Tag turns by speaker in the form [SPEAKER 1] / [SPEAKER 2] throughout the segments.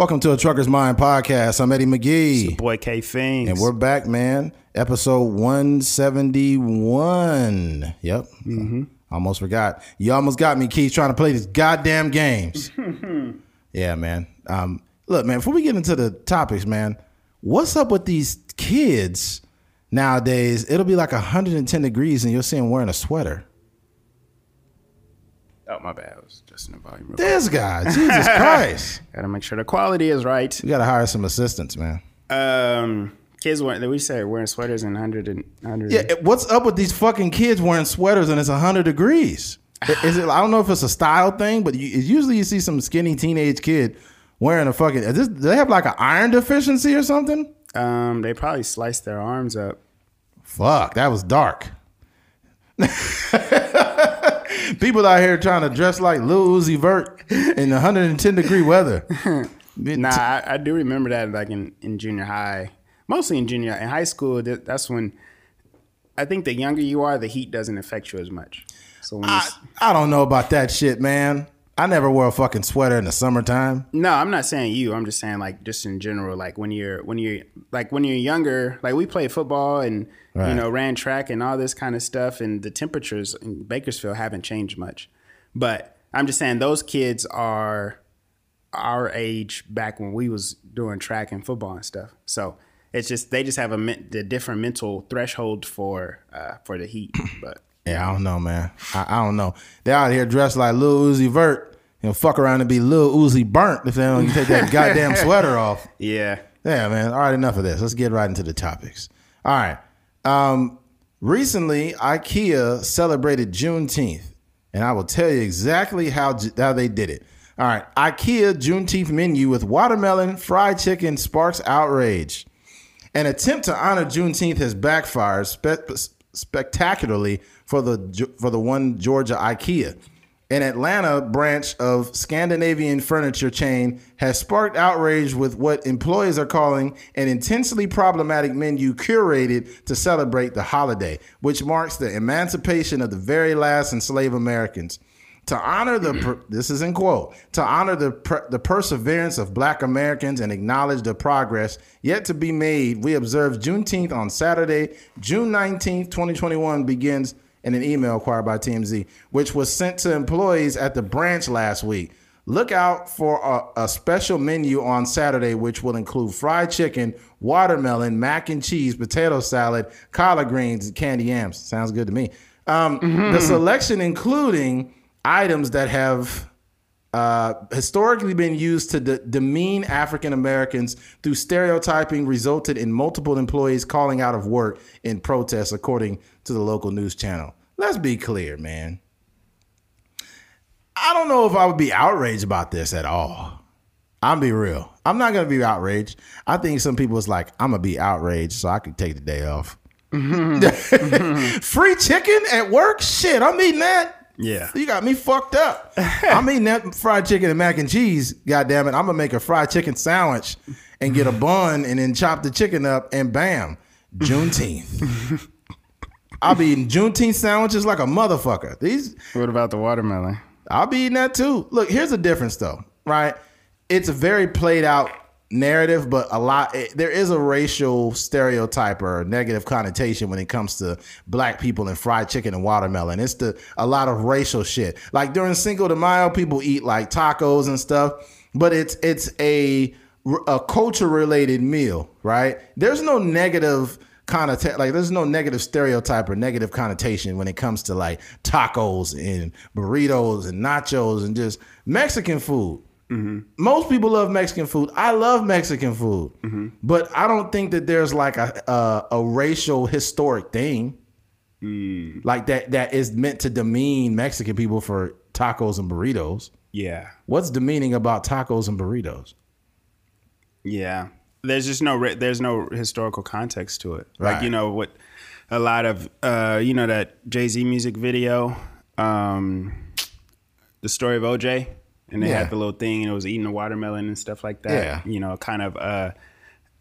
[SPEAKER 1] Welcome to a Trucker's Mind podcast. I'm Eddie McGee.
[SPEAKER 2] Boy K Things.
[SPEAKER 1] And we're back, man. Episode 171. Yep.
[SPEAKER 2] Mm-hmm.
[SPEAKER 1] Almost forgot. You almost got me, Keith, trying to play these goddamn games. yeah, man. Um, look, man, before we get into the topics, man, what's up with these kids nowadays? It'll be like 110 degrees and you'll see them wearing a sweater.
[SPEAKER 2] Oh, my bad. I was just in the volume.
[SPEAKER 1] This guy, Jesus Christ.
[SPEAKER 2] Gotta make sure the quality is right.
[SPEAKER 1] We gotta hire some assistants, man.
[SPEAKER 2] Um, kids wearing, we say wearing sweaters in 100 and 100.
[SPEAKER 1] Yeah, what's up with these fucking kids wearing sweaters and it's 100 degrees? Is it? I don't know if it's a style thing, but you, usually you see some skinny teenage kid wearing a fucking. Is this, do they have like an iron deficiency or something?
[SPEAKER 2] Um, they probably sliced their arms up.
[SPEAKER 1] Fuck, that was dark. People out here trying to dress like Lil Uzi Vert in 110 degree weather.
[SPEAKER 2] nah, I, I, do remember that like in, in junior high, mostly in junior in high school. That's when I think the younger you are, the heat doesn't affect you as much.
[SPEAKER 1] So when I, I don't know about that shit, man. I never wore a fucking sweater in the summertime.
[SPEAKER 2] No, I'm not saying you. I'm just saying like just in general. Like when you're when you're like when you're younger, like we played football and right. you know ran track and all this kind of stuff, and the temperatures in Bakersfield haven't changed much. But I'm just saying those kids are our age back when we was doing track and football and stuff. So it's just they just have a, a different mental threshold for uh, for the heat. But
[SPEAKER 1] yeah, I don't know, man. I, I don't know. They're out here dressed like Lil Uzi Vert you know, fuck around and be Lil Uzi burnt if they don't take that goddamn sweater off.
[SPEAKER 2] Yeah.
[SPEAKER 1] Yeah, man. All right, enough of this. Let's get right into the topics. All right. Um, recently, IKEA celebrated Juneteenth, and I will tell you exactly how how they did it. All right, IKEA Juneteenth menu with watermelon, fried chicken sparks outrage. An attempt to honor Juneteenth has backfired spe- spectacularly for the for the one Georgia IKEA an Atlanta branch of Scandinavian furniture chain has sparked outrage with what employees are calling an intensely problematic menu curated to celebrate the holiday, which marks the emancipation of the very last enslaved Americans. To honor the this is in quote to honor the the perseverance of Black Americans and acknowledge the progress yet to be made, we observe Juneteenth on Saturday, June nineteenth, twenty twenty one begins in an email acquired by TMZ, which was sent to employees at the branch last week. Look out for a, a, special menu on Saturday, which will include fried chicken, watermelon, mac and cheese, potato salad, collard greens, and candy yams. Sounds good to me. Um, mm-hmm. The selection including items that have uh, historically been used to de- demean African Americans through stereotyping resulted in multiple employees calling out of work in protest, according to the local news channel. Let's be clear, man. I don't know if I would be outraged about this at all. I'm be real. I'm not gonna be outraged. I think some people is like, I'm gonna be outraged so I can take the day off. Mm-hmm. Free chicken at work? Shit, I'm eating that.
[SPEAKER 2] Yeah.
[SPEAKER 1] You got me fucked up. I'm eating that fried chicken and mac and cheese. God damn it. I'm gonna make a fried chicken sandwich and get a bun and then chop the chicken up and bam. Juneteenth. I'll be eating Juneteenth sandwiches like a motherfucker. These
[SPEAKER 2] What about the watermelon?
[SPEAKER 1] I'll be eating that too. Look, here's the difference though, right? It's a very played out narrative, but a lot it, there is a racial stereotype or negative connotation when it comes to black people and fried chicken and watermelon. It's the a lot of racial shit. Like during Cinco de Mayo, people eat like tacos and stuff, but it's it's a a culture related meal, right? There's no negative connotation like there's no negative stereotype or negative connotation when it comes to like tacos and burritos and nachos and just Mexican food Mm-hmm. Most people love Mexican food. I love Mexican food, mm-hmm. but I don't think that there's like a a, a racial historic thing mm. like that that is meant to demean Mexican people for tacos and burritos.
[SPEAKER 2] Yeah,
[SPEAKER 1] what's demeaning about tacos and burritos?
[SPEAKER 2] Yeah, there's just no there's no historical context to it. Right. Like you know what, a lot of uh, you know that Jay Z music video, um, the story of OJ and they yeah. had the little thing and it was eating the watermelon and stuff like that. Yeah. You know, kind of uh,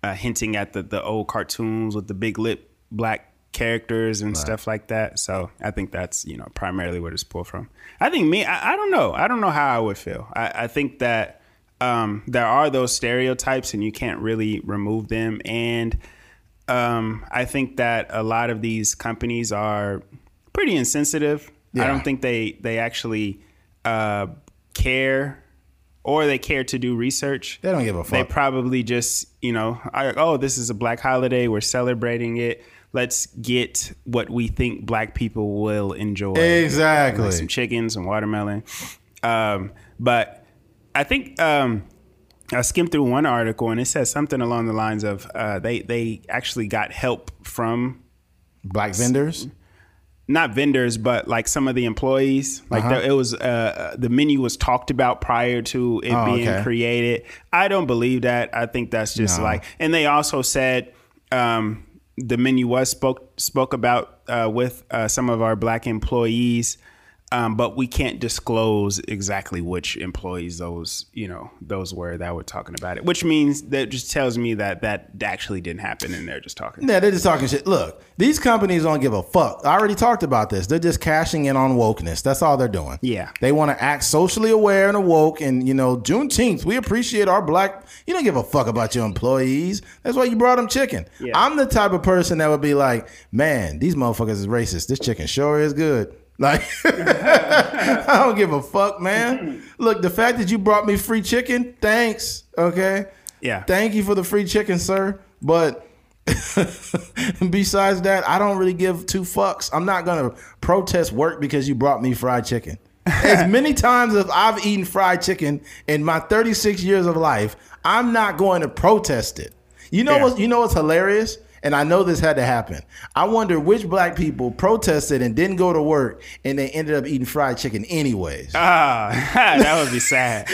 [SPEAKER 2] uh, hinting at the, the old cartoons with the big lip black characters and right. stuff like that. So I think that's, you know, primarily where it's pulled from. I think me, I, I, don't know. I don't know how I would feel. I, I think that um, there are those stereotypes, and you can't really remove them. And um, I think that a lot of these companies are pretty insensitive.
[SPEAKER 1] Yeah.
[SPEAKER 2] I don't think they they actually uh, care or they care to do research.
[SPEAKER 1] They don't give a fuck.
[SPEAKER 2] They probably just, you know, I, oh, this is a black holiday. We're celebrating it. Let's get what we think black people will enjoy.
[SPEAKER 1] exactly.
[SPEAKER 2] Like some chicken, some watermelon. Um, but I think um, I skimmed through one article and it says something along the lines of uh, they they actually got help from
[SPEAKER 1] Black vendors.
[SPEAKER 2] Not vendors, but like some of the employees. Like
[SPEAKER 1] Uh-huh.
[SPEAKER 2] the, it was uh, the menu was talked about prior to it
[SPEAKER 1] Oh,
[SPEAKER 2] being
[SPEAKER 1] okay.
[SPEAKER 2] created. I don't believe that. I think that's just
[SPEAKER 1] No.
[SPEAKER 2] like, and they also said um, the menu was spoke spoke about uh, with uh, some of our black employees. Um, but we can't disclose exactly which employees those you know those were that were talking about it, which means that just tells me that that actually didn't happen and they're just talking.
[SPEAKER 1] Yeah, they're just talking shit. Look, these companies don't give a fuck. I already talked about this. They're just cashing in on wokeness. That's all they're doing.
[SPEAKER 2] Yeah.
[SPEAKER 1] They want to act socially aware and awoke. And, you know, Juneteenth, we appreciate our black. You don't give a fuck about your employees. That's why you brought them chicken.
[SPEAKER 2] Yeah.
[SPEAKER 1] I'm the type of person that would be like, man, these motherfuckers is racist. This chicken sure is good. Like, I don't give a fuck, man. Mm-hmm. Look, the fact that you brought me free chicken, thanks. Okay.
[SPEAKER 2] Yeah.
[SPEAKER 1] Thank you for the free chicken, sir. But besides that, I don't really give two fucks. I'm not gonna protest work because you brought me fried chicken. as many times as I've eaten fried chicken in my 36 years of life, I'm not going to protest it. You know
[SPEAKER 2] Yeah.
[SPEAKER 1] what? You know what's hilarious? And I know this had to happen. I wonder which black people protested and didn't go to work, and they ended up eating fried chicken anyways.
[SPEAKER 2] Ah, that would be sad.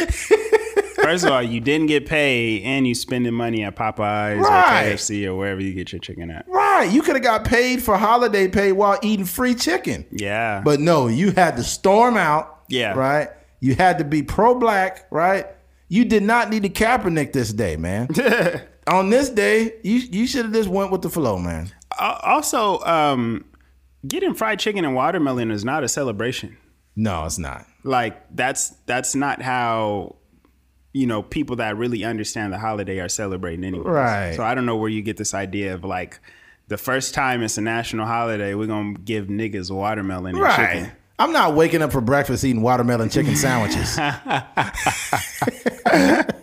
[SPEAKER 2] First of all, you didn't get paid, and you spending money at Popeyes
[SPEAKER 1] Right.
[SPEAKER 2] or KFC or wherever you get your chicken at.
[SPEAKER 1] right? You could have got paid for holiday pay while eating free chicken.
[SPEAKER 2] Yeah,
[SPEAKER 1] But no, you had to storm out.
[SPEAKER 2] Yeah.
[SPEAKER 1] Right? You had to be pro black, right? You did not need to Kaepernick this day, man. On this day, you you should have just went with the flow, man.
[SPEAKER 2] Al- also, um, getting fried chicken and watermelon is not a celebration.
[SPEAKER 1] No, it's not.
[SPEAKER 2] Like that's that's not how you know people that really understand the holiday are celebrating anyway.
[SPEAKER 1] Right.
[SPEAKER 2] So I don't know where you get this idea of like the first time it's a national holiday, we're gonna give niggas watermelon and
[SPEAKER 1] Right.
[SPEAKER 2] chicken.
[SPEAKER 1] I'm not waking up for breakfast eating watermelon chicken sandwiches.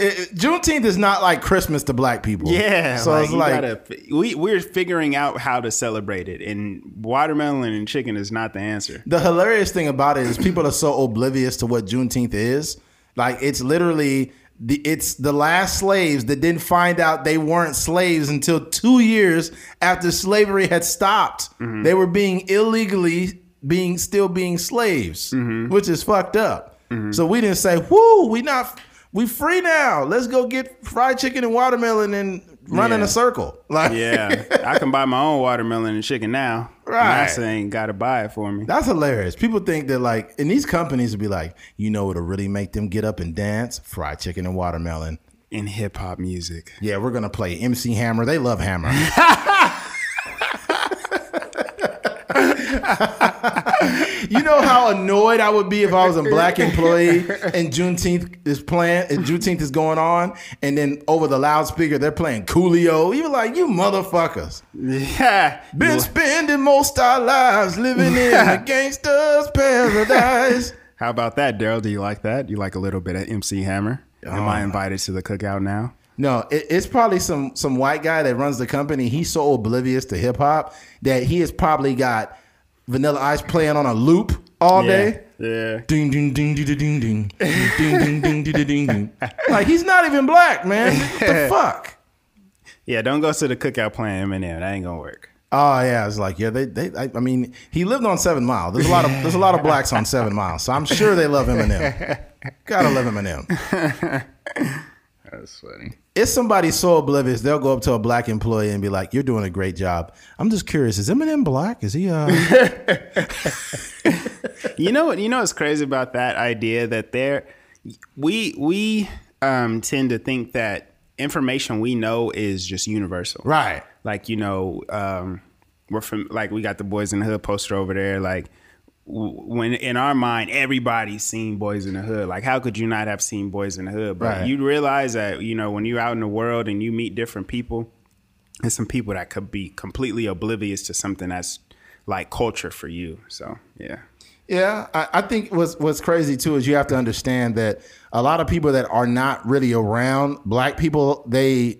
[SPEAKER 1] It- Juneteenth is not like Christmas to black people.
[SPEAKER 2] Yeah,
[SPEAKER 1] So
[SPEAKER 2] like,
[SPEAKER 1] it's like
[SPEAKER 2] gotta, we we're figuring out how to celebrate it, and watermelon and chicken is not the answer.
[SPEAKER 1] The hilarious thing about it is people are so oblivious to what Juneteenth is. Like it's literally the it's the last slaves that didn't find out they weren't slaves until two years after slavery had stopped. Mm-hmm. They were being illegally being still being slaves, mm-hmm. which is fucked up. Mm-hmm. So we didn't say, "Whoo, we not we free now. Let's go get fried chicken and watermelon and run in a circle." Like
[SPEAKER 2] Yeah, I can buy my own watermelon and chicken now.
[SPEAKER 1] Right.
[SPEAKER 2] Massa ain't got to buy it for me.
[SPEAKER 1] That's hilarious. People think that like, and these companies would be like, you know, what'll really make them get up and dance? Fried chicken and watermelon.
[SPEAKER 2] In hip hop music,
[SPEAKER 1] Yeah, we're gonna play MC Hammer. They love Hammer. you know how annoyed I would be if I was a black employee and Juneteenth is playing, and Juneteenth is going on, and then over the loudspeaker they're playing Coolio. You were like, you motherfuckers.
[SPEAKER 2] yeah,
[SPEAKER 1] Been spending most our lives living in a gangster's paradise.
[SPEAKER 2] How about that, Daryl? Do you like that? You like a little bit of MC Hammer? Am
[SPEAKER 1] Oh.
[SPEAKER 2] I invited to the cookout now?
[SPEAKER 1] No, it, it's probably some some white guy that runs the company. He's so oblivious to hip hop that he has probably got Vanilla Ice playing on a loop all day.
[SPEAKER 2] Yeah.
[SPEAKER 1] Ding ding ding ding ding ding ding ding ding ding ding ding ding. Like he's not even black, man. What the fuck?
[SPEAKER 2] Yeah, don't go to the cookout playing Eminem. That ain't gonna work.
[SPEAKER 1] Oh yeah, it's like yeah, they they. I, I mean, he lived on Seven Mile. There's a lot of there's a lot of blacks on Seven Mile, so I'm sure they love Eminem. Gotta love Eminem.
[SPEAKER 2] That's funny.
[SPEAKER 1] If somebody's so oblivious, they'll go up to a black employee and be like, "You're doing a great job." I'm just curious, is Eminem black? Is he? uh
[SPEAKER 2] You know what? You know what's crazy about that idea that there, we we um, tend to think that information we know is just universal.
[SPEAKER 1] Right.
[SPEAKER 2] Like you know, um, we're from like we got the boys in the hood poster over there. Like when in our mind everybody's seen boys in the hood. Like how could you not have seen boys in the hood? But
[SPEAKER 1] Right.
[SPEAKER 2] you realize that you know when you're out in the world and you meet different people there's some people that could be completely oblivious to something that's like culture for you. So yeah.
[SPEAKER 1] Yeah, I, I think what's what's crazy too is you have to understand that a lot of people that are not really around black people, they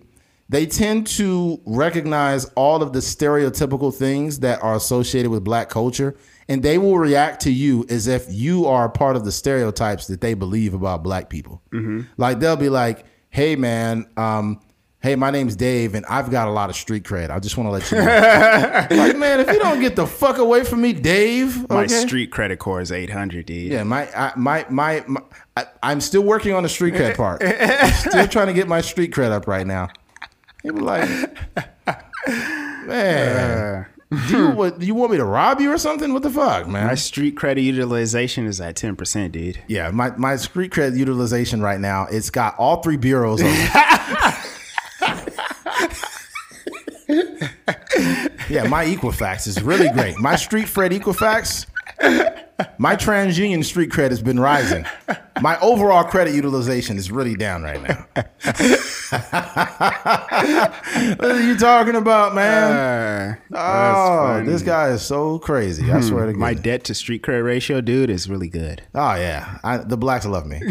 [SPEAKER 1] they tend to recognize all of the stereotypical things that are associated with black culture, and they will react to you as if you are part of the stereotypes that they believe about black people. Like they'll be like, "Hey, man." Um, Hey, my name's Dave, and I've got a lot of street cred. I just want to let you know. like, man, if you don't get the fuck away from me, Dave.
[SPEAKER 2] my street credit core is 800 dude
[SPEAKER 1] Yeah, my I, my my, my I, I'm still working on the street cred part. still trying to get my street cred up right now. He was like, man, do you, what, do you want me to rob you or something? What the fuck, man?
[SPEAKER 2] my street credit utilization is at 10% dude
[SPEAKER 1] yeah, my, my street credit utilization right now, it's got all three bureaus. On it. yeah, my Equifax is really great. My street Fred Equifax, my TransUnion street cred has been rising. My overall credit utilization is really down right now. what are you talking about, man?
[SPEAKER 2] Uh,
[SPEAKER 1] oh, this guy is so crazy. I swear to God.
[SPEAKER 2] my debt to street credit ratio dude is really good
[SPEAKER 1] Oh yeah, I, the blacks love me.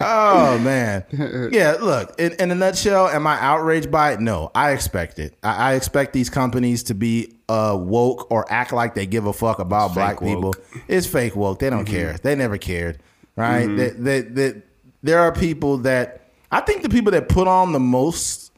[SPEAKER 1] oh man, yeah. Look, in, in a nutshell, am I outraged by it? No, I expect it. I, I expect these companies to be uh, woke or act like they give a fuck about black people. It's fake woke. They don't mm-hmm. care. They never cared, right? Mm-hmm. They, they, they, there are people that I think the people that put on the most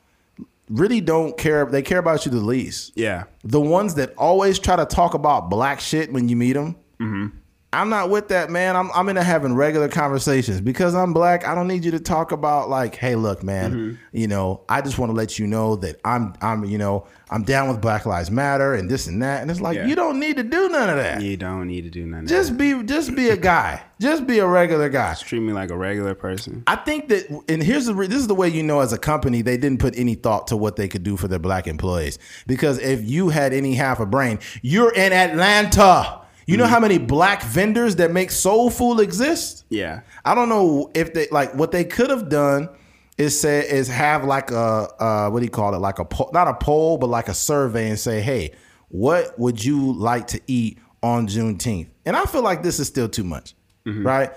[SPEAKER 1] really don't care. They care about you the least
[SPEAKER 2] yeah
[SPEAKER 1] the ones that always try to talk about black shit when you meet them. Mm-hmm. I'm not with that, man. I'm I'm into having regular conversations because I'm black. I don't need you to talk about like, hey, look, man. Mm-hmm. You know, I just want to let you know that I'm I'm you know I'm down with Black Lives Matter and this and that. And it's like
[SPEAKER 2] Yeah.
[SPEAKER 1] you don't need to do none of that.
[SPEAKER 2] you don't need to do nothing
[SPEAKER 1] Just be just be a guy. just be a regular guy.
[SPEAKER 2] treat me like a regular person
[SPEAKER 1] I think that, and here's the this is the way you know as a company they didn't put any thought to what they could do for their black employees. Because if you had any half a brain, you're in Atlanta. You know how many black vendors that make soul food exist?
[SPEAKER 2] yeah.
[SPEAKER 1] I don't know if they like what they could have done is say is have like a uh, what do you call it? Like a po- not a poll but like a survey and say hey what would you like to eat on Juneteenth? And I feel like this is still too much right?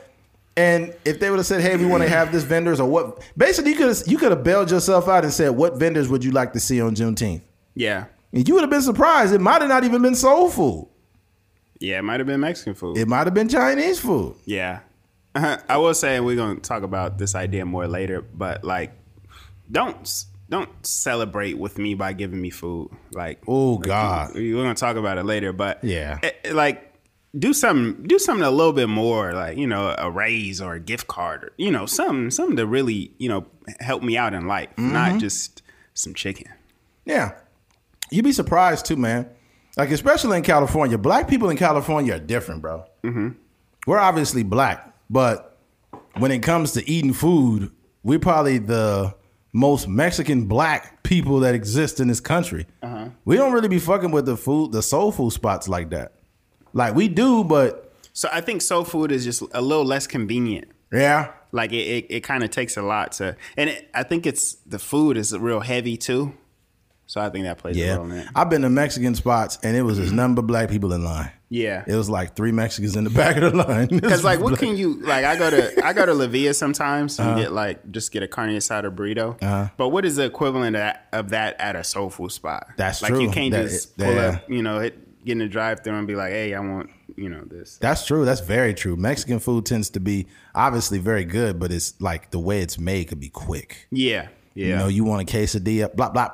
[SPEAKER 1] And if they would have said hey we want to have this vendors or what basically you could have you could have bailed yourself out and said what vendors would you like to see on Juneteenth?
[SPEAKER 2] Yeah.
[SPEAKER 1] And you would have been surprised. It might have not even been soul food
[SPEAKER 2] yeah it might have been mexican food
[SPEAKER 1] it might have been Chinese food
[SPEAKER 2] Yeah. I will say we're going to talk about this idea more later, but like don't don't celebrate with me by giving me food. Like
[SPEAKER 1] Oh, God.
[SPEAKER 2] we- we're going to talk about it later, but
[SPEAKER 1] Yeah.
[SPEAKER 2] it- it, like do something do something a little bit more like, you know, a raise or a gift card or you know, something something to really, you know, help me out in life,
[SPEAKER 1] Mm-hmm.
[SPEAKER 2] not just some chicken.
[SPEAKER 1] Yeah. You'd be surprised too, man. Like, especially in California. Black people in California are different, bro. Mm-hmm. We're obviously black, but when it comes to eating food, we're probably the most Mexican black people that exist in this country. We don't really be fucking with the food, the soul food spots like that. Like, we do, but
[SPEAKER 2] So I think soul food is just a little less convenient.
[SPEAKER 1] yeah.
[SPEAKER 2] Like it, it, it kind of takes a lot to, and it, I think it's the food is real heavy too. So I think that plays a role in
[SPEAKER 1] Yeah.
[SPEAKER 2] it.
[SPEAKER 1] I've been to Mexican spots and it was just nothing but black people in line.
[SPEAKER 2] Yeah.
[SPEAKER 1] It was like three Mexicans in the back of the line.
[SPEAKER 2] Because like, what can you like? I go to I go to La Villa sometimes
[SPEAKER 1] Uh-huh.
[SPEAKER 2] and get like just get a carne asada burrito. But what is the equivalent of that, of that at a soul food spot?
[SPEAKER 1] That's
[SPEAKER 2] like
[SPEAKER 1] true.
[SPEAKER 2] you can't
[SPEAKER 1] That-
[SPEAKER 2] just
[SPEAKER 1] yeah.
[SPEAKER 2] pull up, you know, get in the drive through and be like, hey, I want you know this.
[SPEAKER 1] That's true. That's very true. Mexican food tends to be obviously very good, but it's like the way it's made could be quick.
[SPEAKER 2] Yeah, yeah,
[SPEAKER 1] You know, you want a quesadilla, blah blah,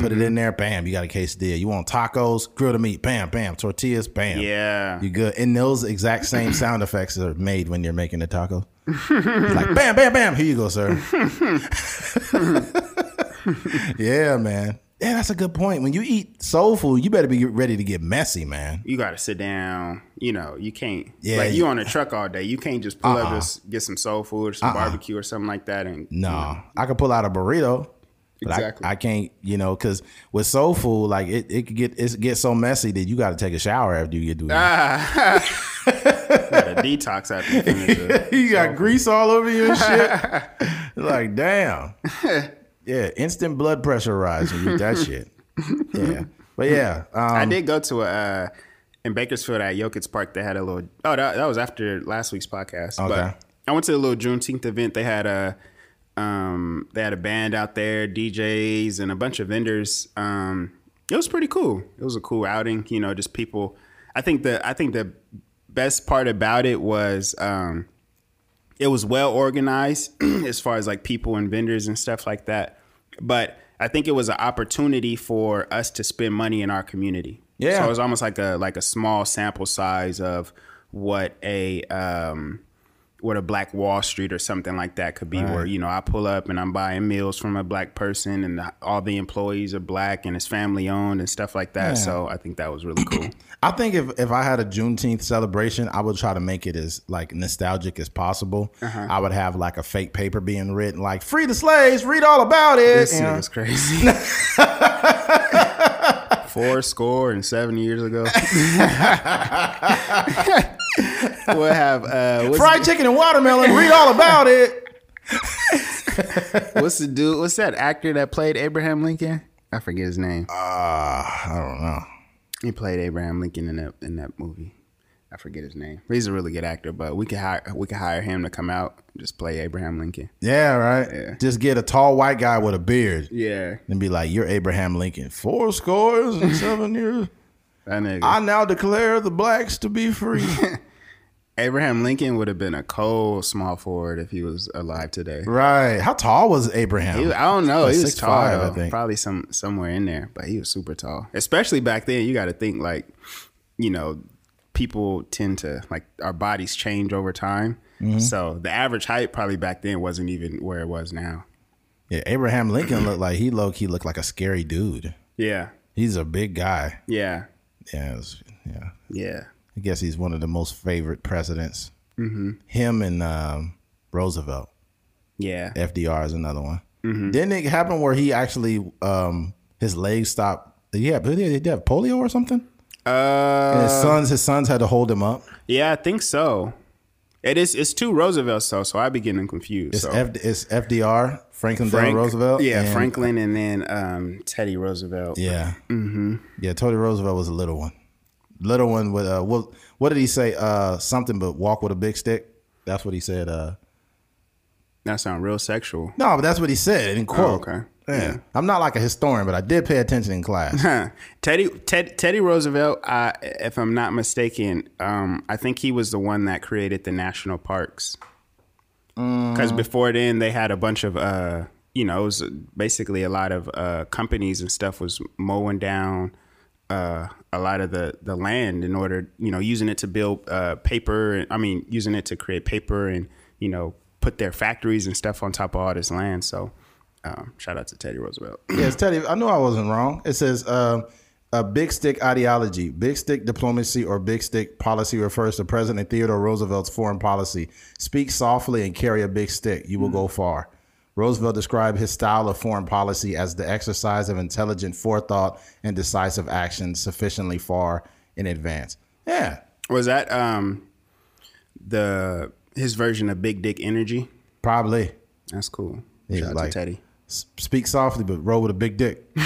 [SPEAKER 1] put it mm-hmm. in there, bam, you got a quesadilla. You want tacos, grill the meat, bam, bam, tortillas, bam.
[SPEAKER 2] yeah.
[SPEAKER 1] You good. And those exact same sound effects are made when you're making the taco. It's like bam, bam, bam. Here you go, sir. yeah, man. Yeah, that's a good point. When you eat soul food, you better be ready to get messy, man.
[SPEAKER 2] you got to sit down. You know, you can't.
[SPEAKER 1] Yeah,
[SPEAKER 2] like
[SPEAKER 1] you-
[SPEAKER 2] you on a truck all day. You can't just pull up
[SPEAKER 1] Uh-uh.
[SPEAKER 2] and get some soul food or some uh-uh. barbecue or something like that. And
[SPEAKER 1] No, I could pull out a burrito. But
[SPEAKER 2] Exactly.
[SPEAKER 1] I, I can't, you know, because with soul food, like it, it could get it get so messy that you got to take a shower after you get through.
[SPEAKER 2] Got a detox after you finish it.
[SPEAKER 1] you got grease all over you and shit. like, damn. Yeah, instant blood pressure rise when you eat that shit. Yeah, but yeah, um,
[SPEAKER 2] I did go to a uh, in Bakersfield at Yokuts Park. They had a little. Oh, that, that was after last week's podcast.
[SPEAKER 1] Okay.
[SPEAKER 2] But I went to a little Juneteenth event. They had a um, they had a band out there, DJs, and a bunch of vendors. Um, it was pretty cool. It was a cool outing. You know, just people. I think the I think the best part about it was um, it was well organized as far as like people and vendors and stuff like that. But I think it was an opportunity for us to spend money in our community.
[SPEAKER 1] Yeah.
[SPEAKER 2] So it was almost like a like a small sample size of what a um what a black Wall Street or something like that could be where, you know, I pull up and I'm buying meals from a black person and the, all the employees are black and it's family owned and stuff like that.
[SPEAKER 1] Yeah.
[SPEAKER 2] So I think that was really cool.
[SPEAKER 1] I think if, if I had a Juneteenth celebration, I would try to make it as like nostalgic as possible.
[SPEAKER 2] Uh-huh.
[SPEAKER 1] I would have like a fake paper being written like "Free the slaves, read all about it."
[SPEAKER 2] This
[SPEAKER 1] you
[SPEAKER 2] was crazy. Four score and seven years ago. we'll have uh, what's,
[SPEAKER 1] Fried chicken and watermelon, read all about it.
[SPEAKER 2] what's the dude? What's that actor that played Abraham Lincoln? I forget his name.
[SPEAKER 1] Uh, I don't know.
[SPEAKER 2] He played Abraham Lincoln in that in that movie. I forget his name. He's a really good actor, but we could hire we could hire him to come out and just play Abraham Lincoln.
[SPEAKER 1] Yeah, right.
[SPEAKER 2] Yeah.
[SPEAKER 1] Just get a tall white guy with a beard
[SPEAKER 2] Yeah,
[SPEAKER 1] and be like, "You're Abraham Lincoln. Four scores and seven years.
[SPEAKER 2] That nigga.
[SPEAKER 1] I now declare the blacks to be free."
[SPEAKER 2] Abraham Lincoln would have been a cold small forward if he was alive today.
[SPEAKER 1] right. How tall was Abraham?
[SPEAKER 2] He, I don't know.
[SPEAKER 1] Like
[SPEAKER 2] he was
[SPEAKER 1] 6'5",
[SPEAKER 2] tall,
[SPEAKER 1] I think.
[SPEAKER 2] probably some somewhere in there, but he was super tall. Especially back then, you got to think like, you know, people tend to like our bodies change over time.
[SPEAKER 1] Mm-hmm.
[SPEAKER 2] So the average height probably back then wasn't even where it was now.
[SPEAKER 1] yeah, Abraham Lincoln looked like he low key looked like a scary dude.
[SPEAKER 2] Yeah,
[SPEAKER 1] He's a big guy.
[SPEAKER 2] yeah,
[SPEAKER 1] Yeah, it's- yeah.
[SPEAKER 2] yeah.
[SPEAKER 1] I guess he's one of the most favorite presidents. Mm-hmm. Him and um, Roosevelt.
[SPEAKER 2] Yeah,
[SPEAKER 1] FDR is another one.
[SPEAKER 2] Mm-hmm.
[SPEAKER 1] Didn't it happen where he actually um, his legs stopped? Yeah, but did he have polio or something? And his
[SPEAKER 2] uh,
[SPEAKER 1] sons, his sons had to hold him up.
[SPEAKER 2] yeah, I think so. It is. It's two Roosevelts though, so I be getting confused.
[SPEAKER 1] It's,
[SPEAKER 2] so.
[SPEAKER 1] F, it's FDR, Franklin
[SPEAKER 2] Frank-
[SPEAKER 1] Roosevelt.
[SPEAKER 2] yeah,
[SPEAKER 1] and-
[SPEAKER 2] Franklin, and then um, Teddy Roosevelt.
[SPEAKER 1] Yeah, mm-hmm. yeah. Teddy Roosevelt was a little one, little one with uh, what? What did he say? Uh, something but walk with a big stick. That's what he said. Uh,
[SPEAKER 2] That sounds real sexual.
[SPEAKER 1] no, but that's what he said in quote.
[SPEAKER 2] Oh, okay.
[SPEAKER 1] Yeah. I'm not like a historian, but I did pay attention in class.
[SPEAKER 2] Huh. Teddy Ted, Teddy Roosevelt, uh, if I'm not mistaken, um, I think he was the one that created the national parks. Because before then, they had a bunch of, uh, you know, it was basically a lot of uh, companies and stuff was mowing down uh, a lot of the the land in order, you know, using it to build uh, paper. And, I mean, using it to create paper and you know put their factories and stuff on top of all this land. So, um, shout out to Teddy Roosevelt.
[SPEAKER 1] Yes, Teddy. I knew I wasn't wrong. It says um, a big stick ideology, big stick diplomacy, or big stick policy refers to President Theodore Roosevelt's foreign policy. Speak softly and carry a big stick. You will go far. Roosevelt described his style of foreign policy as the exercise of intelligent forethought and decisive action sufficiently far in advance. Yeah.
[SPEAKER 2] Was that um the his version of Big Dick Energy?
[SPEAKER 1] Probably.
[SPEAKER 2] That's cool. Shout out
[SPEAKER 1] like-
[SPEAKER 2] to Teddy.
[SPEAKER 1] Speak softly, but roll with a big dick.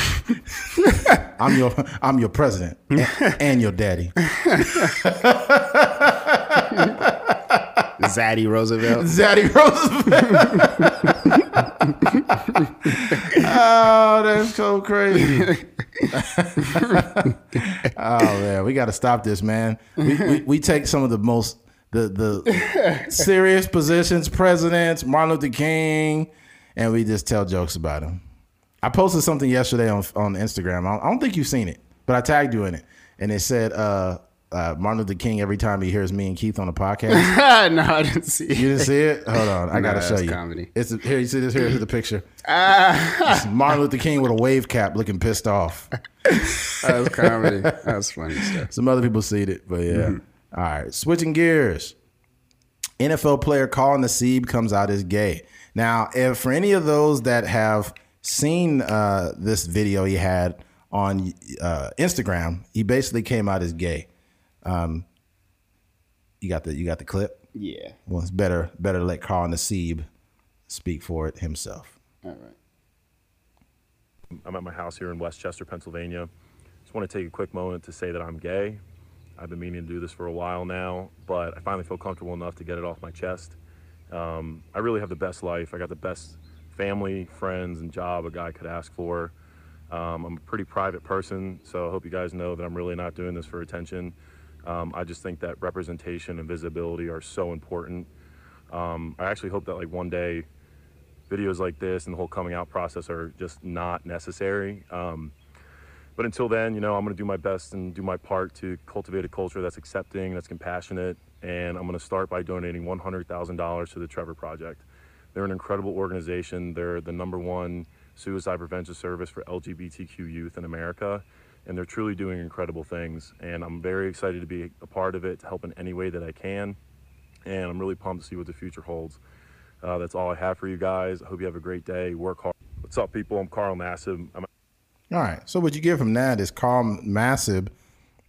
[SPEAKER 1] I'm your I'm your president and, and your daddy.
[SPEAKER 2] Zaddy Roosevelt.
[SPEAKER 1] Zaddy Roosevelt. oh, that's so crazy. oh man, we got to stop this, man. We, we we take some of the most the the serious positions, presidents, Martin Luther King, and we just tell jokes about him. I posted something yesterday on on Instagram. I don't, I don't think you've seen it, but I tagged you in it, and it said uh, uh, Martin Luther King every time he hears me and Keith on the podcast.
[SPEAKER 2] no, I didn't see
[SPEAKER 1] You
[SPEAKER 2] it.
[SPEAKER 1] didn't see it? Hold on, I gotta show you.
[SPEAKER 2] comedy.
[SPEAKER 1] It's here. You see this? Here's the picture. It's Martin Luther King with a wave cap, looking pissed off.
[SPEAKER 2] that was comedy. That was funny stuff.
[SPEAKER 1] Some other people see it, but yeah. All right, switching gears. NFL player Colin Nassib comes out as gay. Now, if for any of those that have seen uh, this video he had on uh, Instagram, he basically came out as gay. Um, you got the you got the clip.
[SPEAKER 2] Yeah.
[SPEAKER 1] Well, it's better better to let Carl Nassib speak for it himself.
[SPEAKER 2] All right.
[SPEAKER 3] I'm at my house here in West Chester, Pennsylvania. Just want to take a quick moment to say that I'm gay. I've been meaning to do this for a while now, but I finally feel comfortable enough to get it off my chest. Um, I really have the best life. I got the best family, friends, and job a guy could ask for. Um, I'm a pretty private person, so I hope you guys know that I'm really not doing this for attention. Um, I just think that representation and visibility are so important. Um, I actually hope that like one day videos like this and the whole coming out process are just not necessary. Um, but until then, you know, I'm going to do my best and do my part to cultivate a culture that's accepting, that's compassionate, and I'm going to start by donating $100,000 to the Trevor Project. They're an incredible organization. They're the number one suicide prevention service for LGBTQ youth in America, and they're truly doing incredible things. And I'm very excited to be a part of it, to help in any way that I can. And I'm really pumped to see what the future holds. Uh, that's all I have for you guys. I hope you have a great day. Work hard. What's up, people? I'm Carl Nassib. I'm
[SPEAKER 1] All right. So what you get from that is Carl Nassib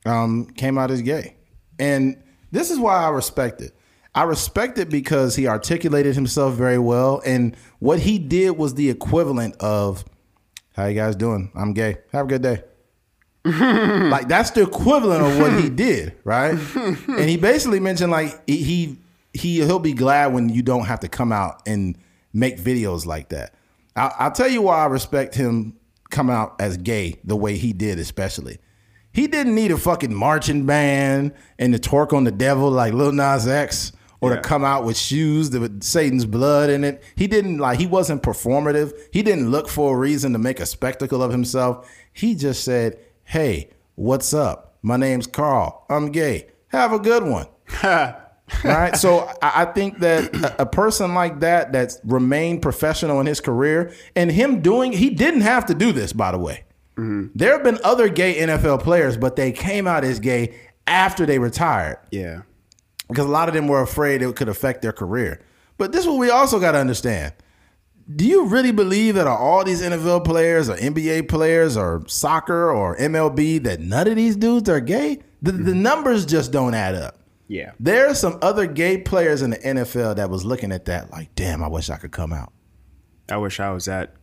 [SPEAKER 1] um, came out as gay, and this is why I respect it. I respect it because he articulated himself very well, and what he did was the equivalent of, "How you guys doing? I'm gay. Have a good day." like that's the equivalent of what he did, right? and he basically mentioned like he he he- he'll be glad when you don't have to come out and make videos like that. I'll, I'll tell you why I respect him come out as gay the way he did, especially. He didn't need a fucking marching band and to twerk on the devil like Lil Nas X or
[SPEAKER 2] Yeah.
[SPEAKER 1] to come out with shoes that with Satan's blood in it. He didn't like he wasn't performative. He didn't look for a reason to make a spectacle of himself. He just said, "Hey, what's up? My name's Carl. I'm gay. Have a good one." right? So I, think that a person like that that's remained professional in his career and him doing he didn't have to do this, by the way. Mm-hmm. There have been other gay NFL players, but they came out as gay after they retired
[SPEAKER 2] Yeah.
[SPEAKER 1] because a lot of them were afraid it could affect their career. But this is what we also got to understand. Do you really believe that all these NFL players or NBA players or soccer or MLB that none of these dudes are gay? The, the mm-hmm. numbers just don't add up.
[SPEAKER 2] Yeah.
[SPEAKER 1] There are some other gay players in the NFL that was looking at that like, damn, I wish I could come out.
[SPEAKER 2] I wish I was that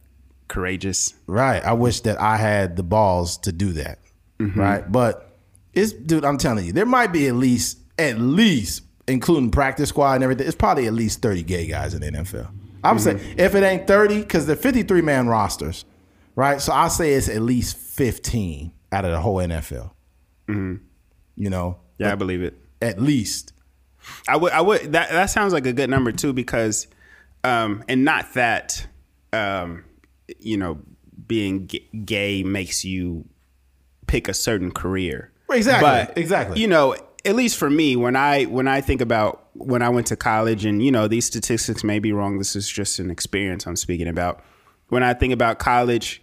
[SPEAKER 2] courageous.
[SPEAKER 1] Right. I wish that I had the balls to do that. Right. But it's dude, I'm telling you, there might be at least at least including practice squad and everything, it's probably at least 30 gay guys in the NFL. I would say if it ain't 30, because they're 53 man rosters, right? So I say it's at least 15 out of the whole NFL. You know,
[SPEAKER 2] Yeah, I believe it.
[SPEAKER 1] at least.
[SPEAKER 2] I would. I would. That that sounds like a good number too, because, um, and not that, um, you know, being gay makes you pick a certain career.
[SPEAKER 1] Exactly,
[SPEAKER 2] But
[SPEAKER 1] exactly.
[SPEAKER 2] You know, at least for me, when I when I think about when I went to college, and you know, these statistics may be wrong. This is just an experience I'm speaking about. When I think about college,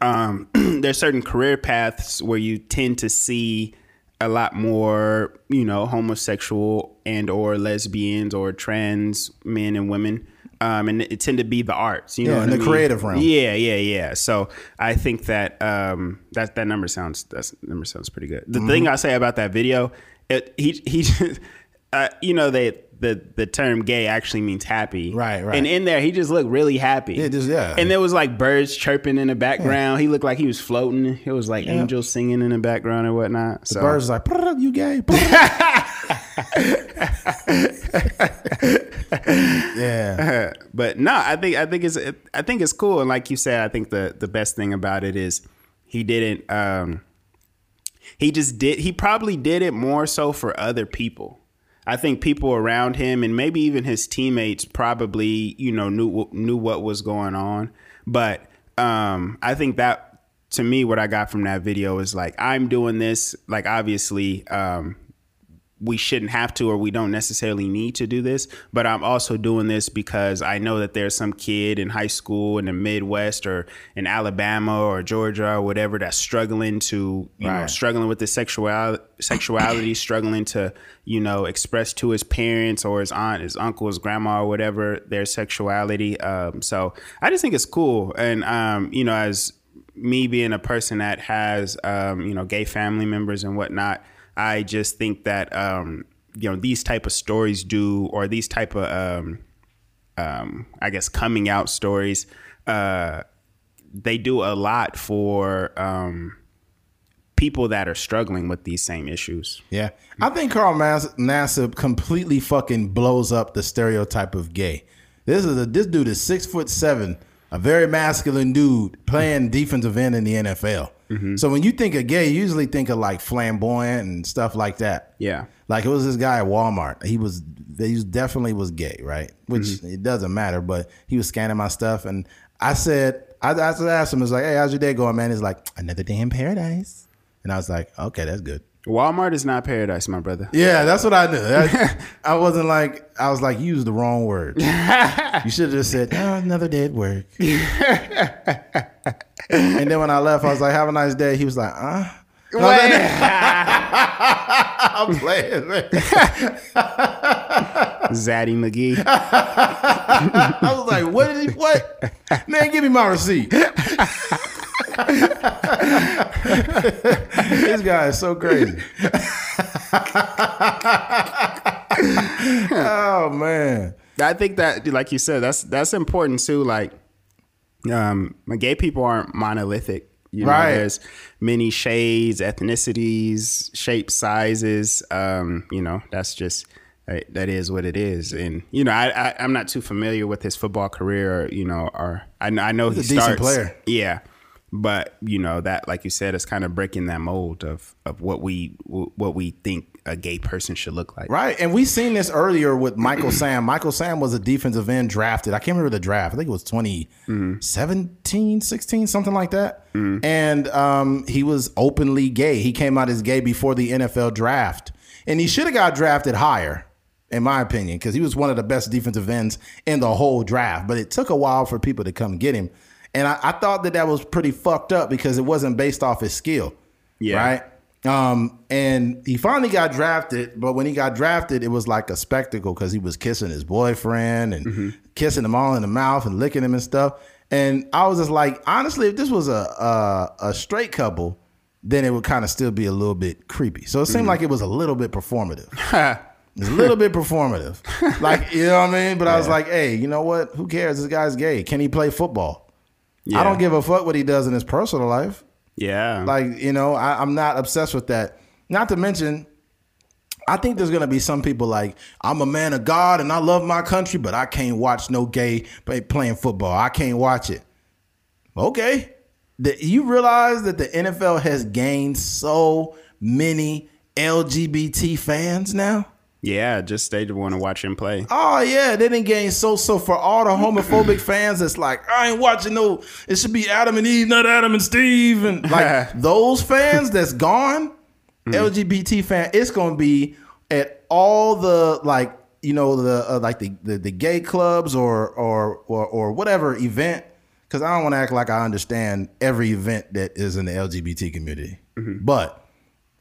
[SPEAKER 2] um, there's certain career paths where you tend to see a lot more, you know, homosexual and or lesbians or trans men and women. Um, and it tend to be the arts, you
[SPEAKER 1] Yeah,
[SPEAKER 2] know,
[SPEAKER 1] in
[SPEAKER 2] I
[SPEAKER 1] the
[SPEAKER 2] mean?
[SPEAKER 1] creative realm.
[SPEAKER 2] Yeah, yeah, yeah. So I think that um, that that number sounds that number sounds pretty good. The
[SPEAKER 1] Mm-hmm.
[SPEAKER 2] thing I say about that video, it, he he, uh, you know, they the the term gay actually means happy,
[SPEAKER 1] Right, right.
[SPEAKER 2] And in there, he just looked really happy.
[SPEAKER 1] Yeah, just- yeah.
[SPEAKER 2] And there was like birds chirping in the background. He looked like he was floating. It was like angels singing in the background and whatnot. So
[SPEAKER 1] Birds like, you gay. yeah.
[SPEAKER 2] but no, I think I think it's I think it's cool. And like you said, I think the the best thing about it is he didn't. Um, he just did. He probably did it more so for other people. I think people around him and maybe even his teammates probably you know knew knew what was going on. But um, I think that to me, what I got from that video is like I'm doing this. Like obviously, um, we shouldn't have to or we don't necessarily need to do this but i'm also doing this because i know that there's some kid in high school in the midwest or in alabama or georgia or whatever that's struggling to you right. know struggling with the sexuality sexuality struggling to you know express to his parents or his aunt his uncle his grandma or whatever their sexuality um, so i just think it's cool and um, you know as me being a person that has um, you know gay family members and whatnot I just think that um, you know these type of stories do, or these type of um, um, I guess coming out stories, uh, they do a lot for um, people that are struggling with these same issues.
[SPEAKER 1] Yeah, I think Carl Nassib completely fucking blows up the stereotype of gay. This is a this dude is six foot seven, a very masculine dude playing defensive end in the NFL. Mm-hmm. So when you think of gay, you usually think of like flamboyant and stuff like that.
[SPEAKER 2] Yeah.
[SPEAKER 1] Like it was this guy at Walmart. He was he definitely was gay, right? Which mm-hmm. it doesn't matter, but he was scanning my stuff and I said I, I asked him, I was like, Hey, how's your day going, man? He's like, Another day in paradise. And I was like, Okay, that's good.
[SPEAKER 2] Walmart is not paradise, my brother.
[SPEAKER 1] Yeah, that's what I knew. I, I wasn't like I was like, you used the wrong word. you should have just said, oh, another day at work. and then when I left, I was like, have a nice day. He was like, uh. I'm playing, man.
[SPEAKER 2] Zaddy McGee.
[SPEAKER 1] I was like, what did he, what? Man, give me my receipt. this guy is so crazy. oh man.
[SPEAKER 2] I think that like you said, that's that's important too. Like um gay people aren't monolithic. You know, right. there's many shades, ethnicities, shapes, sizes. Um, you know, that's just that is what it is. And you know, I, I am not too familiar with his football career. Or, you know, or I, I know He's he a starts. Decent player. Yeah, but you know that like you said it's kind of breaking that mold of of what we what we think a gay person should look like
[SPEAKER 1] right and we seen this earlier with michael sam michael sam was a defensive end drafted i can't remember the draft i think it was 2017 mm-hmm. 16 something like that mm-hmm. and um, he was openly gay he came out as gay before the nfl draft and he should have got drafted higher in my opinion because he was one of the best defensive ends in the whole draft but it took a while for people to come get him and I, I, thought that that was pretty fucked up because it wasn't based off his skill. Yeah. Right. Um, and he finally got drafted, but when he got drafted, it was like a spectacle because he was kissing his boyfriend and mm-hmm. kissing them all in the mouth and licking him and stuff. And I was just like, honestly, if this was a a, a straight couple, then it would kind of still be a little bit creepy. So it seemed mm-hmm. like it was a little bit performative. It's a little bit performative. Like, you know what I mean? But yeah. I was like, hey, you know what? Who cares? This guy's gay. Can he play football? Yeah. I don't give a fuck what he does in his personal life.
[SPEAKER 2] Yeah.
[SPEAKER 1] Like, you know, I, I'm not obsessed with that. Not to mention, I think there's gonna be some people like I'm a man of God and I love my country, but I can't watch no gay playing football. I can't watch it. Okay, the, you realize that the NFL has gained so many LGBT fans now.
[SPEAKER 2] Yeah, just they want to watch him play.
[SPEAKER 1] Oh yeah, they didn't gain so so for all the homophobic fans. It's like I ain't watching no. It should be Adam and Eve, not Adam and Steve, and like those fans that's gone. Mm-hmm. LGBT fan, it's gonna be at all the like you know the uh, like the, the, the gay clubs or or or or whatever event. Because I don't want to act like I understand every event that is in the LGBT community, mm-hmm. but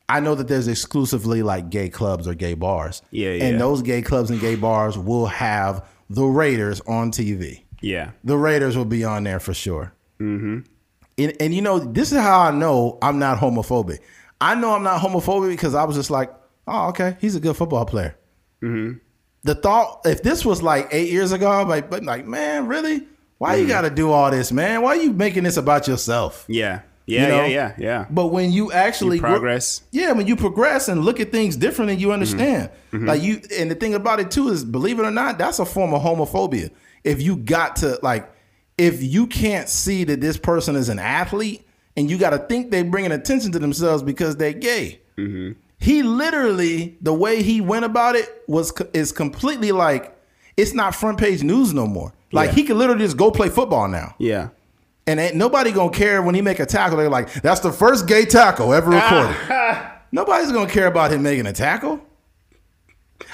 [SPEAKER 1] I know that there's exclusively like gay clubs or gay bars.
[SPEAKER 2] Yeah, yeah.
[SPEAKER 1] And those gay clubs and gay bars will have the Raiders on TV.
[SPEAKER 2] Yeah.
[SPEAKER 1] The Raiders will be on there for sure. Mm-hmm. And, and you know, this is how I know I'm not homophobic. I know I'm not homophobic because I was just like, oh, okay, he's a good football player. Mm-hmm. The thought, if this was like eight years ago, I'm like, but like, man, really? Why mm-hmm. you got to do all this, man? Why are you making this about yourself?
[SPEAKER 2] Yeah. Yeah, you know? yeah, yeah, yeah.
[SPEAKER 1] But when you actually
[SPEAKER 2] you progress,
[SPEAKER 1] yeah, when you progress and look at things different and you understand, mm-hmm. mm-hmm. like you, and the thing about it too is, believe it or not, that's a form of homophobia. If you got to like, if you can't see that this person is an athlete, and you got to think they're bringing attention to themselves because they're gay. Mm-hmm. He literally, the way he went about it was is completely like, it's not front page news no more. Like yeah. he could literally just go play football now.
[SPEAKER 2] Yeah
[SPEAKER 1] and ain't nobody gonna care when he make a tackle. They're like, that's the first gay tackle ever ah. recorded. Nobody's gonna care about him making a tackle.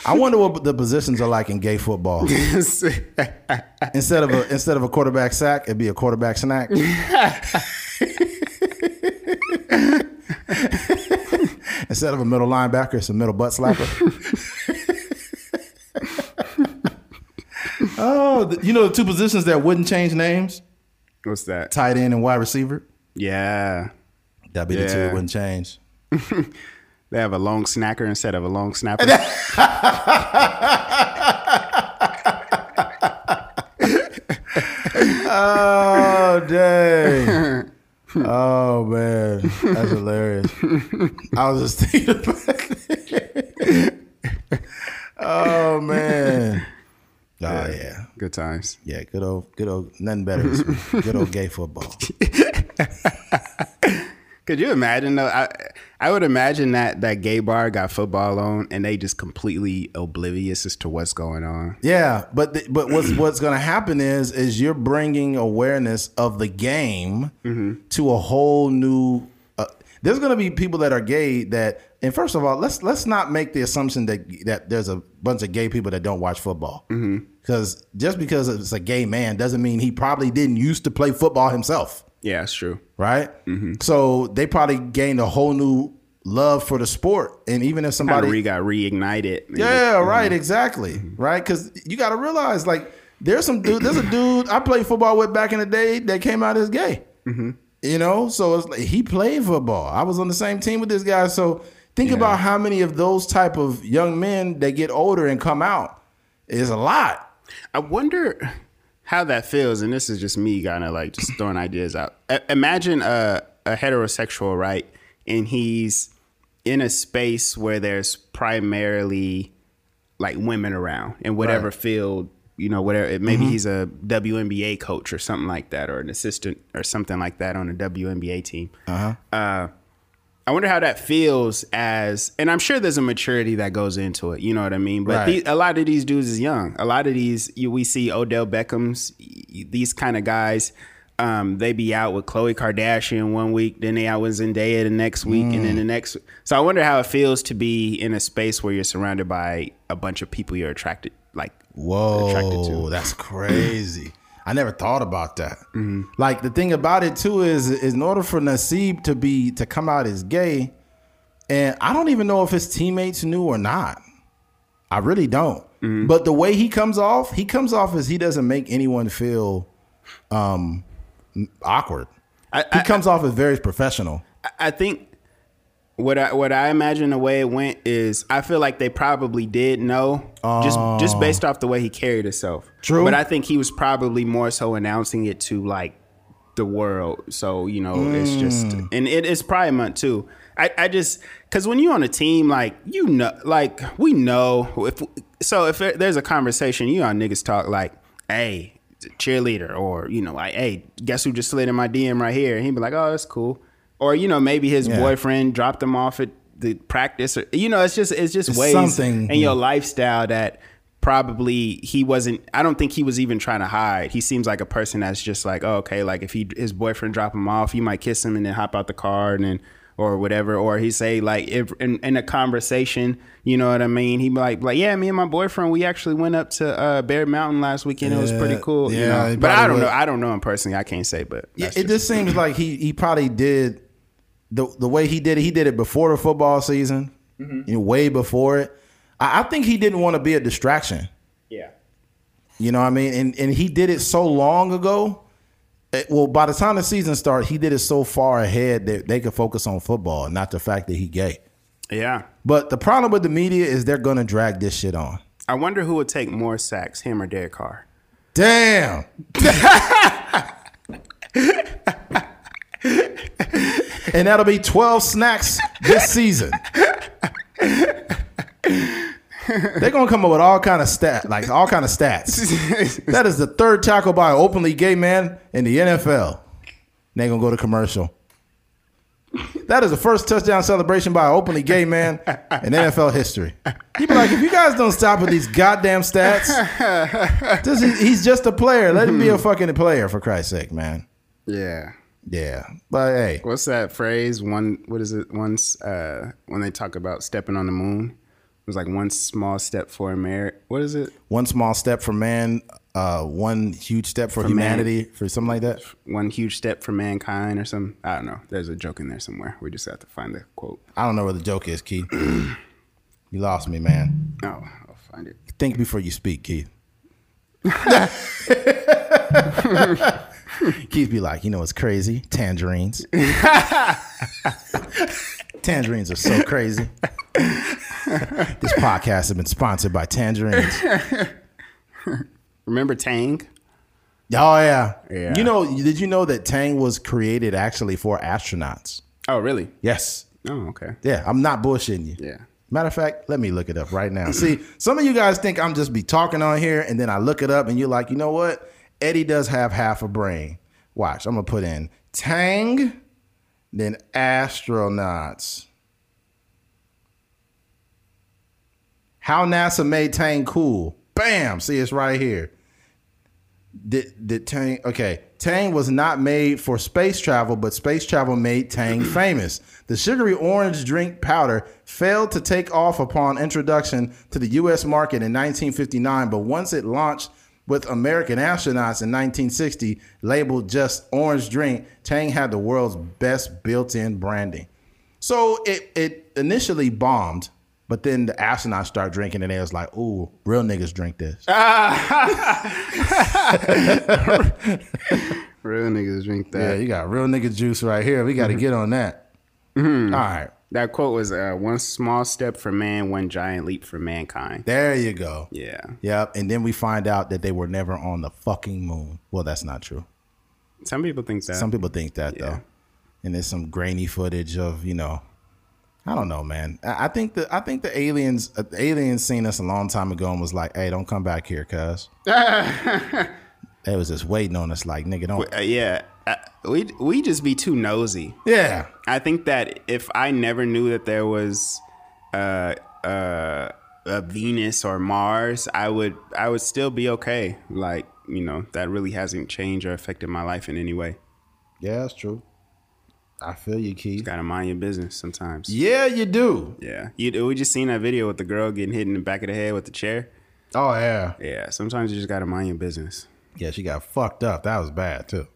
[SPEAKER 1] I wonder what the positions are like in gay football. instead of a instead of a quarterback sack, it'd be a quarterback snack. instead of a middle linebacker, it's a middle butt slapper. oh, you know the two positions that wouldn't change names:
[SPEAKER 2] What's that?
[SPEAKER 1] tight end and wide receiver.
[SPEAKER 2] Yeah.
[SPEAKER 1] That'd be the two
[SPEAKER 2] Yeah.
[SPEAKER 1] that wouldn't change.
[SPEAKER 2] They have a long snacker instead of a long snapper.
[SPEAKER 1] Oh dang. Oh man, that's hilarious. I was just thinking about it. Oh man. Oh yeah.
[SPEAKER 2] Good times.
[SPEAKER 1] Yeah, good old good old nothing better good old gay football.
[SPEAKER 2] Could you imagine though? I I would imagine that that gay bar got football on and they just completely oblivious as to what's going on.
[SPEAKER 1] Yeah, but the, but what's what's going to happen is is you're bringing awareness of the game to a whole new. Uh, there's going to be people that are gay that, and first of all, let's let's not make the assumption that that there's a bunch of gay people that don't watch football. Mm-hmm. Because just because it's a gay man doesn't mean he probably didn't used to play football himself
[SPEAKER 2] Yeah, it's true.
[SPEAKER 1] right? Mm-hmm. So they probably gained a whole new love for the sport, and even if somebody
[SPEAKER 2] re got reignited.
[SPEAKER 1] yeah, mm-hmm. right, exactly, right. Because you got to realize, like, there's some dude, there's a dude I played football with back in the day that came out as gay. You know, so it's like he played football. I was on the same team with this guy. So think about how many of those type of young men that get older and come out is a lot.
[SPEAKER 2] I wonder how that feels, and this is just me kind of like just throwing ideas out. I- imagine a, a heterosexual, right? And he's in a space where there's primarily like women around in whatever
[SPEAKER 1] Right.
[SPEAKER 2] field, you know, whatever. Maybe he's a WNBA coach or something like that, or an assistant or something like that on a WNBA team. Uh-huh. I wonder how that feels as, and I'm sure there's a maturity that goes into it. You know what I mean? But
[SPEAKER 1] Right.
[SPEAKER 2] these, a lot of these dudes is young. A lot of these, you, we see Odell Beckham's, these kind of guys. Um, they be out with Khloe Kardashian one week, then they out with Zendaya the next week, and then the next. So I wonder how it feels to be in a space where you're surrounded by a bunch of people you're attracted, like
[SPEAKER 1] whoa, attracted
[SPEAKER 2] to.
[SPEAKER 1] that's crazy. I never thought about that. Like the thing about it too is, is in order for Nassib to be to come out as gay, and I don't even know if his teammates knew or not. I really don't. But the way he comes off, he comes off as he doesn't make anyone feel um awkward.
[SPEAKER 2] I,
[SPEAKER 1] He
[SPEAKER 2] I,
[SPEAKER 1] comes off as very professional.
[SPEAKER 2] I think what I what I imagine the way it went is I feel like they probably did know just just based oh. off the way he carried himself.
[SPEAKER 1] True.
[SPEAKER 2] But I think he was probably more so announcing it to like the world. So you know, it's just mm. and it is Pride Month too. I, I just because when you're on a team, like you know, like we know if so if there's a conversation, you know, niggas talk like, hey. Cheerleader, or you know, like, hey, guess who just slid in my DM right here? And he'd be like, oh, that's cool. Or you know, maybe his
[SPEAKER 1] Yeah.
[SPEAKER 2] boyfriend dropped him off at the practice, or you know, it's just it's just
[SPEAKER 1] It's
[SPEAKER 2] ways
[SPEAKER 1] something,
[SPEAKER 2] in your lifestyle that probably he wasn't I don't think he was even trying to hide. He seems like a person that's just like, oh, okay, like if he his boyfriend drop him off, he might kiss him and then hop out the car and then or whatever. Or he say like if in, in a conversation, you know what I mean? He like like, yeah, me and my boyfriend, we actually went up to uh, Bear Mountain last weekend. it was pretty
[SPEAKER 1] Yeah,
[SPEAKER 2] cool. you
[SPEAKER 1] yeah,
[SPEAKER 2] know? But I don't know. I don't know him personally. I can't say, but
[SPEAKER 1] Yeah, it
[SPEAKER 2] just-
[SPEAKER 1] just seems like he he probably did the the way he did it. He did it before the football season,
[SPEAKER 2] Mm-hmm.
[SPEAKER 1] you know, way before it. I, I think he didn't want to be a distraction.
[SPEAKER 2] yeah.
[SPEAKER 1] You know what I mean? And and he did it so long ago. eh, Well, by the time the season started, he did it so far ahead that they could focus on football, not the fact that he gay.
[SPEAKER 2] Yeah.
[SPEAKER 1] But the problem with the media is they're gonna drag this shit on.
[SPEAKER 2] I wonder who would take more sacks, him or Derek Carr.
[SPEAKER 1] Damn. and that'll be 12 snacks this season. They're gonna come up with all kind of stat, like all kind of stats. that is the third tackle by an openly gay man in the NFL. They gonna go to commercial. That is the first touchdown celebration by an openly gay man in NFL history. You be like, if you guys don't stop with these goddamn stats, is, he's just a player. Let him be a fucking player for Christ's sake, man.
[SPEAKER 2] Yeah.
[SPEAKER 1] Yeah, but hey,
[SPEAKER 2] What's that phrase? One, what is it? Once uh, when they talk about stepping on the moon, it was like one small step for America. What is it?
[SPEAKER 1] One small step for man, uh, one huge step for,
[SPEAKER 2] For
[SPEAKER 1] humanity, for something like that.
[SPEAKER 2] One huge step for mankind, or some. I don't know. There's a joke in there somewhere. We just have to find the quote.
[SPEAKER 1] I don't know where the joke is, Keith. you lost me, man.
[SPEAKER 2] Oh, I'll find it.
[SPEAKER 1] Think before you speak, Keith. Keith be like, you know what's crazy? Tangerines. Tangerines are so crazy. this podcast has been sponsored by Tangerines.
[SPEAKER 2] Remember Tang?
[SPEAKER 1] Oh yeah.
[SPEAKER 2] Yeah.
[SPEAKER 1] You know, did you know that Tang was created actually for astronauts?
[SPEAKER 2] Oh, really?
[SPEAKER 1] Yes.
[SPEAKER 2] Oh, okay.
[SPEAKER 1] Yeah, I'm not bullshitting you.
[SPEAKER 2] Yeah.
[SPEAKER 1] Matter of fact, let me look it up right now. See, some of you guys think I'm just be talking on here and then I look it up and you're like, you know what? Eddie does have half a brain. Watch, I'm gonna put in Tang, then astronauts. How NASA made Tang cool. Bam! See, it's right here. Did, did Tang okay? Tang was not made for space travel, but space travel made Tang famous. The sugary orange drink powder failed to take off upon introduction to the U.S. market in 1959, but once it launched with American astronauts in 1960, labeled just orange drink, Tang had the world's best built-in branding. So it it initially bombed, but then the astronauts start drinking, and they was like, "Ooh, real niggas drink this."
[SPEAKER 2] Real niggas drink that.
[SPEAKER 1] Yeah, you got real nigga juice right here. We got to mm-hmm. get on that. Mm-hmm. All right,
[SPEAKER 2] That quote was uh, one small step for man, one giant leap for mankind.
[SPEAKER 1] there you go.
[SPEAKER 2] Yeah.
[SPEAKER 1] Yep, and then we find out that they were never on the fucking moon. Well, that's not true.
[SPEAKER 2] Some people think that.
[SPEAKER 1] Some people think that
[SPEAKER 2] Yeah.
[SPEAKER 1] though, and there's some grainy footage of you know, I don't know, man. I I think the I think the aliens uh, the aliens seen us a long time ago and was like, "Hey, don't come back here, cuz." they was just waiting on us, like, "Nigga, don't."
[SPEAKER 2] Uh, yeah. Uh, we we just be too nosy.
[SPEAKER 1] Yeah,
[SPEAKER 2] I think that if I never knew that there was uh, uh, a Venus or Mars, I would I would still be okay. Like you know, that really hasn't changed or affected my life in any way.
[SPEAKER 1] yeah, that's true. I feel you, Keith.
[SPEAKER 2] Gotta mind your business sometimes.
[SPEAKER 1] Yeah, you do.
[SPEAKER 2] Yeah, you, we just seen that video with the girl getting hit in the back of the head with the chair.
[SPEAKER 1] Oh yeah.
[SPEAKER 2] Yeah, sometimes you just gotta mind your business.
[SPEAKER 1] Yeah, she got fucked up. That was bad too.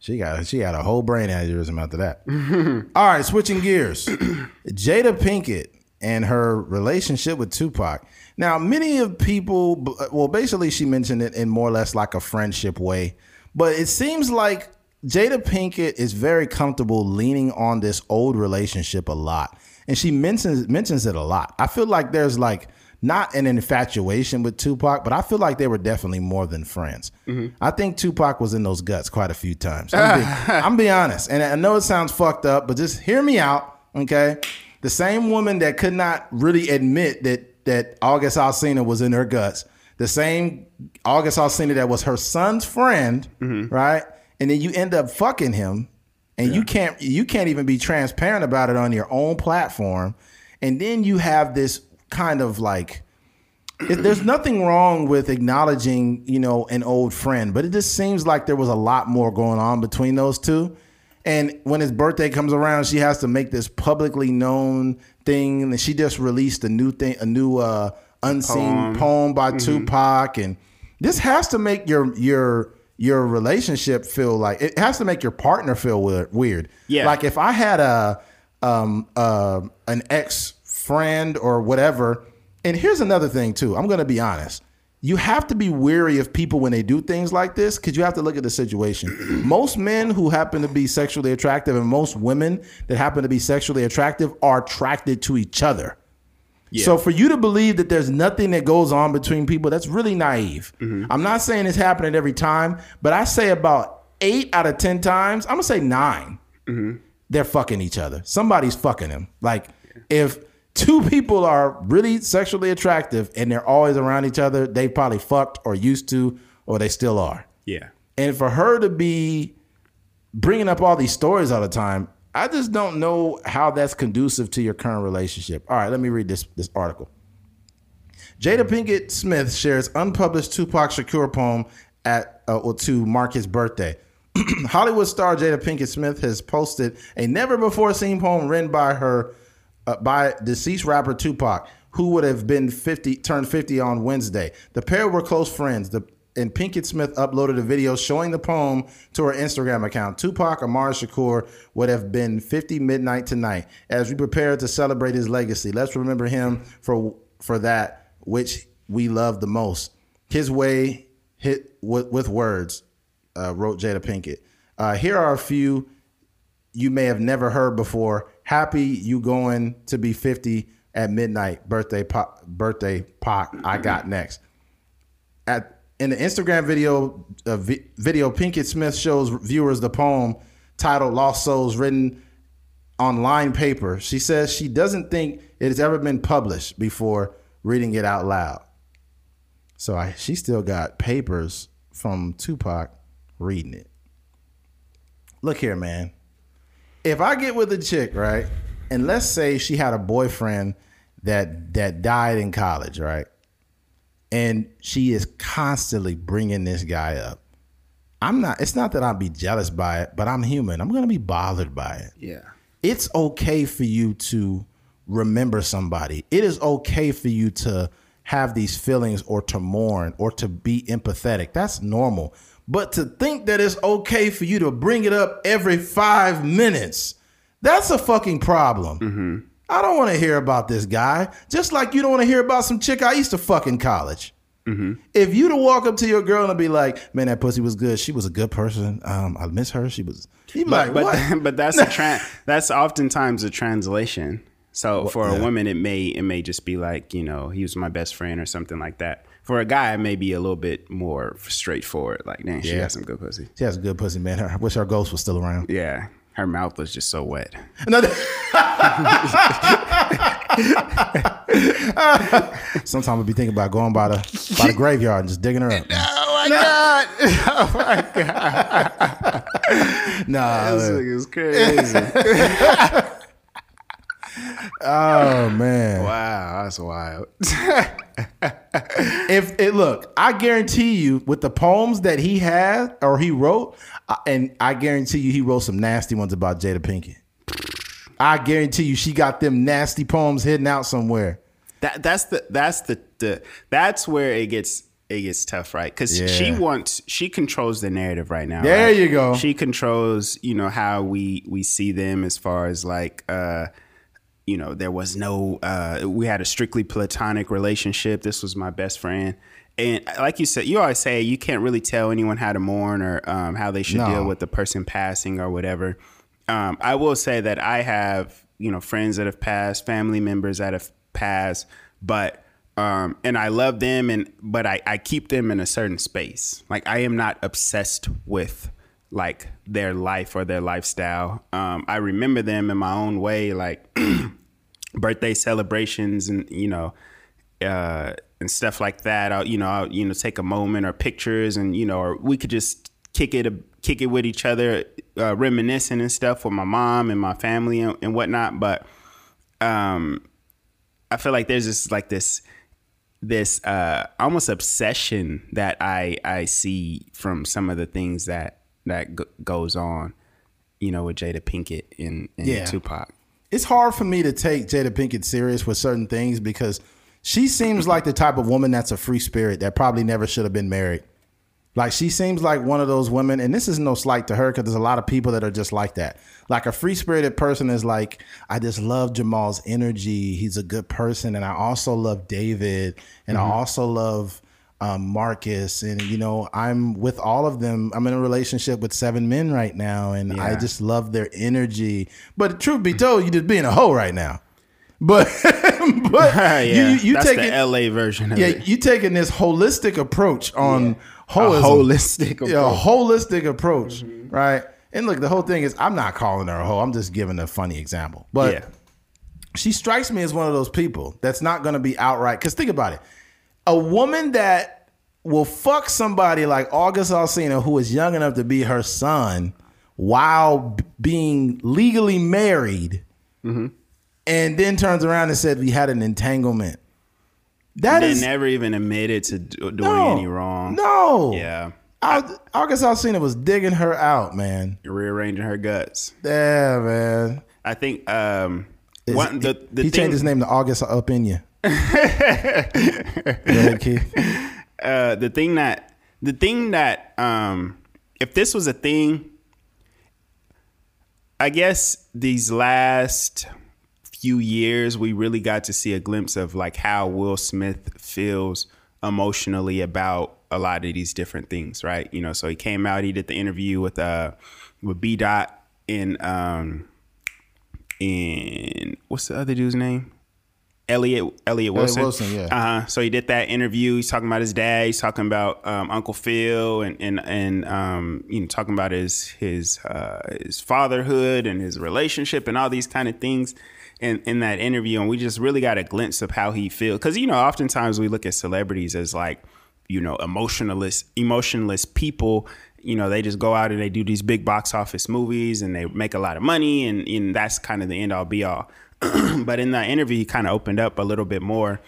[SPEAKER 1] She got she had a whole brain aneurysm after that. All right, switching gears. Jada Pinkett and her relationship with Tupac. Now, many of people, well, basically, she mentioned it in more or less like a friendship way, but it seems like Jada Pinkett is very comfortable leaning on this old relationship a lot, and she mentions mentions it a lot. I feel like there's like not an infatuation with Tupac, but I feel like they were definitely more than friends. Mm-hmm. I think Tupac was in those guts quite a few times. I'm being, I'm being honest, and I know it sounds fucked up, but just hear me out, okay? The same woman that could not really admit that that August Alsina was in her guts, the same August Alsina that was her son's friend, mm-hmm. right? And then you end up fucking him, and you can't you can't even be transparent about it on your own platform, and then you have this kind of like there's nothing wrong with acknowledging, you know, an old friend, but it just seems like there was a lot more going on between those two. And when his birthday comes around, she has to make this publicly known thing, and she just released a new thing, a new uh, unseen poem, by Tupac, and this has to make your your your relationship feel like it has to make your partner feel weird. weird.
[SPEAKER 2] Yeah.
[SPEAKER 1] like if I had a um uh, an ex friend or whatever. And here's another thing too. I'm going to be honest. You have to be wary of people when they do things like this because you have to look at the situation. most men who happen to be sexually attractive and most women that happen to be sexually attractive are attracted to each other. So for you to believe that there's nothing that goes on between people, that's really naive. Mm-hmm. I'm not saying it's happening every time, but I say about eight out of ten times, I'm gonna say 9 mm-hmm. they're fucking each other. Somebody's fucking them. Like if two people are really sexually attractive and they're always around each other, they probably fucked or used to, or they still are.
[SPEAKER 2] Yeah.
[SPEAKER 1] And for her to be bringing up all these stories all the time, I just don't know how that's conducive to your current relationship. All right, let me read this this article. Jada Pinkett Smith shares unpublished Tupac Shakur poem at uh, or to mark his birthday. Hollywood star Jada Pinkett Smith has posted a never before seen poem written by her uh, by deceased rapper Tupac. who would have been 50 turned 50 on Wednesday. The pair were close friends. The and Pinkett Smith uploaded a video showing the poem to her Instagram account. Tupac Amaru Shakur would have been 50 midnight tonight. As we prepare to celebrate his legacy, let's remember him for for that which we love the most. His way hit with, with words, uh, wrote Jada Pinkett. Uh, here are a few you may have never heard before. Happy you going to be 50 at midnight. Birthday pop, birthday Pac. I got next. At in the Instagram video, uh, vi- video Pinkett Smith shows viewers the poem titled "Lost Souls," written on lined paper. She says she doesn't think it has ever been published before reading it out loud. So I, she still got papers from Tupac reading it. Look here, man. If I get with a chick, right, and let's say she had a boyfriend that that died in college, right? and she is constantly bringing this guy up. I'm not. It's not that I'll be jealous by it, but I'm human. I'm gonna be bothered by it.
[SPEAKER 2] Yeah.
[SPEAKER 1] It's okay for you to remember somebody. It is okay for you to have these feelings or to mourn or to be empathetic. That's normal. But to think that it's okay for you to bring it up every five minutes, that's a fucking problem. Mm-hmm. I don't want to hear about this guy. Just like you don't want to hear about some chick I used to fuck in college. Mm-hmm. If you to walk up to your girl and be like, "Man, that pussy was good. She was a good person. Um, I miss her. She was."
[SPEAKER 2] But
[SPEAKER 1] like,
[SPEAKER 2] but, but that's a tra- that's oftentimes a translation. So for a
[SPEAKER 1] yeah.
[SPEAKER 2] woman, it may it may just be like you know he was my best friend or something like that. For a guy, it may be a little bit more straightforward. Like, dang, she
[SPEAKER 1] Yeah.
[SPEAKER 2] got some good pussy.
[SPEAKER 1] She has a good pussy, man. I wish her ghost was still around.
[SPEAKER 2] Yeah, her mouth was just so wet.
[SPEAKER 1] No, Sometimes I'd be thinking about going by the by the graveyard and just digging her up.
[SPEAKER 2] Oh my god! Oh my god!
[SPEAKER 1] Nah,
[SPEAKER 2] This
[SPEAKER 1] look.
[SPEAKER 2] nigga's crazy.
[SPEAKER 1] oh man.
[SPEAKER 2] wow, that's wild.
[SPEAKER 1] If it look, I guarantee you, with the poems that he had or he wrote, uh, and I guarantee you, he wrote some nasty ones about Jada Pinkett. I guarantee you, she got them nasty poems hidden out somewhere.
[SPEAKER 2] That that's the that's the, the that's where it gets it gets tough, right? Because she wants she controls the narrative right now.
[SPEAKER 1] There
[SPEAKER 2] right?
[SPEAKER 1] you go.
[SPEAKER 2] She controls you know how we we see them as far as like uh you know there was no uh we had a strictly platonic relationship. This was my best friend. And like you said, you always say you can't really tell anyone how to mourn or um, how they should
[SPEAKER 1] No.
[SPEAKER 2] deal with the person passing or whatever. Um, I will say that I have, you know, friends that have passed, family members that have passed, but um, and I love them, and but I, I keep them in a certain space. Like I am not obsessed with like their life or their lifestyle. Um, I remember them in my own way, like birthday celebrations, and you know, uh, and stuff like that. I'll, you know, I'll, you know, take a moment or pictures, and you know, or we could just kick it, kick it with each other, uh, reminiscing and stuff with my mom and my family and, and whatnot. But um, I feel like there's just like this, this uh, almost obsession that I I see from some of the things that that g- goes on, you know, with Jada Pinkett and, and
[SPEAKER 1] Yeah.
[SPEAKER 2] Tupac.
[SPEAKER 1] it's hard for me to take Jada Pinkett serious with certain things because she seems like the type of woman that's a free spirit that probably never should have been married. Like she seems like one of those women, and this is no slight to her because there's a lot of people that are just like that. Like a free spirited person is like, I just love Jamal's energy. He's a good person, and I also love David, and I mm-hmm. also love um, Marcus, and you know, I'm with all of them. I'm in a relationship with seven men right now, and I just love their energy. But truth be told, you just being a hoe right now. But but
[SPEAKER 2] yeah,
[SPEAKER 1] you you, taking
[SPEAKER 2] the LA version of
[SPEAKER 1] yeah
[SPEAKER 2] it.
[SPEAKER 1] you taking this holistic approach on
[SPEAKER 2] A
[SPEAKER 1] holism.
[SPEAKER 2] holistic
[SPEAKER 1] Yeah, a
[SPEAKER 2] approach.
[SPEAKER 1] holistic approach, right? And look, the whole thing is, I'm not calling her a hoe. I'm just giving a funny example. But
[SPEAKER 2] yeah.
[SPEAKER 1] she strikes me as one of those people that's not going to be outright. Because think about it, a woman that will fuck somebody like August Alsina, who is young enough to be her son, while b- being legally married,
[SPEAKER 2] Mm-hmm.
[SPEAKER 1] and then turns around and said we had an entanglement. That
[SPEAKER 2] They
[SPEAKER 1] is
[SPEAKER 2] never even admitted to do- doing
[SPEAKER 1] no,
[SPEAKER 2] any wrong.
[SPEAKER 1] No.
[SPEAKER 2] Yeah.
[SPEAKER 1] Au- August Alsina was digging her out, man.
[SPEAKER 2] Rearranging her guts.
[SPEAKER 1] Yeah, man.
[SPEAKER 2] I think um
[SPEAKER 1] Is-
[SPEAKER 2] one the the
[SPEAKER 1] he
[SPEAKER 2] thing,
[SPEAKER 1] changed his name to August Alpina. ahead, Keith.
[SPEAKER 2] Uh, the thing that the thing that um, if this was a thing, I guess these last few years we really got to see a glimpse of like how Will Smith feels emotionally about a lot of these different things, right? You know, so he came out, he did the interview with uh with B Dot in um in what's the other dude's name? Elliott Elliott Wilson.
[SPEAKER 1] Wilson, yeah.
[SPEAKER 2] Uh huh. So he did that interview. He's talking about his dad. He's talking about um, Uncle Phil, and and and um, you know talking about his his uh, his fatherhood and his relationship and all these kind of things in in that interview. And we just really got a glimpse of how he feels because you know oftentimes we look at celebrities as like you know emotionless emotionless people you know they just go out and they do these big box office movies and they make a lot of money and, and that's kind of the end all be all but in that interview he kind of opened up a little bit more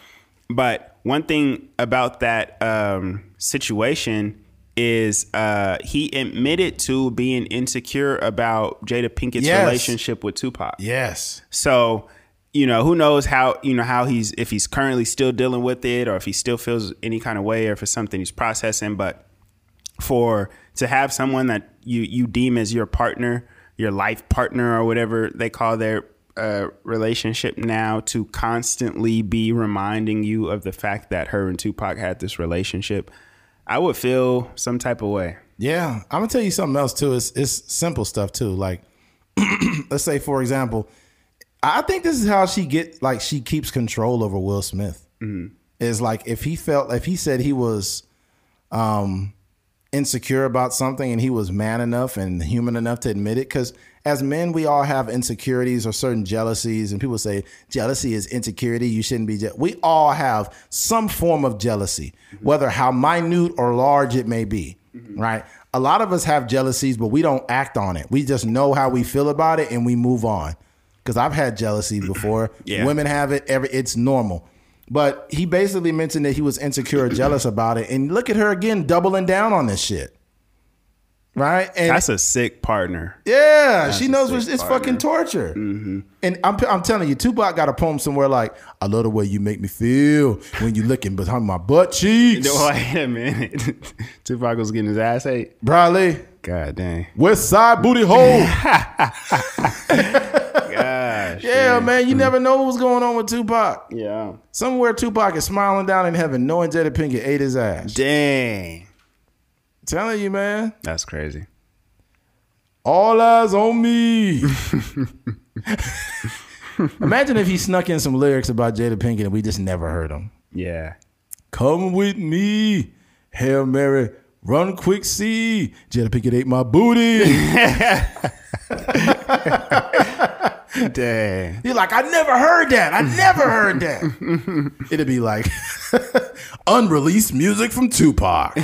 [SPEAKER 2] but one thing about that um, situation is uh, he admitted to being insecure about Jada Pinkett's
[SPEAKER 1] Yes.
[SPEAKER 2] relationship with Tupac.
[SPEAKER 1] Yes.
[SPEAKER 2] So, you know, who knows how, you know, how he's, if he's currently still dealing with it or if he still feels any kind of way or if it's something he's processing. But for, to have someone that you, you deem as your partner, your life partner or whatever they call their uh, relationship now to constantly be reminding you of the fact that her and Tupac had this relationship, I would feel some type of way.
[SPEAKER 1] Yeah, I'm gonna tell you something else too. It's it's simple stuff too. Like, let's say for example, I think this is how she get like she keeps control over Will Smith. Is like if he felt if he said he was um insecure about something and he was man enough and human enough to admit it because as men we all have insecurities or certain jealousies and people say jealousy is insecurity you shouldn't be je-. we all have some form of jealousy mm-hmm. whether how minute or large it may be mm-hmm. right a lot of us have jealousies but we don't act on it we just know how we feel about it and we move on because i've had jealousy mm-hmm. before
[SPEAKER 2] Yeah.
[SPEAKER 1] women have it every it's normal but he basically mentioned that he was insecure or jealous about it. And look at her again doubling down on this shit. Right? And
[SPEAKER 2] That's a sick partner.
[SPEAKER 1] yeah, she knows
[SPEAKER 2] sick
[SPEAKER 1] it's,
[SPEAKER 2] partner.
[SPEAKER 1] fucking torture. Mm-hmm. And I'm, I'm telling you, Tupac got a poem somewhere like, I love the way you make me feel when you looking behind my butt cheeks.
[SPEAKER 2] No, wait a minute. Tupac was getting his ass ate.
[SPEAKER 1] Bradley,
[SPEAKER 2] God dang.
[SPEAKER 1] West Side Booty Hole.
[SPEAKER 2] Gosh.
[SPEAKER 1] yeah, man, you mm. never know what's going on with Tupac.
[SPEAKER 2] Yeah.
[SPEAKER 1] Somewhere Tupac is smiling down in heaven knowing Jada Pinkett ate his ass.
[SPEAKER 2] Dang.
[SPEAKER 1] Telling you, man.
[SPEAKER 2] That's crazy.
[SPEAKER 1] All eyes on me. Imagine if he snuck in some lyrics about Jada Pinkett and we just never heard them.
[SPEAKER 2] Yeah.
[SPEAKER 1] Come with me, Hail Mary, run quick, see. Jada Pinkett ate my booty.
[SPEAKER 2] Dang.
[SPEAKER 1] You're like, I never heard that. I never heard that. It'd be like unreleased music from Tupac.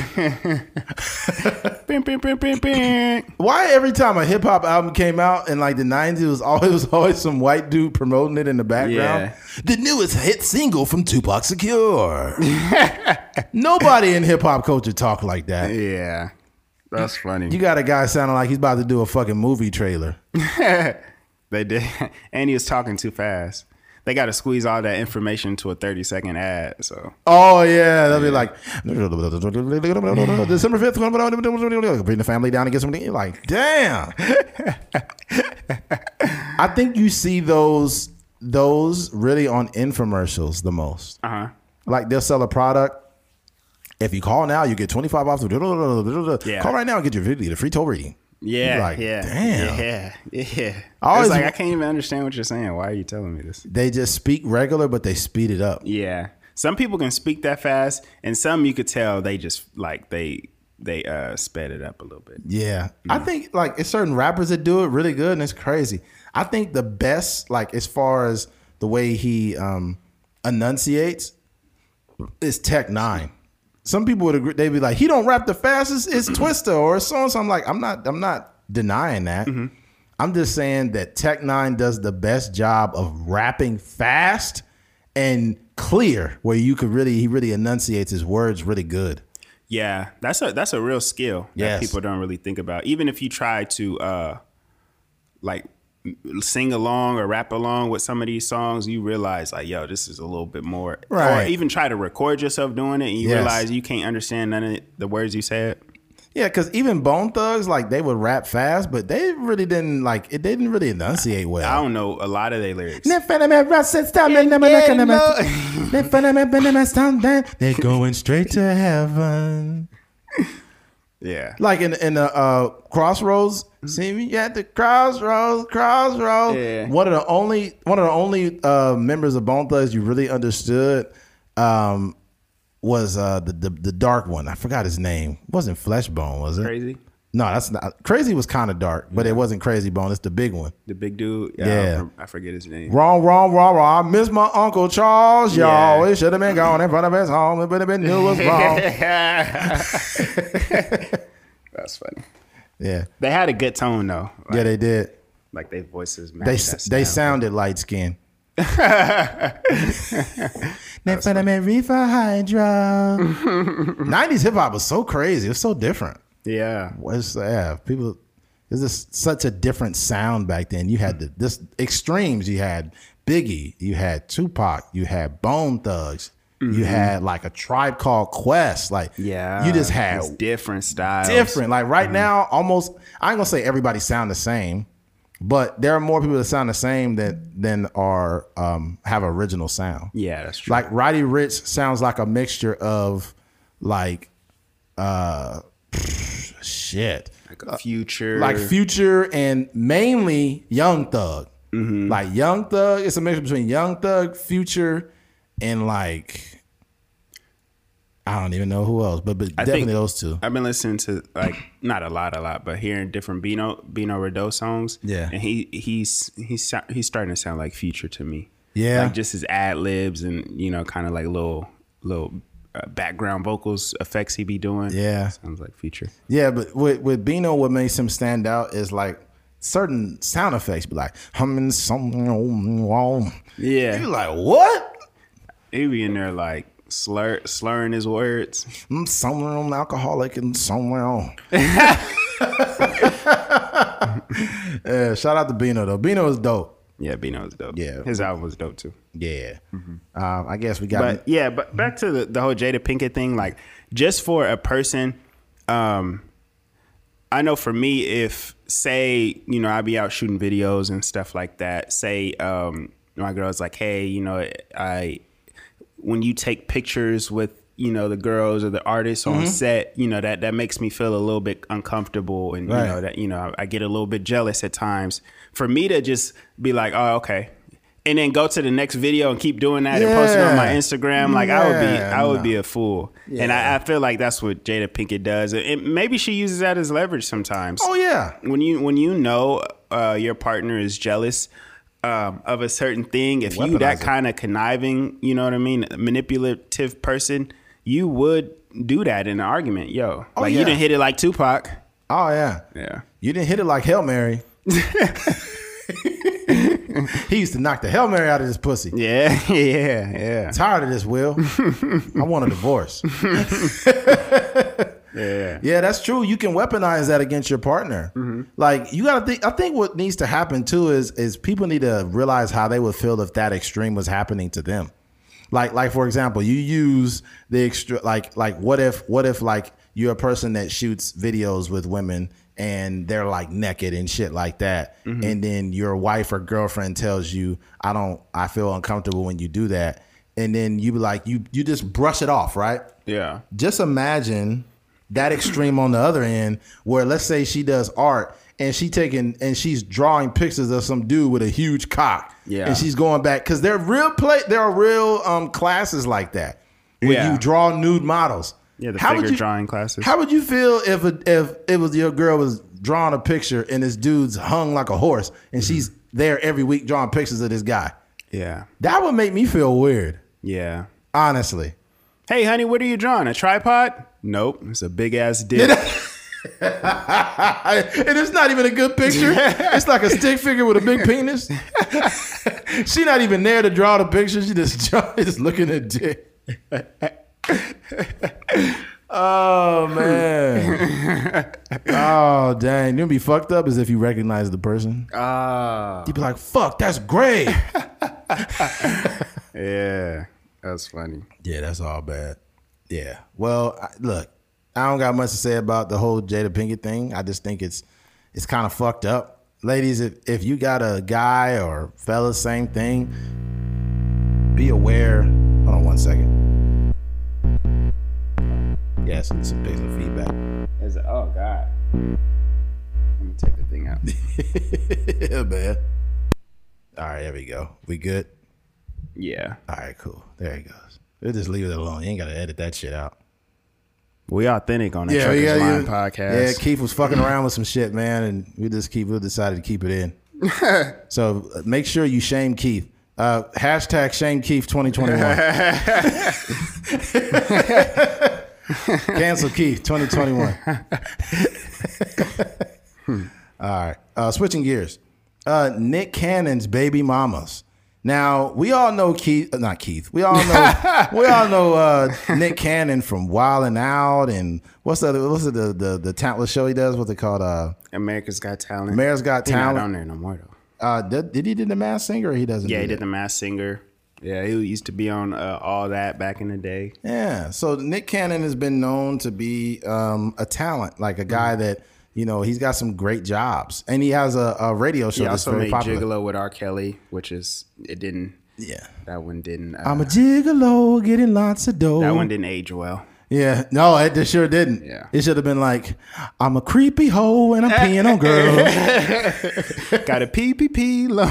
[SPEAKER 2] Bing, bing, bing.
[SPEAKER 1] Why every time a hip hop album came out in like the 90s, it was always, it was always some white dude promoting it in the background? The newest hit single from Tupac Shakur. Nobody in hip hop culture talk like that.
[SPEAKER 2] Yeah. That's funny.
[SPEAKER 1] You got a guy sounding like he's about to do a fucking movie trailer.
[SPEAKER 2] They did. And he was talking too fast. They got to squeeze all that information to a 30 second ad. So,
[SPEAKER 1] Oh yeah, they'll be like December fifth. Bring the family down and get something. Like, damn. I think you see those those really on infomercials the most.
[SPEAKER 2] uh huh.
[SPEAKER 1] Like they'll sell a product. If you call now, you get twenty five off.
[SPEAKER 2] Yeah.
[SPEAKER 1] Call right now and get your video, the free toll reading.
[SPEAKER 2] Yeah.
[SPEAKER 1] Like,
[SPEAKER 2] yeah.
[SPEAKER 1] damn.
[SPEAKER 2] Yeah. Yeah.
[SPEAKER 1] I always-
[SPEAKER 2] was like, I can't even understand what you're saying. Why are you telling me this?
[SPEAKER 1] They just speak regular, but they speed it up.
[SPEAKER 2] Yeah. Some people can speak that fast, and some you could tell they just like they they uh sped it up a little bit.
[SPEAKER 1] Yeah. I think like it's certain rappers that do it really good and it's crazy. I think the best, like as far as the way he um enunciates, is Tech N9ne. Some people would agree they'd be like, he don't rap the fastest, it's Twista or so and so. I'm like, I'm not I'm not denying that. I'm just saying that Tech N9ne does the best job of rapping fast and clear, where you could really he really enunciates his words really good.
[SPEAKER 2] Yeah, that's a that's a real skill that
[SPEAKER 1] Yes.
[SPEAKER 2] people don't really think about. Even if you try to uh like sing along or rap along with some of these songs, you realize like, yo, this is a little bit more.
[SPEAKER 1] Right.
[SPEAKER 2] Or even try to record yourself doing it, and you
[SPEAKER 1] Yes.
[SPEAKER 2] realize you can't understand none of the words you said.
[SPEAKER 1] Yeah, because even Bone Thugs, like they would rap fast, but they really didn't like it. Didn't really enunciate well.
[SPEAKER 2] I don't know a lot of their lyrics.
[SPEAKER 1] They're going straight to heaven.
[SPEAKER 2] Yeah.
[SPEAKER 1] Like in in the uh, crossroads, see me at the crossroads, crossroads.
[SPEAKER 2] Yeah.
[SPEAKER 1] One of the only one of the only uh, members of Bone Thugs you really understood um, was uh, the, the the dark one. I forgot his name. It wasn't Fleshbone, was it?
[SPEAKER 2] Crazy.
[SPEAKER 1] No, that's not. Krayzie was kind of dark, but it wasn't Krayzie Bone. It's the big one.
[SPEAKER 2] The big dude.
[SPEAKER 1] Yeah.
[SPEAKER 2] I forget his name.
[SPEAKER 1] Wrong, wrong, wrong, wrong. I miss my Uncle Charles, y'all.
[SPEAKER 2] Yeah.
[SPEAKER 1] It should have been gone in front of his home. It would have been knew was wrong.
[SPEAKER 2] That's funny.
[SPEAKER 1] yeah.
[SPEAKER 2] They had a good tone though. Like,
[SPEAKER 1] Yeah, they did.
[SPEAKER 2] like their voices.
[SPEAKER 1] They they sounded light skinned. Next time I'm reefer hydro. 90s hip hop was so crazy. It was so different.
[SPEAKER 2] Yeah.
[SPEAKER 1] What's yeah, people there's just such a different sound back then. You had the this extremes. You had Biggie, you had Tupac, you had Bone Thugs, you had like a tribe called Quest. Like
[SPEAKER 2] Yeah.
[SPEAKER 1] you just had
[SPEAKER 2] different styles.
[SPEAKER 1] different. Like right now, almost I ain't gonna say everybody sound the same, but there are more people that sound the same that than are um have original sound.
[SPEAKER 2] Yeah, that's true.
[SPEAKER 1] Like Roddy Ricch sounds like a mixture of like uh shit.
[SPEAKER 2] like future.
[SPEAKER 1] Like Future and mainly Young Thug.
[SPEAKER 2] Mm-hmm.
[SPEAKER 1] Like Young Thug, it's a mix between Young Thug, Future, and like I don't even know who else, but, but
[SPEAKER 2] I
[SPEAKER 1] definitely those two.
[SPEAKER 2] I've been listening to like not a lot, a lot, but hearing different Bino Bino Rideaux songs.
[SPEAKER 1] Yeah.
[SPEAKER 2] and he he's he's he's starting to sound like Future to me.
[SPEAKER 1] Yeah.
[SPEAKER 2] like just his ad libs and you know, kind of like little little Uh, background vocals effects he be doing.
[SPEAKER 1] Yeah.
[SPEAKER 2] sounds like Future.
[SPEAKER 1] Yeah, but with with Bino, what makes him stand out is like certain sound effects. Be like humming something.
[SPEAKER 2] Yeah,
[SPEAKER 1] You like what?
[SPEAKER 2] he be in there like slur slurring his words.
[SPEAKER 1] Mm, I'm somewhere on alcoholic and somewhere on. yeah, shout out to Bino though. Bino is dope.
[SPEAKER 2] Yeah, Bino was dope.
[SPEAKER 1] Yeah.
[SPEAKER 2] his album was dope too.
[SPEAKER 1] Yeah. Um, I guess we got.
[SPEAKER 2] but yeah, but back to the, the whole Jada Pinkett thing, like just for a person, um, I know for me, if say, you know, I be out shooting videos and stuff like that, say, um, my girl's like, hey, you know, I, when you take pictures with, you know, the girls or the artists on set, you know, that, that makes me feel a little bit uncomfortable. And,
[SPEAKER 1] Right.
[SPEAKER 2] you know, that, you know, I get a little bit jealous at times for me to just be like, oh, okay. And then go to the next video and keep doing that and posting on my Instagram. Like I would be, I would be a fool. And I, I feel like that's what Jada Pinkett does. And maybe she uses that as leverage sometimes.
[SPEAKER 1] oh yeah.
[SPEAKER 2] When you when you know uh, your partner is jealous um, of a certain thing, if you that kind of conniving, you know what I mean, manipulative person, you would do that in an argument. Yo,
[SPEAKER 1] Oh,
[SPEAKER 2] like
[SPEAKER 1] yeah.
[SPEAKER 2] you didn't hit it like Tupac.
[SPEAKER 1] Oh yeah.
[SPEAKER 2] Yeah.
[SPEAKER 1] You didn't hit it like Hail Mary. he used to knock the Hail Mary out of his pussy.
[SPEAKER 2] Yeah, yeah, yeah.
[SPEAKER 1] Tired of this, Will. I want a divorce.
[SPEAKER 2] Yeah.
[SPEAKER 1] Yeah, that's true. You can weaponize that against your partner.
[SPEAKER 2] Mm-hmm.
[SPEAKER 1] Like you got to think. I think what needs to happen too is is people need to realize how they would feel if that extreme was happening to them. Like like for example, you use the extra like like what if what if like you're a person that shoots videos with women and they're like naked and shit like that,
[SPEAKER 2] Mm-hmm.
[SPEAKER 1] and then your wife or girlfriend tells you, "I don't, I feel uncomfortable when you do that," and then you be like you you just brush it off, right?
[SPEAKER 2] Yeah.
[SPEAKER 1] just imagine that extreme on the other end where let's say she does art and she taking and she's drawing pictures of some dude with a huge cock
[SPEAKER 2] Yeah.
[SPEAKER 1] and she's going back because there are real play there are real um classes like that where
[SPEAKER 2] Yeah.
[SPEAKER 1] you draw nude models
[SPEAKER 2] Yeah, the
[SPEAKER 1] How
[SPEAKER 2] figure
[SPEAKER 1] you-
[SPEAKER 2] drawing classes.
[SPEAKER 1] how would you feel if a, if it was your girl was drawing a picture and this dude's hung like a horse and she's mm-hmm. there every week drawing pictures of this guy
[SPEAKER 2] yeah.
[SPEAKER 1] that would make me feel weird
[SPEAKER 2] Yeah.
[SPEAKER 1] honestly
[SPEAKER 2] Hey, honey, what are you drawing? A tripod? Nope. It's a big ass dick.
[SPEAKER 1] and it's not even a good picture. It's like a stick figure with a big penis. She's not even there to draw the picture. She just just looking at dick. oh man. Oh dang! You'd be fucked up as if you recognize the person.
[SPEAKER 2] Ah,
[SPEAKER 1] You'd be like, "Fuck, that's great."
[SPEAKER 2] yeah, that's funny.
[SPEAKER 1] yeah, that's all bad. Yeah. Well, I, look, I don't got much to say about the whole Jada Pinkett thing. I just think it's it's kind of fucked up, ladies. If if you got a guy or fellas, same thing. Be aware. Hold on one second. Yes, it's some basic feedback.
[SPEAKER 2] Is it, oh God. Let me take the thing out.
[SPEAKER 1] yeah, man. All right, there we go. We good?
[SPEAKER 2] yeah,
[SPEAKER 1] All right, cool. There he goes. We'll just leave it alone. You ain't got to edit that shit out.
[SPEAKER 2] we authentic on the
[SPEAKER 1] Yeah,
[SPEAKER 2] Truckers
[SPEAKER 1] yeah,
[SPEAKER 2] Mind
[SPEAKER 1] yeah.
[SPEAKER 2] podcast.
[SPEAKER 1] Yeah, Keith was fucking around with some shit, man, and we just keep we decided to keep it in. so make sure you shame Keith. Uh, hashtag shame Keith 2021. Cancel Keith 2021. All right. Uh, switching gears. Uh, Nick Cannon's baby mamas. Now we all know Keith, uh, not Keith. We all know we all know uh, Nick Cannon from Wild and Out and what's the other- what's the the the, the talentless show he does? What's it called? Uh,
[SPEAKER 2] America's Got Talent.
[SPEAKER 1] Mayor's Got
[SPEAKER 2] He not on there no more though.
[SPEAKER 1] uh, did, did he do the Masked Singer? or He doesn't.
[SPEAKER 2] Yeah,
[SPEAKER 1] do
[SPEAKER 2] he
[SPEAKER 1] that?
[SPEAKER 2] did the Masked Singer. Yeah, he used to be on uh, all that back in the day.
[SPEAKER 1] Yeah. So Nick Cannon has been known to be um, a talent, like a guy
[SPEAKER 2] Mm-hmm.
[SPEAKER 1] that you know he's got some great jobs, and he has a, a radio show
[SPEAKER 2] He
[SPEAKER 1] that's
[SPEAKER 2] also
[SPEAKER 1] very
[SPEAKER 2] made
[SPEAKER 1] popular.
[SPEAKER 2] Gigolo with R. Kelly, which is it didn't.
[SPEAKER 1] Yeah.
[SPEAKER 2] That one didn't. Uh,
[SPEAKER 1] I'm a gigolo, getting lots of dough.
[SPEAKER 2] that one didn't age well.
[SPEAKER 1] Yeah, no, it, it sure didn't.
[SPEAKER 2] Yeah.
[SPEAKER 1] it should have been like, I'm a creepy hoe and I'm peeing on girls.
[SPEAKER 2] Got a PPP loan.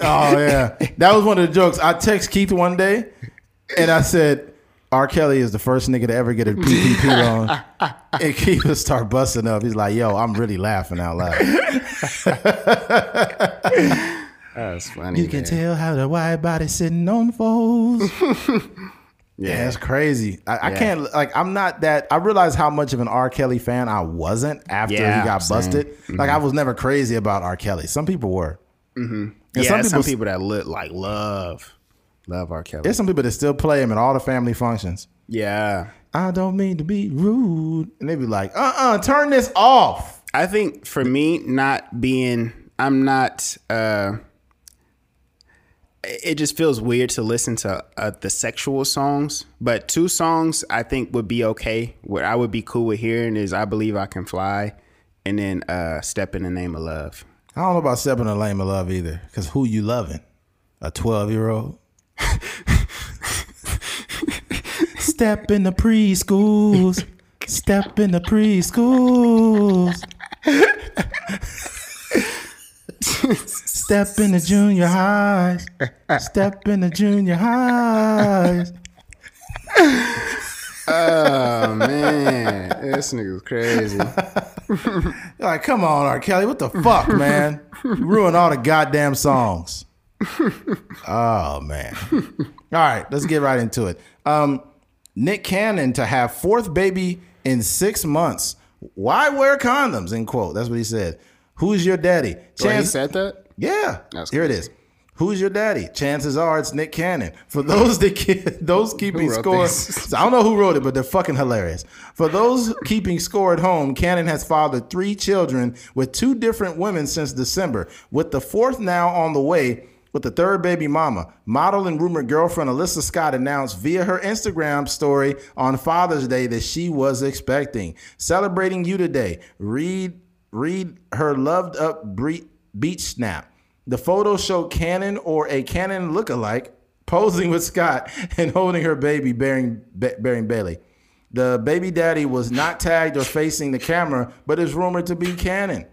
[SPEAKER 1] oh yeah, that was one of the jokes. I text Keith one day, and I said, R. Kelly is the first nigga to ever get a PPP loan, and Keith would start busting up. He's like, Yo, I'm really laughing out loud.
[SPEAKER 2] That's funny.
[SPEAKER 1] You can
[SPEAKER 2] man.
[SPEAKER 1] tell how the white body sitting on foes. Yeah,
[SPEAKER 2] Yeah.
[SPEAKER 1] that's crazy. I, I can't like. I'm not that. I realized how much of an R. Kelly fan I wasn't after
[SPEAKER 2] Yeah,
[SPEAKER 1] he got
[SPEAKER 2] same.
[SPEAKER 1] busted. Like I was never crazy about R. Kelly. Some people were. Mm-hmm.
[SPEAKER 2] yeah,
[SPEAKER 1] some
[SPEAKER 2] some
[SPEAKER 1] people,
[SPEAKER 2] people, that look like love, love R. Kelly.
[SPEAKER 1] there's some people that still play him at all the family functions.
[SPEAKER 2] yeah,
[SPEAKER 1] I don't mean to be rude, and they be like, "Uh, uh turn this off."
[SPEAKER 2] I think for me, not being, I'm not. uh It just feels weird to listen to uh, the sexual songs, but two songs I think would be okay. What I would be cool with hearing is "I Believe I Can Fly," and then uh "Step in the Name of Love."
[SPEAKER 1] I don't know about "Step in the Name of love either, because who you loving? A 12 year old. Step in the preschools. Step in the preschools. Step in the junior highs. Step in the junior highs.
[SPEAKER 2] Oh man, this nigga's crazy.
[SPEAKER 1] Like, come on, R. Kelly, what the fuck, man? You ruined all the goddamn songs. Oh man. All right, let's get right into it. Um, Nick Cannon to have fourth baby in six months. Why wear condoms? End quote. That's what he said. Who's your daddy?
[SPEAKER 2] Oh, he
[SPEAKER 1] Chance-
[SPEAKER 2] said that?
[SPEAKER 1] yeah.
[SPEAKER 2] That's
[SPEAKER 1] Here it is. Who's your daddy? Chances are it's Nick Cannon. For those that ke- those keeping score,
[SPEAKER 2] this?
[SPEAKER 1] I don't know who wrote it, but they're fucking hilarious. For those keeping score at home, Cannon has fathered three children with two different women since December, with the fourth now on the way. With the third baby mama, model and rumored girlfriend Alyssa Scott announced via her Instagram story on Father's Day that she was expecting. Celebrating you today. Read read her loved up beach snap. The photo showed Cannon or a Cannon lookalike posing with Scott and holding her baby bearing, bearing Bailey. The baby daddy was not tagged or facing the camera, but is rumored to be Cannon.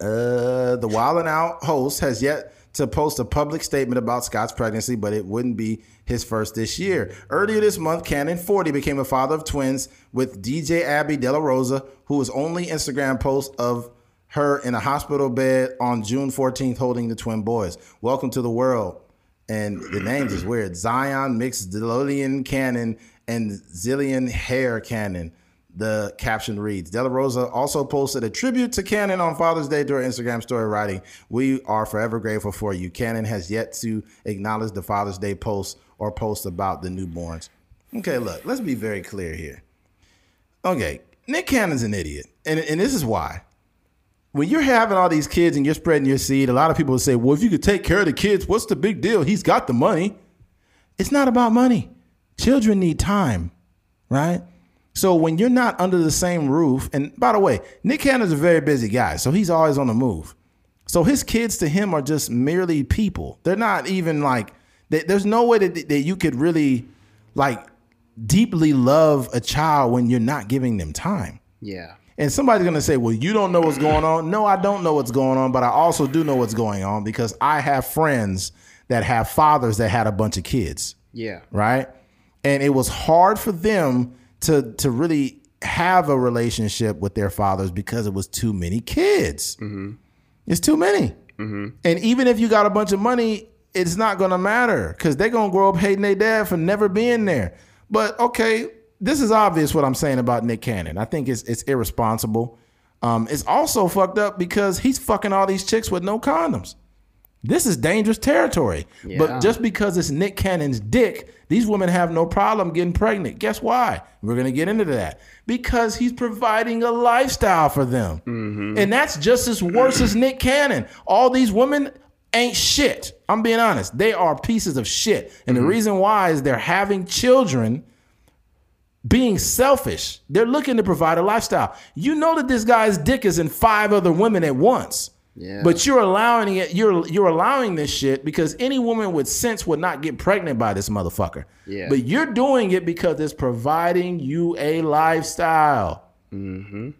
[SPEAKER 1] Uh, the Wild and Out host has yet to post a public statement about Scott's pregnancy, but it wouldn't be his first this year. Earlier this month, Cannon 40 became a father of twins with DJ Abby De La Rosa, who was only Instagram post of her in a hospital bed on June 14th holding the twin boys. Welcome to the world. And the names is weird. Zion Mixolydian Cannon and Zillion Heir Cannon. The caption reads De La Rosa also posted a tribute to Cannon on Father's Day during Instagram story, writing, We are forever grateful for you. Cannon has yet to acknowledge the Father's Day post or post about the newborns. Okay, look, let's be very clear here. Okay, Nick Cannon's an idiot, and and this is why. When you're having all these kids and you're spreading your seed, a lot of people will say, "Well, if you could take care of the kids, what's the big deal? He's got the money." It's not about money. Children need time, right? So when you're not under the same roof, and by the way, Nick Cannon's a very busy guy, so he's always on the move. So his kids to him are just merely people. They're not even like there's no way that, that you could really like deeply love a child when you're not giving them time.
[SPEAKER 2] Yeah.
[SPEAKER 1] And somebody's gonna say, "Well, you don't know what's going on." No, I don't know what's going on, but I also do know what's going on because I have friends that have fathers that had a bunch of kids.
[SPEAKER 2] Yeah.
[SPEAKER 1] Right. And it was hard for them to to really have a relationship with their fathers because it was too many kids. Mm-hmm. It's too many. Mm-hmm. And even if you got a bunch of money, it's not going to matter because they're going to grow up hating their dad for never being there. But okay, this is obvious what I'm saying about Nick Cannon. I think it's it's irresponsible. Um, it's also fucked up because he's fucking all these chicks with no condoms. This is dangerous territory. Yeah. But just because it's Nick Cannon's dick, these women have no problem getting pregnant. Guess why? We're going to get into that. Because he's providing a lifestyle for them. Mm-hmm. And that's just as worse as Nick Cannon. All these women ain't shit. I'm being honest. They are pieces of shit. And mm-hmm. the reason why is they're having children being selfish. They're looking to provide a lifestyle. You know that this guy's dick is in five other women at once. Yeah. But you're allowing it. You're you're allowing this shit because any woman with sense would not get pregnant by this motherfucker. Yeah. But you're doing it because it's providing you a lifestyle. Mm-hmm.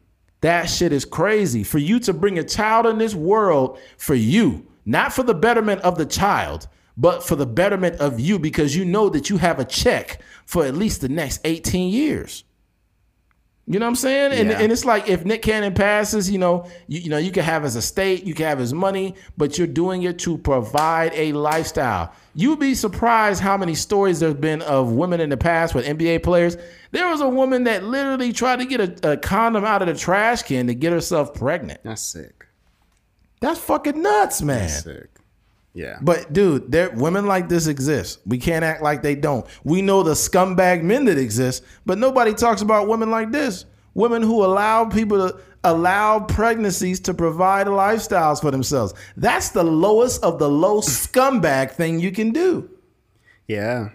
[SPEAKER 1] That shit is crazy. For you to bring a child in this world for you, not for the betterment of the child, but for the betterment of you, because you know that you have a check for at least the next 18 years. You know what I'm saying? And, yeah. and it's like if Nick Cannon passes, you know, you, you know, you can have his estate, you can have his money, but you're doing it to provide a lifestyle. You'd be surprised how many stories there's been of women in the past with NBA players. There was a woman that literally tried to get a, a condom out of the trash can to get herself pregnant.
[SPEAKER 2] That's sick.
[SPEAKER 1] That's fucking nuts, man. That's sick. Yeah. But dude, there women like this exist. We can't act like they don't. We know the scumbag men that exist, but nobody talks about women like this. Women who allow people to allow pregnancies to provide lifestyles for themselves. That's the lowest of the low scumbag thing you can do.
[SPEAKER 2] Yeah.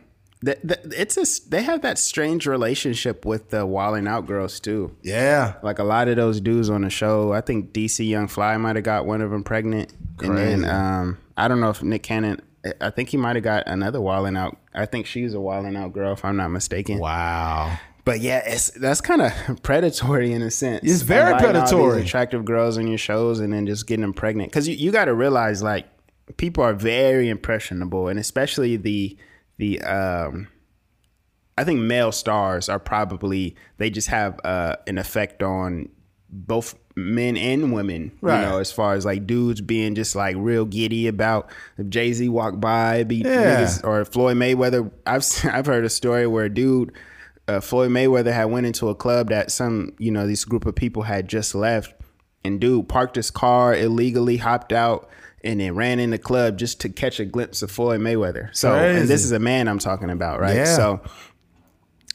[SPEAKER 2] It's a, they have that strange relationship with the Wild 'N Out girls too.
[SPEAKER 1] Yeah,
[SPEAKER 2] like a lot of those dudes on the show. I think DC Young Fly might have got one of them pregnant, Crazy. and then um, I don't know if Nick Cannon. I think he might have got another Wild 'N Out. I think she's a Wild 'N Out girl, if I'm not mistaken.
[SPEAKER 1] Wow.
[SPEAKER 2] But yeah, it's that's kind of predatory in a sense.
[SPEAKER 1] It's very predatory.
[SPEAKER 2] attractive girls on your shows and then just getting them pregnant because you, you got to realize like people are very impressionable and especially the the um I think male stars are probably they just have uh, an effect on both men and women. Right. You know, as far as like dudes being just like real giddy about if Jay Z walked by, be yeah. niggas, or Floyd Mayweather. I've I've heard a story where a dude. Uh, Floyd Mayweather had went into a club that some, you know, this group of people had just left, and dude parked his car illegally, hopped out, and then ran in the club just to catch a glimpse of Floyd Mayweather. So, Crazy. and this is a man I'm talking about, right? Yeah. So,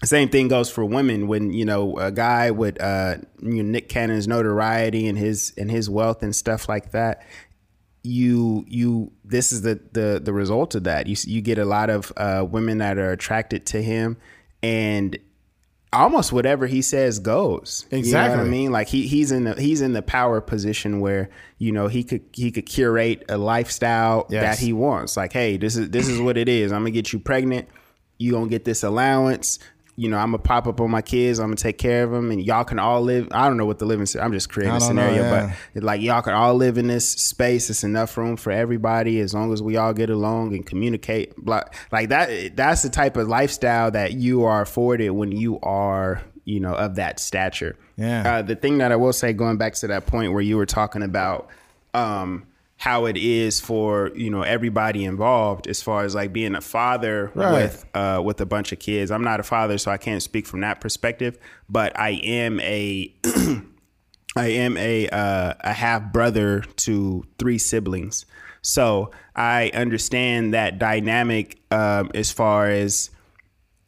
[SPEAKER 2] same thing goes for women when you know a guy with uh, you know, Nick Cannon's notoriety and his and his wealth and stuff like that. You you this is the the the result of that. You you get a lot of uh, women that are attracted to him, and almost whatever he says goes.
[SPEAKER 1] Exactly.
[SPEAKER 2] You know I mean? Like he he's in the he's in the power position where, you know, he could he could curate a lifestyle yes. that he wants. Like, hey, this is this is what it is. I'm gonna get you pregnant. You gonna get this allowance you know, I'm gonna pop up on my kids. I'm gonna take care of them, and y'all can all live. I don't know what the living. I'm just creating a scenario, know, yeah. but like y'all can all live in this space. It's enough room for everybody as long as we all get along and communicate. Like that. That's the type of lifestyle that you are afforded when you are, you know, of that stature.
[SPEAKER 1] Yeah.
[SPEAKER 2] Uh, the thing that I will say, going back to that point where you were talking about. Um, how it is for you know everybody involved as far as like being a father right. with uh, with a bunch of kids. I'm not a father, so I can't speak from that perspective. But I am a I am a uh, a half brother to three siblings, so I understand that dynamic um, as far as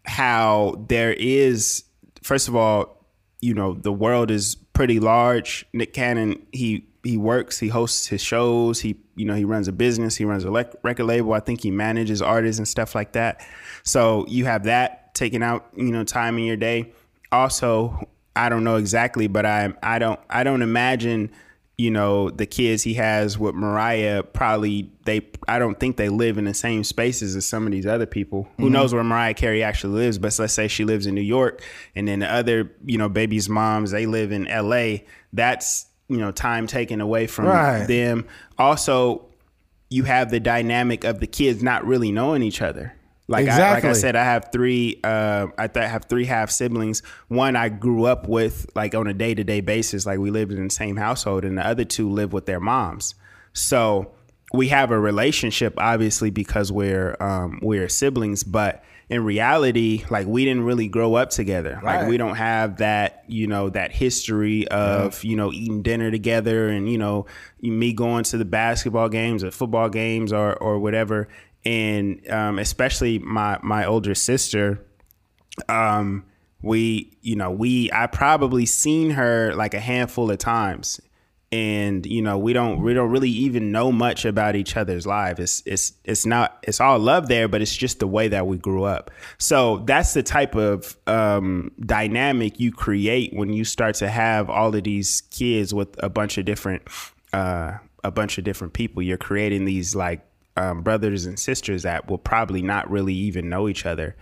[SPEAKER 2] how there is. First of all, you know the world is pretty large. Nick Cannon he he works, he hosts his shows, he you know he runs a business, he runs a record label. I think he manages artists and stuff like that. So you have that taking out you know time in your day. Also, I don't know exactly, but I I don't I don't imagine you know the kids he has with Mariah probably they I don't think they live in the same spaces as some of these other people. Who mm-hmm. knows where Mariah Carey actually lives? But let's say she lives in New York, and then the other you know baby's moms they live in L.A. That's you know time taken away from right. them. Also, you have the dynamic of the kids not really knowing each other. Like exactly. I, like I said, I have three. Uh, I th- have three half siblings. One I grew up with, like on a day to day basis. Like we lived in the same household, and the other two live with their moms. So we have a relationship, obviously, because we're um, we're siblings. But in reality, like we didn't really grow up together. Right. Like we don't have that, you know, that history of you know eating dinner together, and you know me going to the basketball games or football games or or whatever and um, especially my my older sister um, we you know we i probably seen her like a handful of times and you know we don't we don't really even know much about each other's lives it's it's it's not it's all love there but it's just the way that we grew up. So that's the type of um, dynamic you create when you start to have all of these kids with a bunch of different uh, a bunch of different people. You're creating these like um, brothers and sisters that will probably not really even know each other.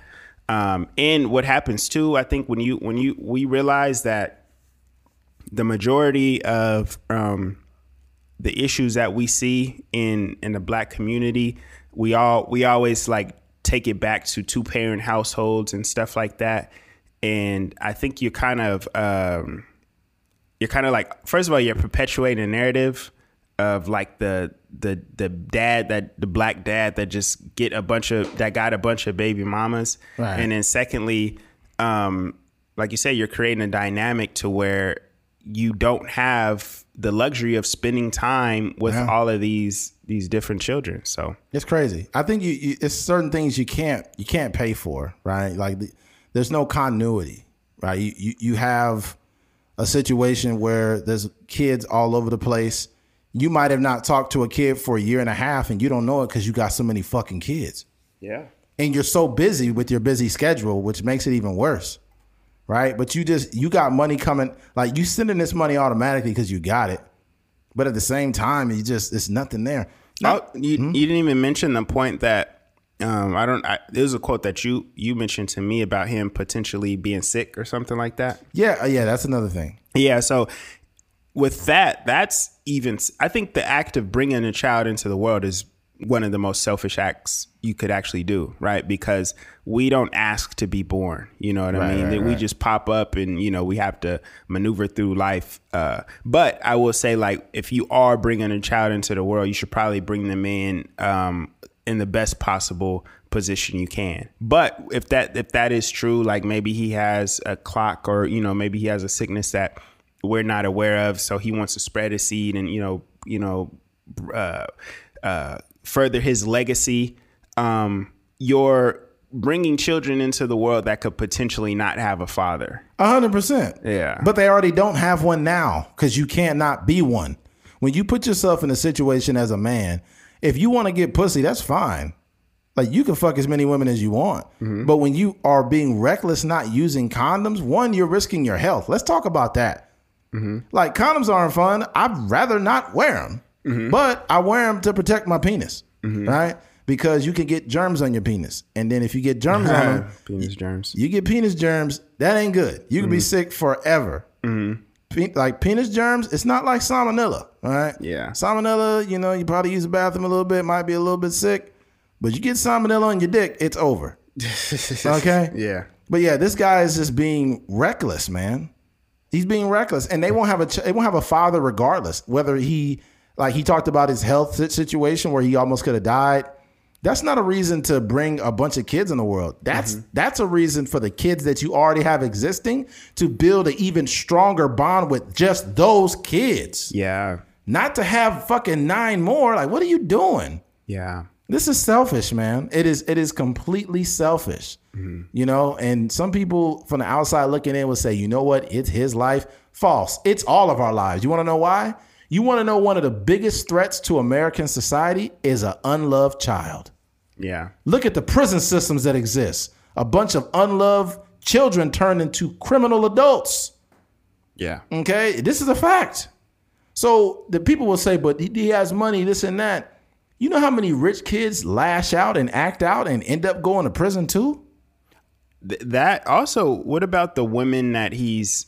[SPEAKER 2] Um, and what happens too, I think when you when you we realize that the majority of um, the issues that we see in in the black community, we all we always like take it back to two parent households and stuff like that. And I think you're kind of um, you're kind of like first of all you're perpetuating a narrative of like the the the dad that the black dad that just get a bunch of that got a bunch of baby mamas right. and then secondly um like you said you're creating a dynamic to where you don't have the luxury of spending time with yeah. all of these these different children so
[SPEAKER 1] it's crazy i think you, you, it's certain things you can't you can't pay for right like the, there's no continuity right you, you you have a situation where there's kids all over the place you might have not talked to a kid for a year and a half and you don't know it because you got so many fucking kids.
[SPEAKER 2] Yeah.
[SPEAKER 1] And you're so busy with your busy schedule, which makes it even worse. Right. But you just, you got money coming, like you sending this money automatically because you got it. But at the same time, you just, it's nothing there.
[SPEAKER 2] No, oh, you, hmm? you didn't even mention the point that um, I don't. I, was a quote that you you mentioned to me about him potentially being sick or something like that.
[SPEAKER 1] Yeah, uh, yeah, that's another thing.
[SPEAKER 2] Yeah, so with that, that's even. I think the act of bringing a child into the world is one of the most selfish acts you could actually do, right? Because we don't ask to be born. You know what I mean? Right, we right. just pop up and you know we have to maneuver through life. Uh, but I will say, like, if you are bringing a child into the world, you should probably bring them in um, in the best possible position you can. But if that if that is true, like maybe he has a clock or you know maybe he has a sickness that we're not aware of. So he wants to spread his seed and you know you know uh, uh, further his legacy. Um, you're bringing children into the world that could potentially not have a father.
[SPEAKER 1] A hundred percent.
[SPEAKER 2] Yeah,
[SPEAKER 1] but they already don't have one now because you can't not be one. When you put yourself in a situation as a man, if you want to get pussy, that's fine. Like you can fuck as many women as you want. Mm-hmm. But when you are being reckless, not using condoms, one, you're risking your health. Let's talk about that. Mm-hmm. Like condoms aren't fun. I'd rather not wear them, mm-hmm. but I wear them to protect my penis, mm-hmm. right? Because you can get germs on your penis, and then if you get germs on them,
[SPEAKER 2] penis germs,
[SPEAKER 1] you get penis germs. That ain't good. You can be mm-hmm. sick forever. Mm-hmm. Pe- like penis germs, it's not like salmonella, all right?
[SPEAKER 2] Yeah,
[SPEAKER 1] salmonella. You know, you probably use the bathroom a little bit, might be a little bit sick, but you get salmonella on your dick, it's over. okay.
[SPEAKER 2] Yeah.
[SPEAKER 1] But yeah, this guy is just being reckless, man. He's being reckless, and they won't have a they won't have a father regardless. Whether he like he talked about his health situation where he almost could have died. That's not a reason to bring a bunch of kids in the world. That's mm-hmm. that's a reason for the kids that you already have existing to build an even stronger bond with just those kids.
[SPEAKER 2] Yeah.
[SPEAKER 1] Not to have fucking nine more. Like, what are you doing?
[SPEAKER 2] Yeah.
[SPEAKER 1] This is selfish, man. It is it is completely selfish. Mm-hmm. You know, and some people from the outside looking in would say, you know what? It's his life. False. It's all of our lives. You want to know why? You want to know one of the biggest threats to American society is an unloved child.
[SPEAKER 2] Yeah.
[SPEAKER 1] Look at the prison systems that exist. A bunch of unloved children turned into criminal adults.
[SPEAKER 2] Yeah.
[SPEAKER 1] Okay. This is a fact. So the people will say, but he, has money, this and that. You know how many rich kids lash out and act out and end up going to prison too?
[SPEAKER 2] Th- that also, what about the women that he's,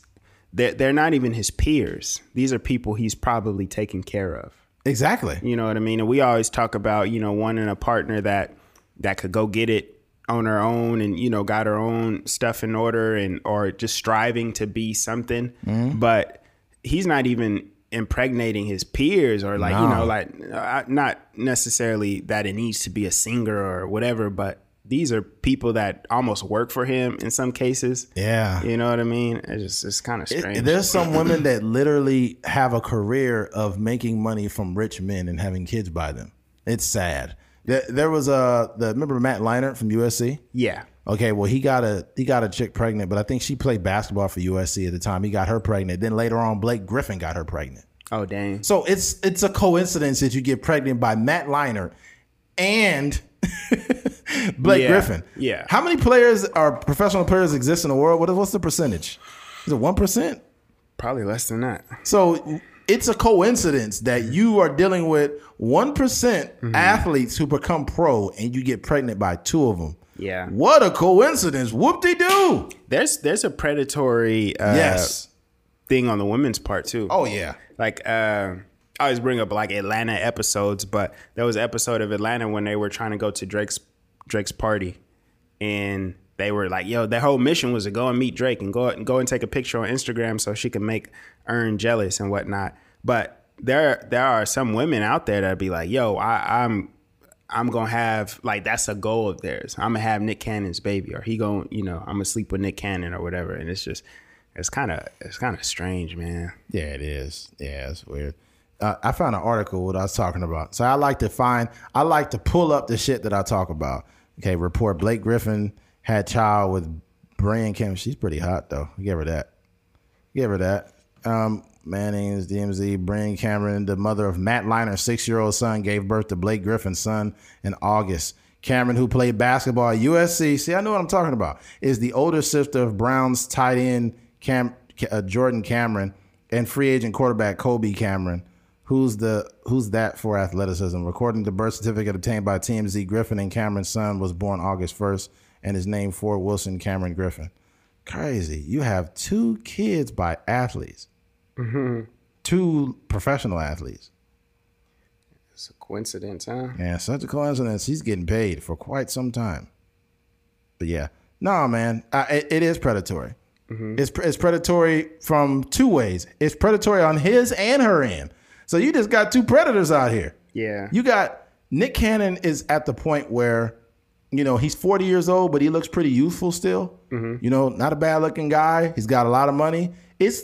[SPEAKER 2] they're, they're not even his peers. These are people he's probably taken care of.
[SPEAKER 1] Exactly.
[SPEAKER 2] You know what I mean? And we always talk about, you know, wanting a partner that that could go get it on her own and you know got her own stuff in order and or just striving to be something. Mm-hmm. But he's not even impregnating his peers or like no. you know like uh, not necessarily that it needs to be a singer or whatever, but these are people that almost work for him in some cases.
[SPEAKER 1] Yeah.
[SPEAKER 2] You know what I mean? It's just it's kind of strange.
[SPEAKER 1] It, there's some women that literally have a career of making money from rich men and having kids by them. It's sad. There, there was a the remember Matt Leinart from USC?
[SPEAKER 2] Yeah.
[SPEAKER 1] Okay, well he got a he got a chick pregnant, but I think she played basketball for USC at the time. He got her pregnant. Then later on, Blake Griffin got her pregnant.
[SPEAKER 2] Oh dang!
[SPEAKER 1] So it's it's a coincidence that you get pregnant by Matt Leinart and Blake
[SPEAKER 2] Yeah,
[SPEAKER 1] Griffin.
[SPEAKER 2] yeah.
[SPEAKER 1] How many players are professional players exist in the world? What is what's the percentage? Is it one percent?
[SPEAKER 2] Probably less than that.
[SPEAKER 1] So it's a coincidence that you are dealing with one
[SPEAKER 2] Mm-hmm.
[SPEAKER 1] athletes who become pro and you get pregnant by two of them.
[SPEAKER 2] Yeah.
[SPEAKER 1] What a coincidence. Whoop de doo.
[SPEAKER 2] There's there's a predatory uh,
[SPEAKER 1] yes.
[SPEAKER 2] thing on the women's part too.
[SPEAKER 1] Oh, yeah.
[SPEAKER 2] like uh, I always bring up like Atlanta episodes, but there was an episode of Atlanta when they were trying to go to Drake's Drake's party, and they were like, "Yo, their whole mission was to go and meet Drake and go and go and take a picture on Instagram so she can make Earn jealous and whatnot." But there there are some women out there that be like, "Yo, I, I'm." I'm gonna have like that's a goal of theirs. I'm gonna have Nick Cannon's baby, or he gonna, you know, I'm gonna sleep with Nick Cannon or whatever. And it's just, it's kind of, it's kind of strange, man.
[SPEAKER 1] Yeah, it is. Yeah, it's weird. Uh, I found an article what I was talking about. So I like to find, I like to pull up the shit that I talk about. Okay, report Blake Griffin had child with Brian Kim. She's pretty hot though. Give her that. Give her that. Um, Manning's DMZ. Brynn Cameron, the mother of Matt Leinart's six-year-old son, gave birth to Blake Griffin's son in August. Cameron, who played basketball at USC, see, I know what I'm talking about, is the older sister of Browns tight end Cam, uh, Jordan Cameron and free agent quarterback Colby Cameron. Who's the who's that for athleticism? According to birth certificate obtained by TMZ, Griffin and Cameron's son was born August 1st and is named Ford Wilson Cameron Griffin. Crazy. You have two kids by athletes. Two professional athletes.
[SPEAKER 2] It's a coincidence, huh?
[SPEAKER 1] Yeah, such a coincidence. He's getting paid for quite some time. But yeah, no, man, uh, it, it is predatory. It's it's predatory from two ways. It's predatory on his and her end. So you just got two predators out here.
[SPEAKER 2] Yeah.
[SPEAKER 1] You got Nick Cannon is at the point where, you know, he's 40 years old, but he looks pretty youthful still. Mm-hmm. You know, not a bad looking guy. He's got a lot of money. It's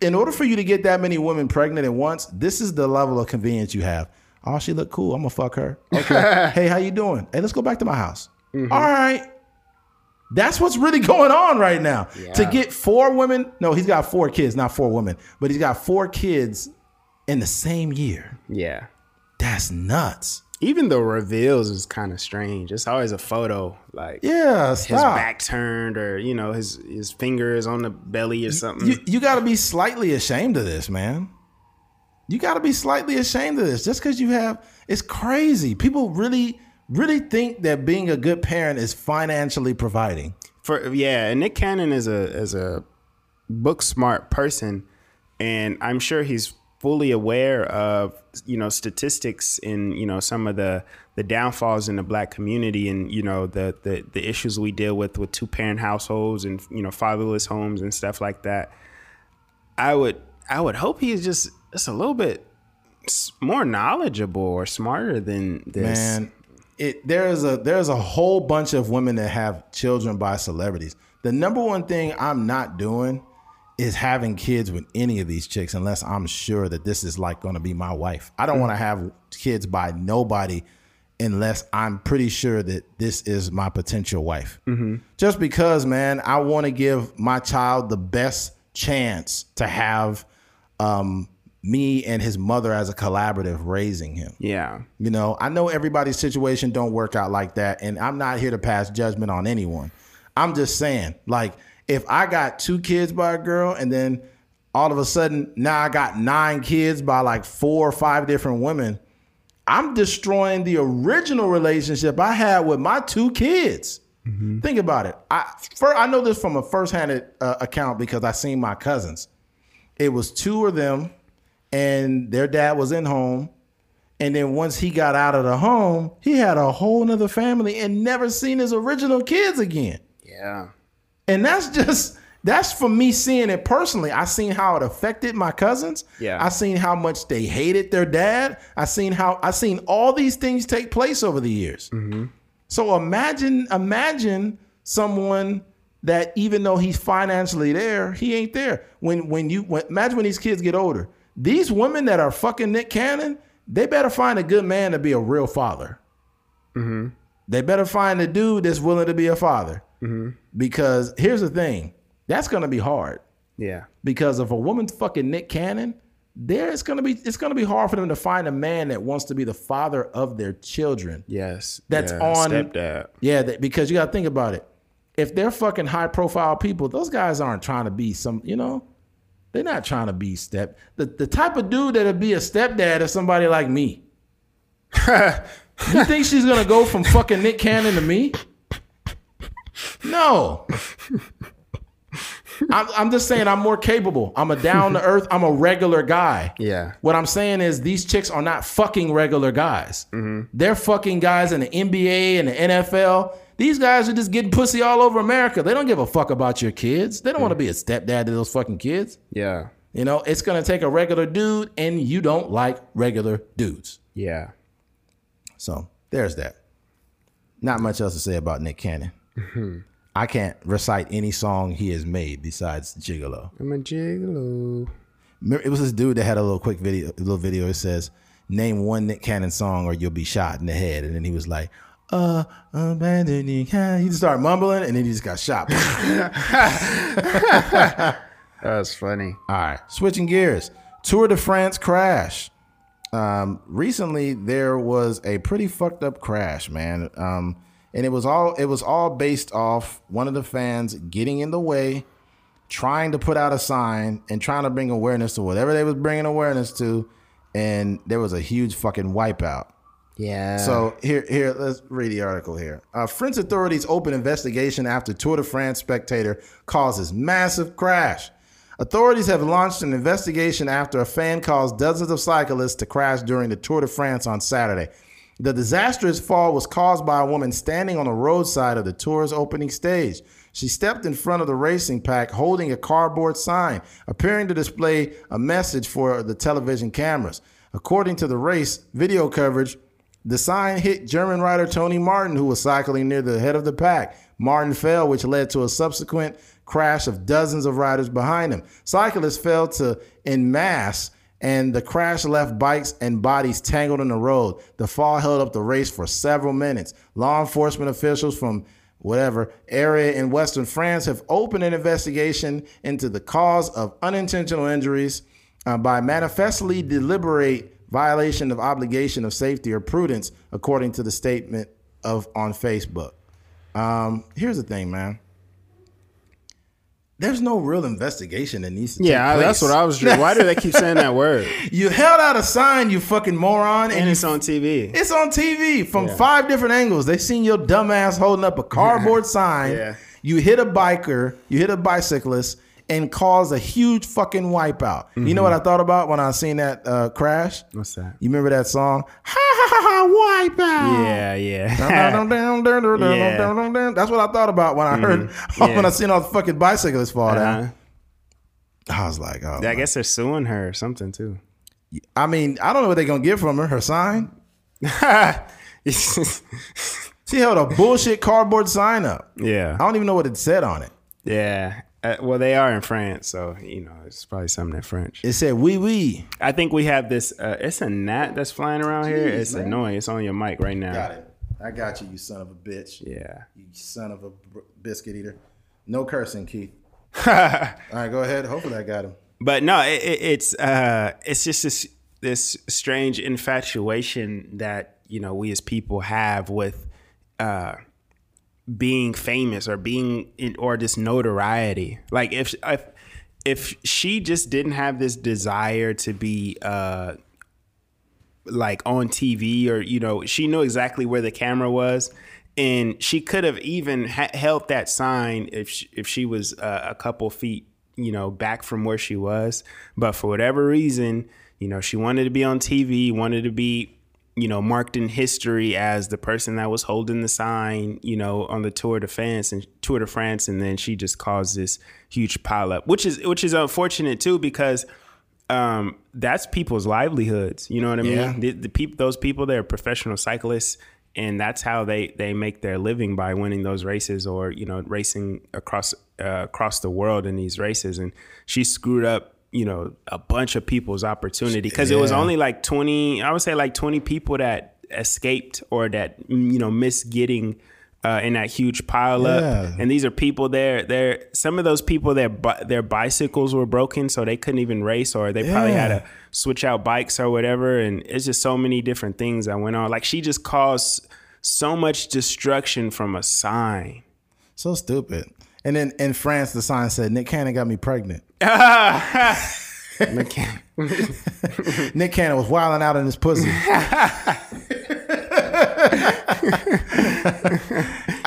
[SPEAKER 1] in order for you to get that many women pregnant at once, this is the level of convenience you have. Oh, she look cool. I'm gonna fuck her. Okay. hey, how you doing? Hey, let's go back to my house. Mm-hmm. All right. That's what's really going on right now. To get four women, no, he's got four kids, not four women, but he's got four kids in the same year.
[SPEAKER 2] Yeah.
[SPEAKER 1] That's nuts.
[SPEAKER 2] Even the reveals is kind of strange. It's always a photo, like
[SPEAKER 1] Yeah,
[SPEAKER 2] his back turned, or you know, his his finger is on the belly or something.
[SPEAKER 1] You, you got to be slightly ashamed of this, man. You got to be slightly ashamed of this just because you have. It's crazy. People really, really think that being a good parent is financially providing.
[SPEAKER 2] For yeah, and Nick Cannon is a is a book smart person, and I'm sure he's fully aware of you know statistics in you know some of the the downfalls in the black community and you know the the, the issues we deal with with two parent households and you know fatherless homes and stuff like that. I would I would hope he is just just a little bit more knowledgeable or smarter than this.
[SPEAKER 1] Man, it there's a there's a whole bunch of women that have children by celebrities. The number one thing I'm not doing is having kids with any of these chicks unless I'm sure that this is like going to be my wife. I don't want to have kids by nobody unless I'm pretty sure that this is my potential wife. Just because, man, I want to give my child the best chance to have um, me and his mother as a collaborative raising him.
[SPEAKER 2] Yeah.
[SPEAKER 1] You know, I know everybody's situation don't work out like that, and I'm not here to pass judgment on anyone. I'm just saying, like, if I got two kids by a girl, and then all of a sudden now I got nine kids by like four or five different women, I'm destroying the original relationship I had with my two kids. Think about it. I first, I know this from a firsthand uh, account because I seen my cousins. It was two of them, and their dad was in home. And then once he got out of the home, he had a whole nother family and never seen his original kids again.
[SPEAKER 2] Yeah.
[SPEAKER 1] And that's just that's for me seeing it personally. I seen how it affected my cousins.
[SPEAKER 2] Yeah.
[SPEAKER 1] I seen how much they hated their dad. I seen how I seen all these things take place over the years. Mm-hmm. So imagine imagine someone that even though he's financially there, he ain't there. When when you when, imagine when these kids get older, these women that are fucking Nick Cannon, they better find a good man to be a real father. Mm-hmm. They better find a dude that's willing to be a father. Mm-hmm. Because here's the thing, that's gonna be hard.
[SPEAKER 2] Yeah.
[SPEAKER 1] Because if a woman's fucking Nick Cannon, there it's gonna be it's gonna be hard for them to find a man that wants to be the father of their children.
[SPEAKER 2] Yes.
[SPEAKER 1] That's
[SPEAKER 2] Yeah.
[SPEAKER 1] on-
[SPEAKER 2] stepdad.
[SPEAKER 1] Yeah, that, because you got to think about it. If they're fucking high profile people, those guys aren't trying to be some, you know, they're not trying to be step. The, the type of dude that'd be a stepdad is somebody like me. you think she's gonna go from fucking Nick Cannon to me? No. I'm, I'm just saying I'm more capable. I'm a down to earth. I'm a regular guy.
[SPEAKER 2] Yeah.
[SPEAKER 1] What I'm saying is these chicks are not fucking regular guys. Mm-hmm. They're fucking guys in the NBA and the NFL. These guys are just getting pussy all over America. They don't give a fuck about your kids. They don't want to be a stepdad to those fucking kids.
[SPEAKER 2] Yeah.
[SPEAKER 1] You know, it's gonna take a regular dude, and you don't like regular dudes.
[SPEAKER 2] Yeah.
[SPEAKER 1] So there's that. Not much else to say about Nick Cannon. I can't recite any song he has made besides Gigolo.
[SPEAKER 2] I'm a gigolo.
[SPEAKER 1] It was this dude that had a little quick video. Little video. It says, "Name one Nick Cannon song, or you'll be shot in the head." And then he was like, "Uh, abandon you." can-" He just started mumbling, and then he just got shot.
[SPEAKER 2] That's funny.
[SPEAKER 1] All right, switching gears. Tour de France crash. Um, recently, there was a pretty fucked up crash, man. Um, and it was all it was all based off one of the fans getting in the way, trying to put out a sign and trying to bring awareness to whatever they was bringing awareness to, and there was a huge fucking wipeout.
[SPEAKER 2] Yeah.
[SPEAKER 1] So here, here, let's read the article here. Uh, French authorities open investigation after Tour de France spectator causes massive crash. Authorities have launched an investigation after a fan caused dozens of cyclists to crash during the Tour de France on Saturday. The disastrous fall was caused by a woman standing on the roadside of the tour's opening stage. She stepped in front of the racing pack holding a cardboard sign, appearing to display a message for the television cameras. According to the race video coverage, the sign hit German rider Tony Martin, who was cycling near the head of the pack. Martin fell, which led to a subsequent crash of dozens of riders behind him. Cyclists fell to en masse, and the crash left bikes and bodies tangled in the road. The fall held up the race for several minutes. Law enforcement officials from whatever area in Western France have opened an investigation into the cause of unintentional injuries uh, by manifestly deliberate violation of obligation of safety or prudence, according to the statement of on Facebook. Um, here's the thing, man. There's no real investigation that needs to
[SPEAKER 2] yeah,
[SPEAKER 1] take place.
[SPEAKER 2] that's what I was. Why do they keep saying that word?
[SPEAKER 1] You held out a sign, you fucking moron, and,
[SPEAKER 2] And
[SPEAKER 1] you
[SPEAKER 2] it's on TV.
[SPEAKER 1] it's on TV from
[SPEAKER 2] Yeah.
[SPEAKER 1] five different angles. They seen your dumb ass holding up a cardboard sign.
[SPEAKER 2] Yeah.
[SPEAKER 1] You hit a biker, you hit a bicyclist, and cause a huge fucking wipeout. You know what I thought about when I seen that uh, crash?
[SPEAKER 2] What's that?
[SPEAKER 1] You remember that song? Ha ha ha ha wipeout.
[SPEAKER 2] Yeah, yeah. Yeah.
[SPEAKER 1] That's what I thought about when I heard
[SPEAKER 2] Yeah.
[SPEAKER 1] when I seen all the fucking bicyclists fall
[SPEAKER 2] Uh-huh.
[SPEAKER 1] down. I was like, oh,
[SPEAKER 2] I guess they're suing her or something too.
[SPEAKER 1] I mean, I don't know what they're gonna get from her. Her sign. She held a bullshit cardboard sign up.
[SPEAKER 2] Yeah.
[SPEAKER 1] I don't even know what it said on it.
[SPEAKER 2] yeah. Uh, well, they are in France, so you know it's probably something in French.
[SPEAKER 1] It said wee wee.
[SPEAKER 2] I think we have this. Uh, it's a gnat that's flying around here. It's
[SPEAKER 1] man.
[SPEAKER 2] annoying. It's on your mic right now.
[SPEAKER 1] Got it. I got you, you son of a bitch.
[SPEAKER 2] Yeah.
[SPEAKER 1] You son of a biscuit eater. No cursing, Keith. All right, go ahead. Hopefully I got him.
[SPEAKER 2] But no, it, it, it's uh, it's just this this strange infatuation that you know we as people have with uh, being famous or being in, or this notoriety. Like if if if she just didn't have this desire to be uh, like on TV or you know she knew exactly where the camera was and she could have even ha- held that sign if she, if she was uh, a couple feet you know back from where she was but for whatever reason you know she wanted to be on TV wanted to be you know marked in history as the person that was holding the sign you know on the Tour de France and Tour de France and then she just caused this huge pileup which is which is unfortunate too because um, that's people's livelihoods. You know what I mean? The, the people, those people, they're professional cyclists, and that's how they they make their living by winning those races or you know racing across uh, across the world in these races. And she screwed up, you know, a bunch of people's opportunity because it was only like twenty. I would say like twenty people that escaped or that you know missed getting. Uh, in that huge pile up,
[SPEAKER 1] Yeah.
[SPEAKER 2] and these are people. They're they're some of those people. Their their bicycles were broken, so they couldn't even race, or they probably had to switch out bikes or whatever. And it's just so many different things that went on. Like she just caused so much destruction from a sign.
[SPEAKER 1] So stupid. And then in France, the sign said, Nick Cannon got me pregnant.
[SPEAKER 2] McCann-
[SPEAKER 1] Nick Cannon was wilding out in his pussy.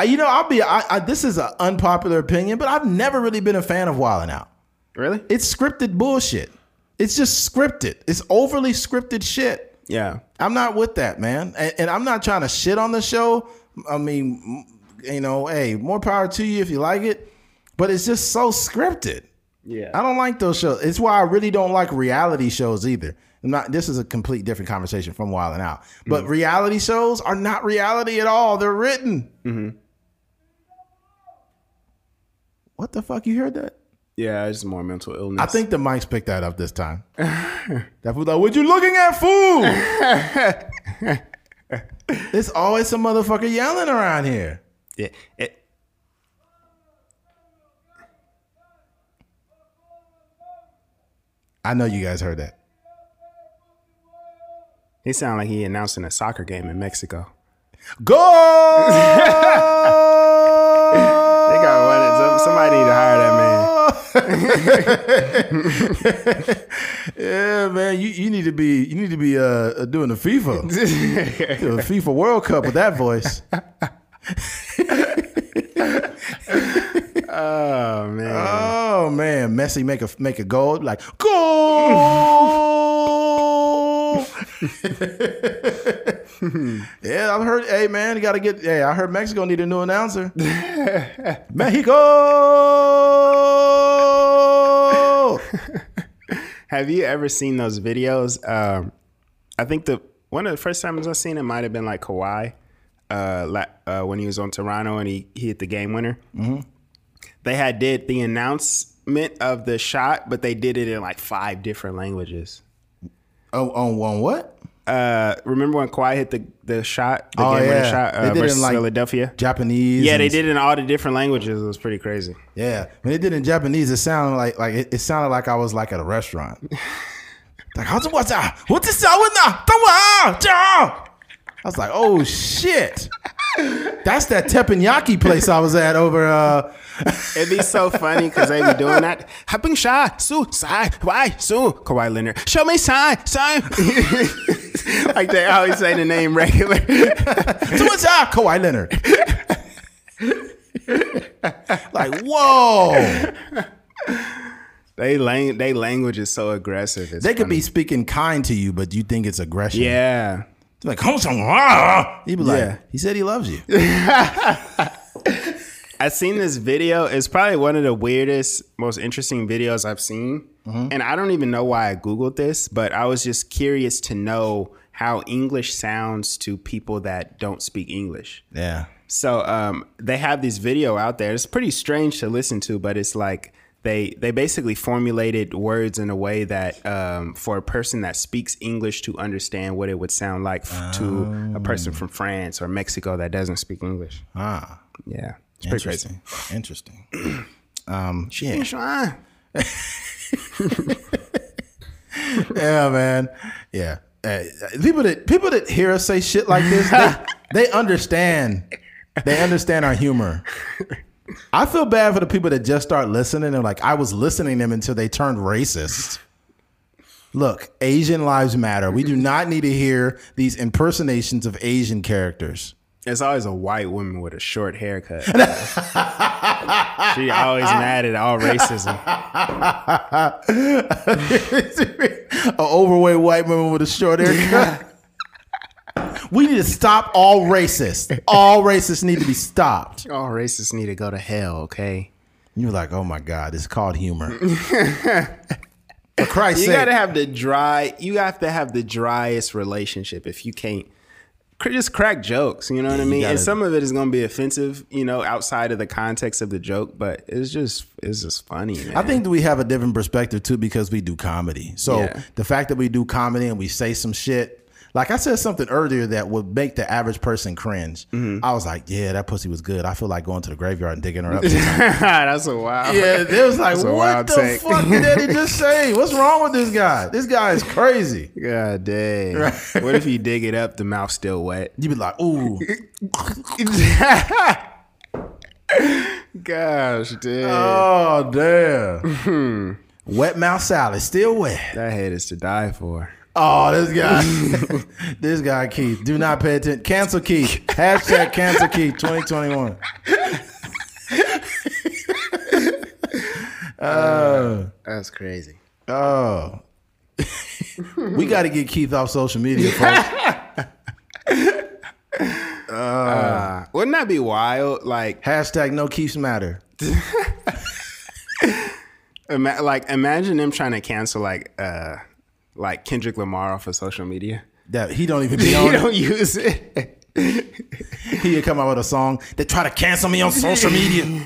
[SPEAKER 1] You know, I'll be. I, I, this is an unpopular opinion, but I've never really been a fan of wilding out.
[SPEAKER 2] really?
[SPEAKER 1] It's scripted bullshit. It's just scripted. It's overly scripted shit.
[SPEAKER 2] Yeah.
[SPEAKER 1] I'm not with that, man. And, and I'm not trying to shit on the show. I mean, you know, hey, more power to you if you like it. But it's just so scripted.
[SPEAKER 2] Yeah.
[SPEAKER 1] I don't like those shows. It's why I really don't like reality shows either. I'm not. This is a complete different conversation from Wild and Out. But mm-hmm. reality shows are not reality at all. They're written. Mm-hmm. What the fuck? You heard that?
[SPEAKER 2] Yeah, it's more mental illness.
[SPEAKER 1] I think the mics picked that up this time. that fool like, what you looking at, fool? There's always some motherfucker yelling around here.
[SPEAKER 2] Yeah. It,
[SPEAKER 1] I know you guys heard that.
[SPEAKER 2] he sounded like he announcing a soccer game in Mexico.
[SPEAKER 1] Go!
[SPEAKER 2] They got one. some- Somebody need to hire that man.
[SPEAKER 1] yeah, man, you, you need to be you need to be uh, doing the FIFA, the FIFA World Cup with that voice.
[SPEAKER 2] Oh man.
[SPEAKER 1] Oh man, Messi make a make a goal like goal. yeah, I've heard. Hey man, you got to get. Hey, I heard Mexico need a new announcer. Mexico.
[SPEAKER 2] Have you ever seen those videos? Um, I think the one of the first times I seen it might have been like Kawhi, uh, uh, when he was on Toronto and he, he hit the game winner. Mm-hmm. They had did the announcement of the shot, but they did it in like five different languages.
[SPEAKER 1] oh, on on what?
[SPEAKER 2] Uh, remember when Kawhi hit the the shot, the
[SPEAKER 1] Oh,
[SPEAKER 2] game
[SPEAKER 1] yeah.
[SPEAKER 2] shot
[SPEAKER 1] They
[SPEAKER 2] uh,
[SPEAKER 1] did it in, like,
[SPEAKER 2] Philadelphia?
[SPEAKER 1] Japanese.
[SPEAKER 2] Yeah, they did it in all the different languages. It was pretty crazy.
[SPEAKER 1] Yeah, when they did it in Japanese, it sounded like like it, it sounded like I was like at a restaurant. like how's what's that? What's this? I was like, oh shit, that's that teppanyaki place I was at over. uh
[SPEAKER 2] It'd be so funny because they be doing that. Hopping shy, su, sai, why, su, Kawhi Leonard. Show me sign, sign. like they always say the name regular.
[SPEAKER 1] So what's that? Kawhi Leonard. like whoa,
[SPEAKER 2] they lang- they language is so aggressive. It's
[SPEAKER 1] they could
[SPEAKER 2] funny.
[SPEAKER 1] be speaking kind to you, but you think it's aggression.
[SPEAKER 2] Yeah.
[SPEAKER 1] It's like come on, ah." He'd be like,
[SPEAKER 2] Yeah.
[SPEAKER 1] he said he loves you.
[SPEAKER 2] I seen this video. It's probably one of the weirdest, most interesting videos I've seen. And I don't even know why I Googled this, but I was just curious to know how English sounds to people that don't speak English.
[SPEAKER 1] Yeah.
[SPEAKER 2] So um, they have this video out there. It's pretty strange to listen to, but it's like they they basically formulated words in a way that um, for a person that speaks English to understand what it would sound like f- to a person from France or Mexico that doesn't speak English.
[SPEAKER 1] Ah,
[SPEAKER 2] Yeah, it's pretty crazy.
[SPEAKER 1] interesting. Um, yeah, yeah, man. Yeah, Uh, people that people that hear us say shit like this, they, they understand. They understand our humor. I feel bad for the people that just start listening and like I was listening to them until they turned racist. Look, Asian lives matter. We do not need to hear these impersonations of Asian characters.
[SPEAKER 2] It's always a white woman with a short haircut. she always mad at all racism.
[SPEAKER 1] An overweight white woman with a short haircut. we need to stop all racists. All racists need to be stopped.
[SPEAKER 2] All racists need to go to hell, okay?
[SPEAKER 1] You're like, oh my God, it's called humor. For Christ's
[SPEAKER 2] You
[SPEAKER 1] sake.
[SPEAKER 2] gotta have the dry. You have to have the driest relationship if you can't just crack jokes. You know what I mean?
[SPEAKER 1] gotta-
[SPEAKER 2] and some of it is gonna be offensive, you know, outside of the context of the joke. But it's just it's just funny, man.
[SPEAKER 1] I think that we have a different perspective too because we do comedy. So
[SPEAKER 2] Yeah.
[SPEAKER 1] the fact that we do comedy and we say some shit, like I said something earlier that would make the average person cringe.
[SPEAKER 2] Mm-hmm.
[SPEAKER 1] I was like, yeah, that pussy was good. I feel like going to the graveyard and digging her up.
[SPEAKER 2] that's a wild.
[SPEAKER 1] yeah, it was like, what the
[SPEAKER 2] take."
[SPEAKER 1] fuck did Eddie just say? What's wrong with this guy? This guy is crazy.
[SPEAKER 2] God dang. What if you dig it up, the mouth's still wet?
[SPEAKER 1] You'd be like, ooh,
[SPEAKER 2] Gosh, damn.
[SPEAKER 1] oh damn. Wet mouth salad, still wet.
[SPEAKER 2] that head is to die for.
[SPEAKER 1] Oh, this guy, this guy Keith. Do not pay attention. Cancel Keith. Hashtag cancel Keith 2021. Oh,
[SPEAKER 2] That's crazy.
[SPEAKER 1] oh. we got to get Keith off social media, folks.
[SPEAKER 2] Uh, wouldn't that be wild? Like,
[SPEAKER 1] Hashtag no Keiths matter.
[SPEAKER 2] like imagine them trying to cancel like uh like Kendrick Lamar off of social media.
[SPEAKER 1] That he don't even be on. it.
[SPEAKER 2] don't use it.
[SPEAKER 1] He would come out with a song that try to cancel me on social media,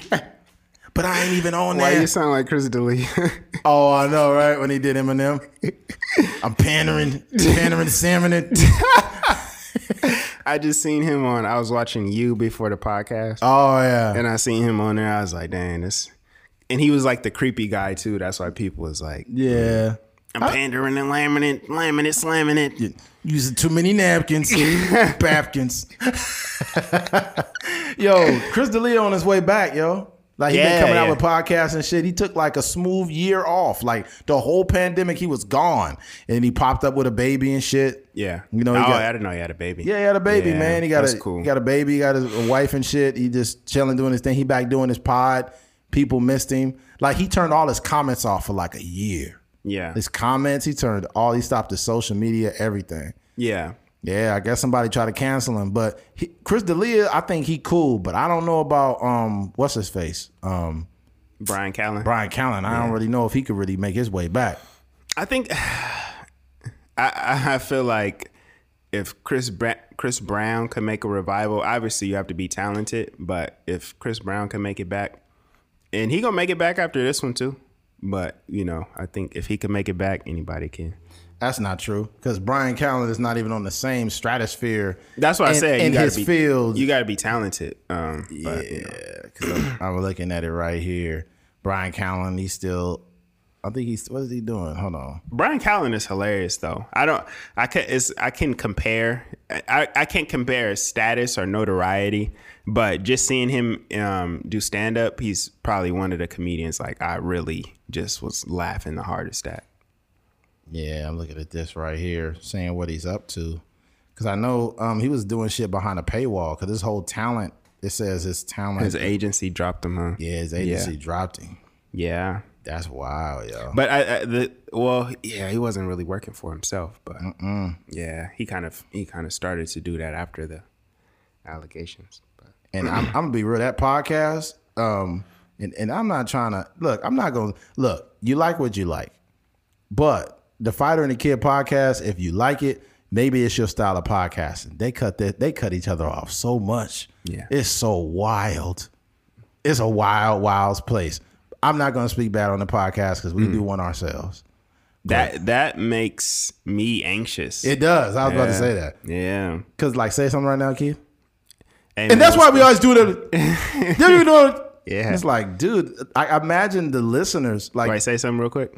[SPEAKER 1] but I ain't even on that.
[SPEAKER 2] Why
[SPEAKER 1] there.
[SPEAKER 2] you sound like Chris D'Elia?
[SPEAKER 1] Oh, I know, right? When he did Eminem, I'm pandering, pandering salmon.
[SPEAKER 2] I just seen him on. I was watching you before the podcast,
[SPEAKER 1] Oh yeah,
[SPEAKER 2] and I seen him on there. I was like, dang, this. And he was like the creepy guy too. That's why people was like,
[SPEAKER 1] yeah.
[SPEAKER 2] I'm pandering and lamming it, lamming it, slamming it.
[SPEAKER 1] Using too many napkins, napkins. yo, Chris D'Elia on his way back, yo. Like he
[SPEAKER 2] Yeah,
[SPEAKER 1] been coming out with podcasts and shit. He took like a smooth year off. Like the whole pandemic, he was gone, and he popped up with a baby and shit.
[SPEAKER 2] Yeah,
[SPEAKER 1] You know, he
[SPEAKER 2] oh,
[SPEAKER 1] got-
[SPEAKER 2] I didn't know he had a baby.
[SPEAKER 1] Yeah, he had a baby,
[SPEAKER 2] Yeah,
[SPEAKER 1] man. He got a
[SPEAKER 2] cool.
[SPEAKER 1] he got a baby. He got his, a wife and shit. He just chilling, doing his thing. He back doing his pod. People missed him. Like he turned all his comments off for like a year.
[SPEAKER 2] Yeah,
[SPEAKER 1] His comments, he turned all. He stopped his social media, everything.
[SPEAKER 2] yeah.
[SPEAKER 1] Yeah, I guess somebody tried to cancel him, but he, Chris D'Elia, I think he cool, but I don't know about um what's his face, um
[SPEAKER 2] Bryan Callen.
[SPEAKER 1] Bryan Callen. I don't really know if he could really make his way back.
[SPEAKER 2] I think I I feel like if Chris Bra- Chris Brown could make a revival, obviously you have to be talented. But if Chris Brown can make it back, and he gonna make it back after this one too. But you know, I think if he can make it back, anybody can.
[SPEAKER 1] That's not true because Bryan Callen is not even on the same stratosphere.
[SPEAKER 2] That's what I
[SPEAKER 1] in-
[SPEAKER 2] said.
[SPEAKER 1] in
[SPEAKER 2] you gotta
[SPEAKER 1] his
[SPEAKER 2] be,
[SPEAKER 1] field.
[SPEAKER 2] You got to be talented. Um, but, you know.
[SPEAKER 1] Yeah, because I'm, I'm looking at it right here. Bryan Callen, he's still. I think he's. What is he doing? Hold on.
[SPEAKER 2] Bryan Callen is hilarious though. I don't I can it's I can compare I, I can't compare his status or notoriety, but just seeing him um, do stand up, he's probably one of the comedians like I really just was laughing the hardest at.
[SPEAKER 1] Yeah, I'm looking at this right here, saying what he's up to. Because I know um, he was doing shit behind a paywall. Because his whole talent, it says his talent.
[SPEAKER 2] His agency dropped him, huh?
[SPEAKER 1] yeah, his agency dropped him.
[SPEAKER 2] Yeah.
[SPEAKER 1] That's wild, yo.
[SPEAKER 2] But I, I the well, yeah, he wasn't really working for himself, but yeah, he kind of he kind of started to do that after the allegations. But
[SPEAKER 1] And I'm, I'm gonna be real. That podcast, um, and, and I'm not trying to look. I'm not gonna look. You like what you like, but the Fighter and the Kid podcast, if you like it, maybe it's your style of podcasting. They cut that. They cut each other off so much.
[SPEAKER 2] Yeah.
[SPEAKER 1] it's so wild. It's a wild, wild place. I'm not going to speak bad on the podcast because we
[SPEAKER 2] Mm.
[SPEAKER 1] do one ourselves.
[SPEAKER 2] That that makes me anxious.
[SPEAKER 1] It does. I was about to say that
[SPEAKER 2] Yeah.
[SPEAKER 1] because, like, say something right now, Keith. And that's why we always do the. do you know?
[SPEAKER 2] Yeah.
[SPEAKER 1] It's like, dude, I imagine the listeners like,
[SPEAKER 2] I say something real quick?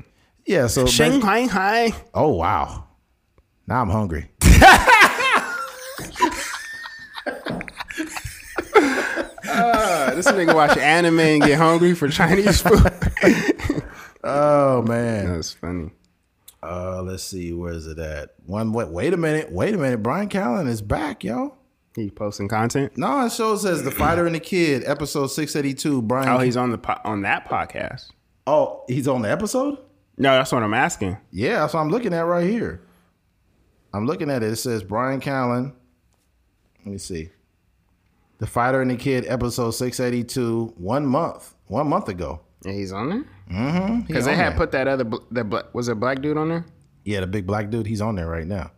[SPEAKER 1] yeah. So,
[SPEAKER 2] Shing
[SPEAKER 1] basi-
[SPEAKER 2] Hai Hai.
[SPEAKER 1] oh wow, now I'm hungry.
[SPEAKER 2] Uh, this nigga watch anime and get hungry for Chinese food.
[SPEAKER 1] Oh man.
[SPEAKER 2] That's funny.
[SPEAKER 1] Uh, let's see, where is it at? One. Wait, wait a minute. Wait a minute. Bryan Callen is back, yo.
[SPEAKER 2] He posting content.
[SPEAKER 1] No, it shows says the fighter and the kid, episode six eighty two. Bryan.
[SPEAKER 2] Oh, he's on the po- on that podcast.
[SPEAKER 1] oh, he's on the episode.
[SPEAKER 2] No, that's what I'm asking.
[SPEAKER 1] Yeah, that's what I'm looking at right here. I'm looking at it. It says Bryan Callen. Let me see. The Fighter and the Kid, episode 682, one month, one month ago.
[SPEAKER 2] Yeah, he's on there.
[SPEAKER 1] Mm-hmm.
[SPEAKER 2] Because they had put that other that was it black dude on there.
[SPEAKER 1] Yeah, the big black dude, he's on there right now.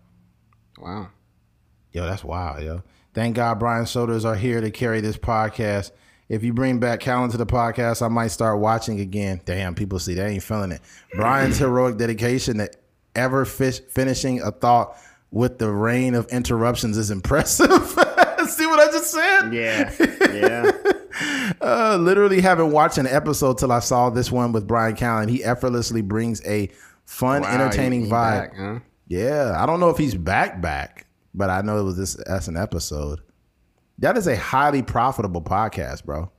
[SPEAKER 2] Wow.
[SPEAKER 1] Yo, that's wild, yo. Thank God Bryan Shoulders are here to carry this podcast. If you bring back Callen to the podcast, I might start watching again. Damn, people see they ain't feeling it. Bryan's heroic dedication to ever fish, finishing a thought with the rain of interruptions is impressive. see what I just said?
[SPEAKER 2] Yeah. Yeah.
[SPEAKER 1] Uh, literally haven't watched an episode till I saw this one with Bryan Callen. He effortlessly brings a fun,
[SPEAKER 2] Wow,
[SPEAKER 1] entertaining vibe.
[SPEAKER 2] back, huh?
[SPEAKER 1] Yeah, I don't know if he's back back, but I know it was this as an episode. That is a highly profitable podcast, bro.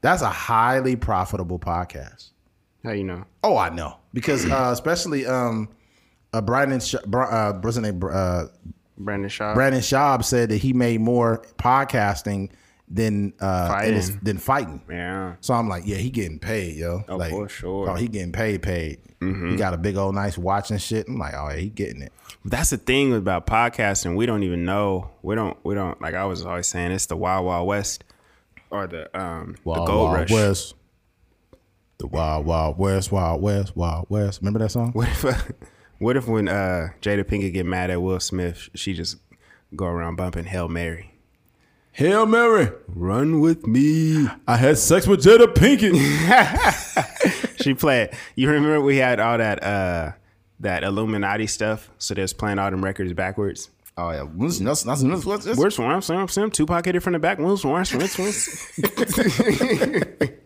[SPEAKER 1] That's a highly profitable podcast.
[SPEAKER 2] How you know?
[SPEAKER 1] Oh, I know because uh, especially um, uh, Brandon, Sh- uh, what's his name? Uh,
[SPEAKER 2] Brandon Shaw.
[SPEAKER 1] Brandon Schaub said that he made more podcasting than uh,
[SPEAKER 2] Fighting.
[SPEAKER 1] than fighting.
[SPEAKER 2] yeah.
[SPEAKER 1] So I'm like, yeah, he getting paid, yo.
[SPEAKER 2] Oh,
[SPEAKER 1] like,
[SPEAKER 2] for sure. Mm-hmm.
[SPEAKER 1] Oh, he getting paid, paid. He got a big old nice watch and shit. I'm like, oh, yeah, he getting it.
[SPEAKER 2] That's the thing about podcasting. We don't even know. We don't. We don't. Like I was always saying, it's the Wild Wild West or the um the Gold Rush.
[SPEAKER 1] West. The Wild Wild West, Wild West, Wild West. Remember that song?
[SPEAKER 2] What if? What if when uh, Jada Pinkett get mad at Will Smith, she just go around bumping Hail Mary?
[SPEAKER 1] Hail Mary,
[SPEAKER 2] Run with me.
[SPEAKER 1] I had sex with Jada Pinkett.
[SPEAKER 2] She played. You remember we had all that uh that Illuminati stuff. So they was playing all them records backwards.
[SPEAKER 1] oh yeah, What's- that's- that's- that's- what's this?
[SPEAKER 2] Where's Swarm? Swarm? Swarm? Tupac hit it from the back. Where's Swarm? Swarm? Swarm?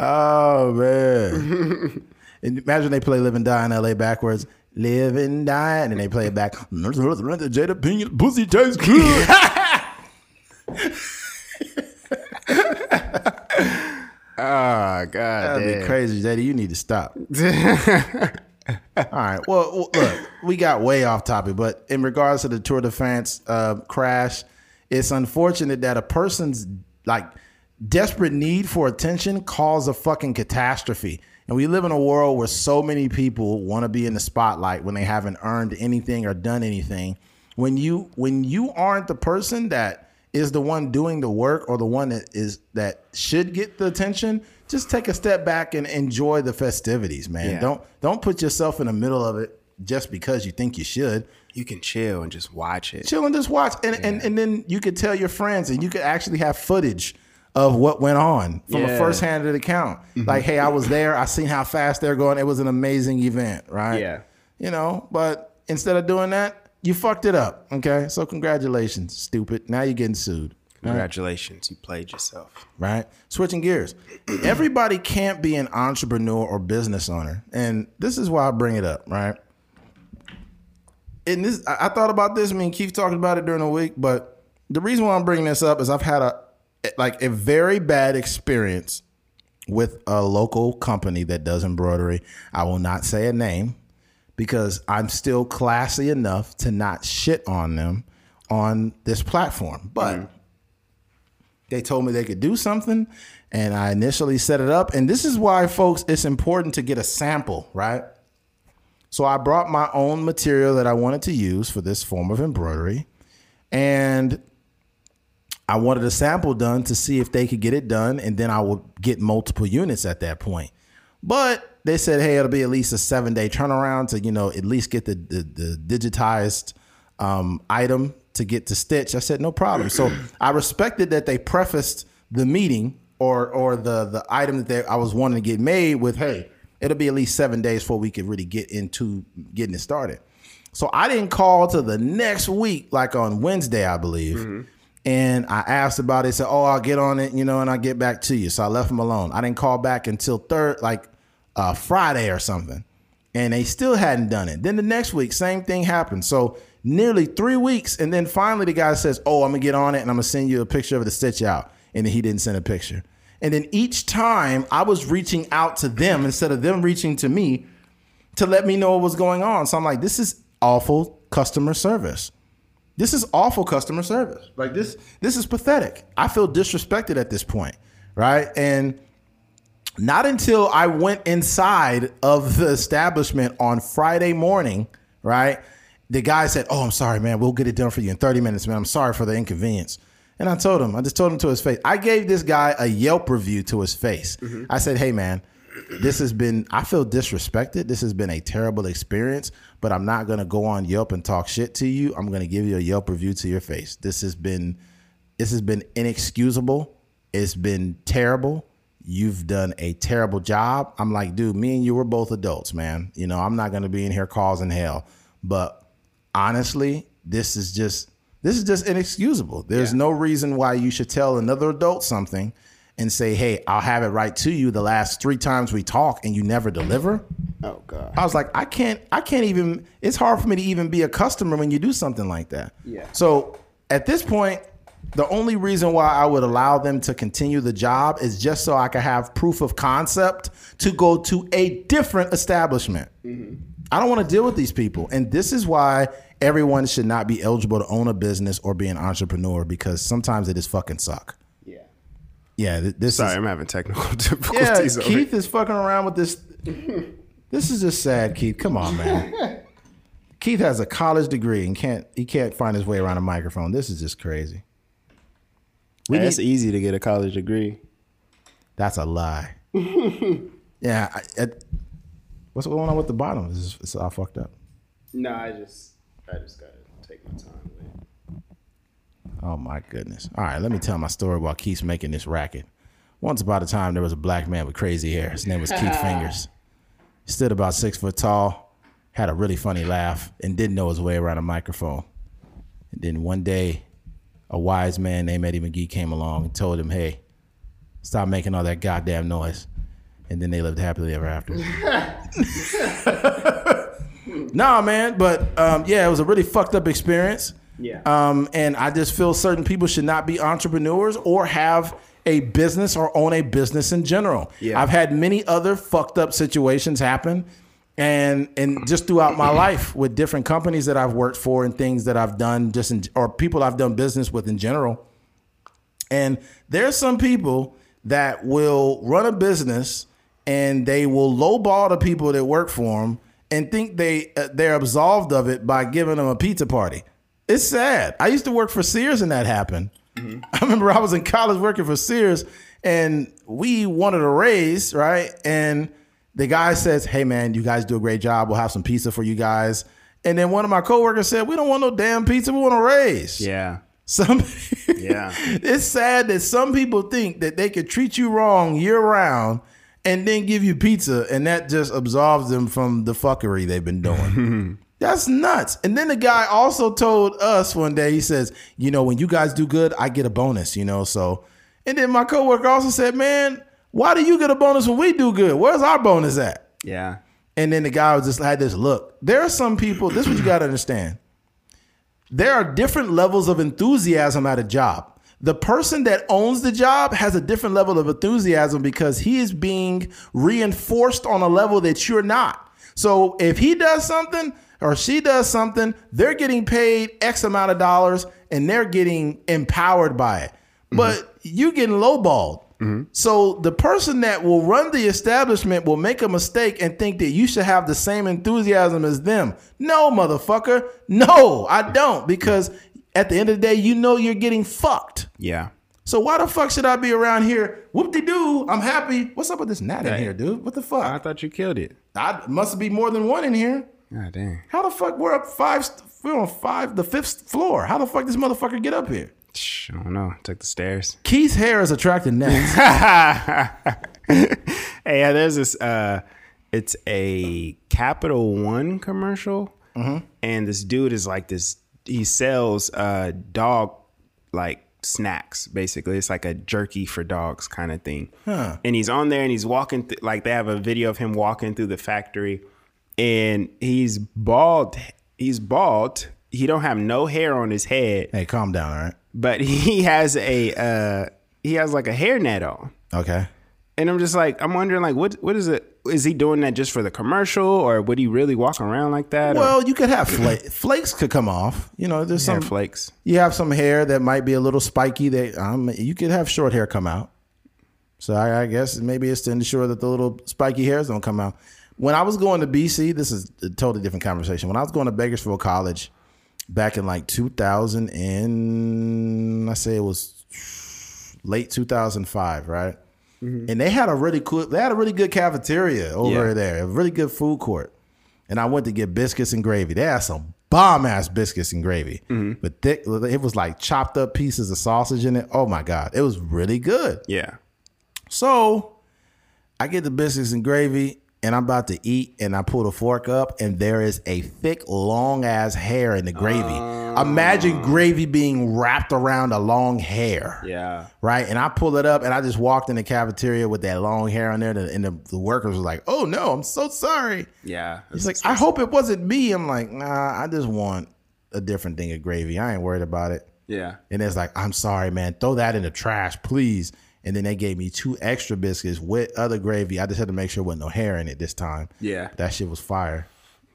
[SPEAKER 1] Oh man! Imagine they play "Live and Die" in L.A. backwards. Live and die, and then they play it back. Jada Pinkett, pussy tastes good.
[SPEAKER 2] Oh God,
[SPEAKER 1] That'd be crazy, Jada. You need to stop. All right. Well, well, look, we got way off topic, but in regards to the Tour de France uh, crash, it's unfortunate that a person's like desperate need for attention caused a fucking catastrophe. And we live in a world where so many people want to be in the spotlight when they haven't earned anything or done anything. When you when you aren't the person that is the one doing the work or the one that is that should get the attention, just take a step back and enjoy the festivities, man.
[SPEAKER 2] Yeah.
[SPEAKER 1] Don't don't put yourself in the middle of it just because you think you should.
[SPEAKER 2] You can chill and just watch it.
[SPEAKER 1] Chill and just watch, and and, and then you could tell your friends, and you could actually have footage of what went on from a
[SPEAKER 2] Yeah.
[SPEAKER 1] first-hand account. Mm-hmm. Like, hey, I was there. I seen how fast they're going. It was an amazing event, right?
[SPEAKER 2] Yeah.
[SPEAKER 1] You know, but instead of doing that, you fucked it up. Okay, so congratulations, stupid. Now you're getting sued.
[SPEAKER 2] Congratulations, you played yourself.
[SPEAKER 1] right? Switching gears. Everybody can't be an entrepreneur or business owner. And this is why I bring it up, right? And this I thought about this, I mean Keith talked about it during the week, but the reason why I'm bringing this up is I've had a like a very bad experience with a local company that does embroidery. I will not say a name because I'm still classy enough to not shit on them on this platform. But mm-hmm. they told me they could do something, and I initially set it up. And this is why, folks, it's important to get a sample, right? So I brought my own material that I wanted to use for this form of embroidery, and I wanted a sample done to see if they could get it done, and then I would get multiple units at that point. But they said, hey, it'll be at least a seven day turnaround to, you know, at least get the the, the digitized um, item to get to stitch. I said, no problem. So I respected that they prefaced the meeting or or the the item that they, I was wanting to get made with, hey, it'll be at least seven days before we could really get into getting it started. So I didn't call to the next week, like on Wednesday, I believe.
[SPEAKER 2] Mm-hmm.
[SPEAKER 1] And I asked about it. Said, "Oh, I'll get on it, you know, and I'll get back to you." So I left them alone. I didn't call back until third, like uh, Friday or something, and they still hadn't done it. Then the next week, same thing happened. So nearly three weeks, and then finally the guy says, "Oh, I'm gonna get on it, and I'm gonna send you a picture of the stitch out." And then he didn't send a picture. And then each time I was reaching out to them instead of them reaching to me to let me know what was going on. So I'm like, this is awful customer service. This is awful customer service. Like this, this is pathetic. I feel disrespected at this point, right? And not until I went inside of the establishment on Friday morning, right? The guy said, "Oh, I'm sorry, man. We'll get it done for you in 30 minutes, man. I'm sorry for the inconvenience." And I told him, I just told him to his face. I gave this guy a Yelp review to his face. Mm-hmm. I said, "Hey, man, this has been. I feel disrespected. This has been a terrible experience. But I'm not gonna go on Yelp and talk shit to you. I'm gonna give you a Yelp review to your face. This has been, this has been inexcusable. It's been terrible." You've done a terrible job. I'm like, dude, me and you were both adults, man. You know, I'm not gonna be in here causing hell. But honestly, this is just this is just inexcusable. There's no reason why you should tell another adult something and say, hey, I'll have it right to you the last three times we talk and you never deliver.
[SPEAKER 2] Oh god.
[SPEAKER 1] I was like, I can't, I can't even. It's hard for me to even be a customer when you do something like that.
[SPEAKER 2] Yeah.
[SPEAKER 1] So at this point, the only reason why I would allow them to continue the job is just so I could have proof of concept to go to a different establishment. Mm-hmm. I don't want to deal with these people, and this is why everyone should not be eligible to own a business or be an entrepreneur because sometimes it is fucking suck.
[SPEAKER 2] Yeah.
[SPEAKER 1] Yeah, th- this
[SPEAKER 2] Sorry,
[SPEAKER 1] is
[SPEAKER 2] I'm having technical
[SPEAKER 1] yeah.
[SPEAKER 2] difficulties. over
[SPEAKER 1] Keith is fucking around with this. this is just sad, Keith. Come on, man. Keith has a college degree and can't he can't find his way around a microphone. This is just crazy. We
[SPEAKER 2] it's
[SPEAKER 1] need-
[SPEAKER 2] easy to get a college degree.
[SPEAKER 1] that's a lie. yeah, I, it, what's going on with the bottom? Is it's all fucked up?
[SPEAKER 2] No, I just I just gotta take my time with it.
[SPEAKER 1] Oh my goodness. All right, let me tell my story while Keith's making this racket. Once upon a time, there was a black man with crazy hair. His name was Keith Fingers. He stood about six foot tall, had a really funny laugh, and didn't know his way around a microphone. And then one day, a wise man named Eddie McGee came along and told him, hey, stop making all that goddamn noise. And then they lived happily ever after. nah, man, but um, yeah, it was a really fucked up experience.
[SPEAKER 2] Yeah.
[SPEAKER 1] Um, and I just feel certain people should not be entrepreneurs or have a business or own a business in general.
[SPEAKER 2] Yeah.
[SPEAKER 1] I've had many other fucked up situations happen. And and just throughout my life with different companies that I've worked for and things that I've done just in, or people I've done business with in general. And there's some people that will run a business and they will lowball the people that work for them and think they uh, they're absolved of it by giving them a pizza party. It's sad. I used to work for Sears and that happened. I remember I was in college working for Sears and we wanted a raise, right? And the guy says, "Hey man, you guys do a great job. We'll have some pizza for you guys." And then one of my coworkers said, "We don't want no damn pizza. We want a raise."
[SPEAKER 2] Yeah.
[SPEAKER 1] Some
[SPEAKER 2] Yeah.
[SPEAKER 1] it's sad that some people think that they could treat you wrong year round and then give you pizza and that just absolves them from the fuckery they've been doing. That's nuts. And then the guy also told us one day, he says, you know, when you guys do good, I get a bonus, you know. So and then my coworker also said, Man, why do you get a bonus when we do good? Where's our bonus at?
[SPEAKER 2] Yeah.
[SPEAKER 1] And then the guy was just had this look. There are some people, this is what you gotta understand there are different levels of enthusiasm at a job. The person that owns the job has a different level of enthusiasm because he is being reinforced on a level that you're not. So if he does something or she does something, they're getting paid X amount of dollars and they're getting empowered by it. But mm-hmm. you getting lowballed. So the person that will run the establishment will make a mistake and think that you should have the same enthusiasm as them. No, motherfucker. No, I don't. Because at the end of the day, you know you're getting fucked.
[SPEAKER 2] Yeah.
[SPEAKER 1] So why the fuck should I be around here? Whoop de doo. I'm happy. What's up with this gnat in here, dude? What the fuck?
[SPEAKER 2] I thought you killed it.
[SPEAKER 1] I must be more than one in here.
[SPEAKER 2] God dang.
[SPEAKER 1] How the fuck we're up five? We're on five, the fifth floor. How the fuck this motherfucker get up here?
[SPEAKER 2] I don't know. Took the stairs.
[SPEAKER 1] Keith's hair is attracting next.
[SPEAKER 2] Hey, yeah, there's this. Uh, it's a Capital One commercial, and this dude is like this. He sells uh, dog like snacks. Basically, it's like a jerky for dogs kind of thing. And he's on there, and he's walking. Th- like they have a video of him walking through the factory, and he's bald. He's bald. He don't have no hair on his head,
[SPEAKER 1] hey, calm down, all right?
[SPEAKER 2] But he has a uh, he has like a hairnet on.
[SPEAKER 1] Okay.
[SPEAKER 2] And I'm just like, I'm wondering, like, what what is it? Is he doing that just for the commercial, or would he really walk around like that? or,
[SPEAKER 1] Well, you could have fla- flakes could come off. You know, there's some
[SPEAKER 2] flakes.
[SPEAKER 1] you have some hair that might be a little spiky. That um, you could have short hair come out. So I, I guess maybe it's to ensure that the little spiky hairs don't come out. When I was going to BC, this is a totally different conversation. When I was going to Bakersfield College back in like 2000 and I say it was late 2005, right? Mm-hmm. And they had a really cool, they had a really good cafeteria over
[SPEAKER 2] Yeah.
[SPEAKER 1] there, a really good food court. And I went to get biscuits and gravy. They had some bomb ass biscuits and gravy, mm-hmm. but thick. It was like chopped up pieces of sausage in it. Oh my god, it was really good.
[SPEAKER 2] Yeah.
[SPEAKER 1] So I get the biscuits and gravy, and I'm about to eat, and I pull the fork up, and there is a thick, long ass hair in the gravy. Oh. Imagine gravy being wrapped around a long hair.
[SPEAKER 2] Yeah.
[SPEAKER 1] Right. And I pull it up, and I just walked in the cafeteria with that long hair on there, and the, and the, the workers were like, "Oh no, I'm so sorry."
[SPEAKER 2] Yeah.
[SPEAKER 1] He's like, "I hope it wasn't me." I'm like, "Nah, I just want a different thing of gravy. I ain't worried about it."
[SPEAKER 2] yeah.
[SPEAKER 1] And it's like, I'm sorry, man. Throw that in the trash, please. And then they gave me two extra biscuits with other gravy. I just had to make sure there wasn't no hair in it this time.
[SPEAKER 2] Yeah.
[SPEAKER 1] That shit was fire.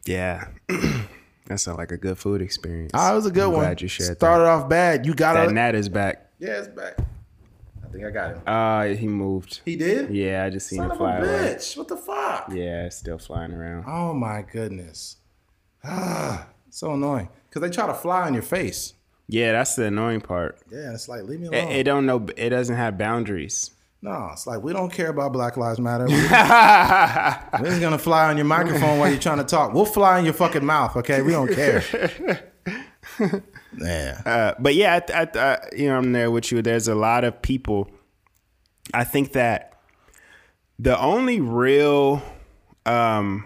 [SPEAKER 2] Yeah. that sounds like a good food experience.
[SPEAKER 1] Ah, it was a good
[SPEAKER 2] I'm
[SPEAKER 1] one.
[SPEAKER 2] Glad you shared
[SPEAKER 1] Started off bad. You got
[SPEAKER 2] that. That
[SPEAKER 1] it.
[SPEAKER 2] Gnat is back.
[SPEAKER 1] Yeah, it's back. I think I got him.
[SPEAKER 2] Uh, he moved.
[SPEAKER 1] He did?
[SPEAKER 2] Yeah, I just seen
[SPEAKER 1] Son
[SPEAKER 2] it
[SPEAKER 1] of a
[SPEAKER 2] fly away.
[SPEAKER 1] bitch. What the fuck?
[SPEAKER 2] Yeah, it's still flying around.
[SPEAKER 1] Oh my goodness. Ah, so annoying. Because they try to fly on your face.
[SPEAKER 2] Yeah, that's the annoying part.
[SPEAKER 1] Yeah, it's like, leave me alone.
[SPEAKER 2] it don't know. It doesn't have boundaries.
[SPEAKER 1] no, it's like, we don't care about Black Lives Matter. We- We're just gonna fly on your microphone while you're trying to talk. We'll fly in your fucking mouth, okay? We don't care. yeah.
[SPEAKER 2] Uh, but yeah, I, I, I, you know, I'm there with you. There's a lot of people. I think that the only real um,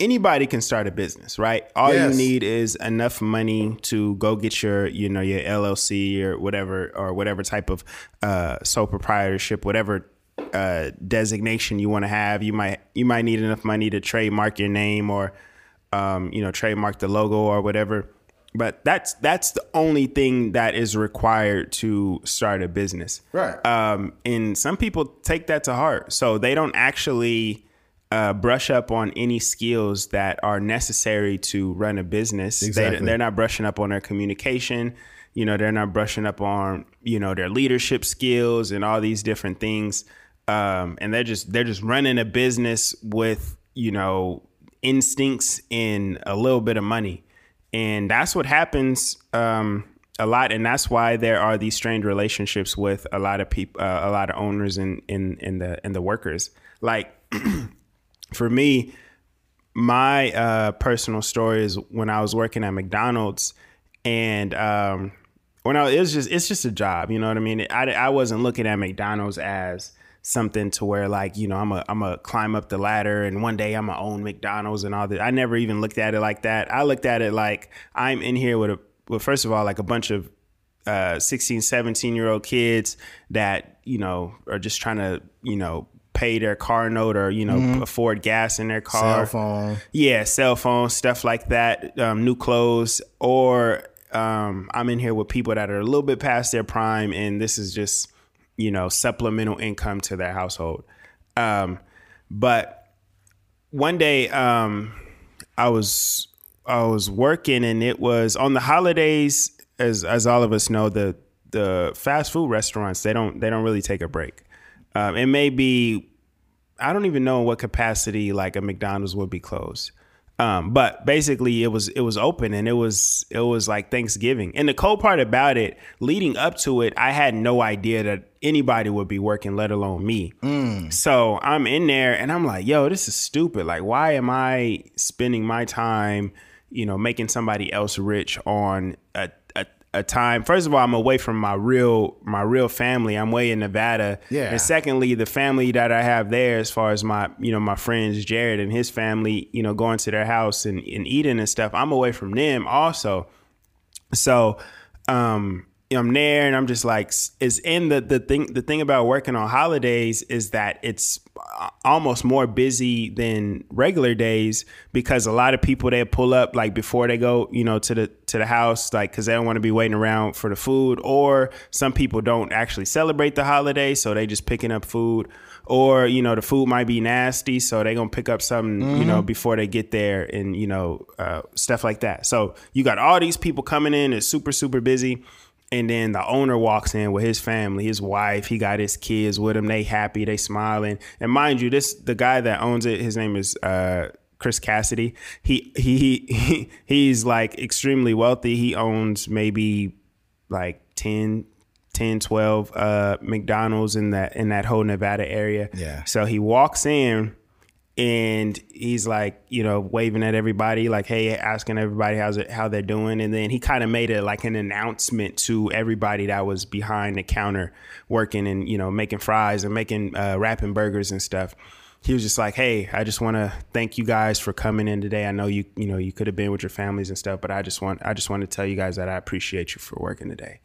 [SPEAKER 2] anybody can start a business, right? All
[SPEAKER 1] Yes.
[SPEAKER 2] you need is enough money to go get your, you know, your LLC or whatever, or whatever type of uh, sole proprietorship, whatever uh, designation you want to have. You might you might need enough money to trademark your name or, um, you know, trademark the logo or whatever. But that's that's the only thing that is required to start a business.
[SPEAKER 1] Right.
[SPEAKER 2] Um, and some people take that to heart, so they don't actually uh, brush up on any skills that are necessary to run a business.
[SPEAKER 1] Exactly.
[SPEAKER 2] They, they're not brushing up on their communication. You know, they're not brushing up on you know their leadership skills and all these different things. Um, and they're just they're just running a business with you know instincts and a little bit of money, and that's what happens. Um, a lot, and that's why there are these strained relationships with a lot of people, uh, a lot of owners and in, in the and the workers. Like for me, my uh, personal story is when I was working at McDonald's, and um, when I it was just it's just a job, you know what I mean. I, I wasn't looking at McDonald's as something to where like you know I'm a I'm a climb up the ladder and one day I'm gonna own McDonald's and all that. I never even looked at it like that. I looked at it like I'm in here with a well first of all like a bunch of uh 16 17 year old kids that you know are just trying to you know pay their car note or you know afford gas in their car
[SPEAKER 1] Cell phone.
[SPEAKER 2] yeah, cell phones, stuff like that, um, new clothes, or um, I'm in here with people that are a little bit past their prime, and this is just you know supplemental income to their household. Um, but one day, um, I was I was working, and it was on the holidays, as as all of us know, the the fast food restaurants they don't they don't really take a break. Um, it may be I don't even know in what capacity like a McDonald's would be closed. Um, but basically it was it was open and it was it was like Thanksgiving. And the cool part about it, leading up to it, I had no idea that anybody would be working, let alone me. So I'm in there and I'm like, yo, this is stupid. Like, why am I spending my time, you know, making somebody else rich on a, a, time. First of all, I'm away from my real my real family. I'm way in Nevada.
[SPEAKER 1] Yeah.
[SPEAKER 2] And secondly, the family that I have there, as far as my you know my friends Jared and his family, you know, going to their house and, and eating and stuff. I'm away from them also. So, um, I'm there and I'm just like, is in the the thing. The thing about working on holidays is that it's almost more busy than regular days because a lot of people they pull up like before they go, you know, to the to the house, like because they don't want to be waiting around for the food. Or some people don't actually celebrate the holiday, so they just picking up food. Or you know, the food might be nasty, so they gonna pick up something, mm-hmm. you know, before they get there, and you know, uh, stuff like that. So you got all these people coming in. It's super super busy and then the owner walks in with his family, his wife. He got his kids with him. They happy. They smiling. And mind you, this the guy that owns it. His name is uh, Chris Cassidy. He, he he he's like extremely wealthy. He owns maybe like 10, 10 12 uh, McDonald's in that in that whole Nevada area.
[SPEAKER 1] Yeah.
[SPEAKER 2] So he walks in and he's like, you know, waving at everybody, like, hey, asking everybody how's it, how they're doing, and then he kind of made it like an announcement to everybody that was behind the counter working and you know making fries and making uh, wrapping burgers and stuff. He was just like, hey, I just want to thank you guys for coming in today. I know you, you know, you could have been with your families and stuff, but I just want, I just want to tell you guys that I appreciate you for working today.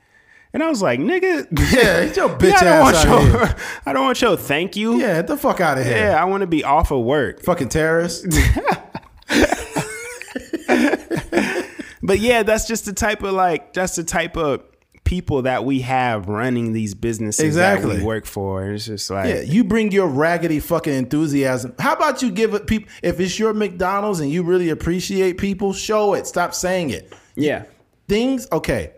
[SPEAKER 2] And I was like, nigga,
[SPEAKER 1] yeah, get your bitch yeah, I don't
[SPEAKER 2] ass
[SPEAKER 1] want
[SPEAKER 2] out
[SPEAKER 1] your,
[SPEAKER 2] here. I don't want your thank you.
[SPEAKER 1] Yeah, get the fuck out of here.
[SPEAKER 2] Yeah, I want to be off of work.
[SPEAKER 1] Fucking terrorist.
[SPEAKER 2] but yeah, that's just the type of like that's the type of people that we have running these businesses exactly. that we work for. And it's just like
[SPEAKER 1] Yeah, you bring your raggedy fucking enthusiasm. How about you give it people if it's your McDonald's and you really appreciate people, show it. Stop saying it.
[SPEAKER 2] Yeah.
[SPEAKER 1] Things okay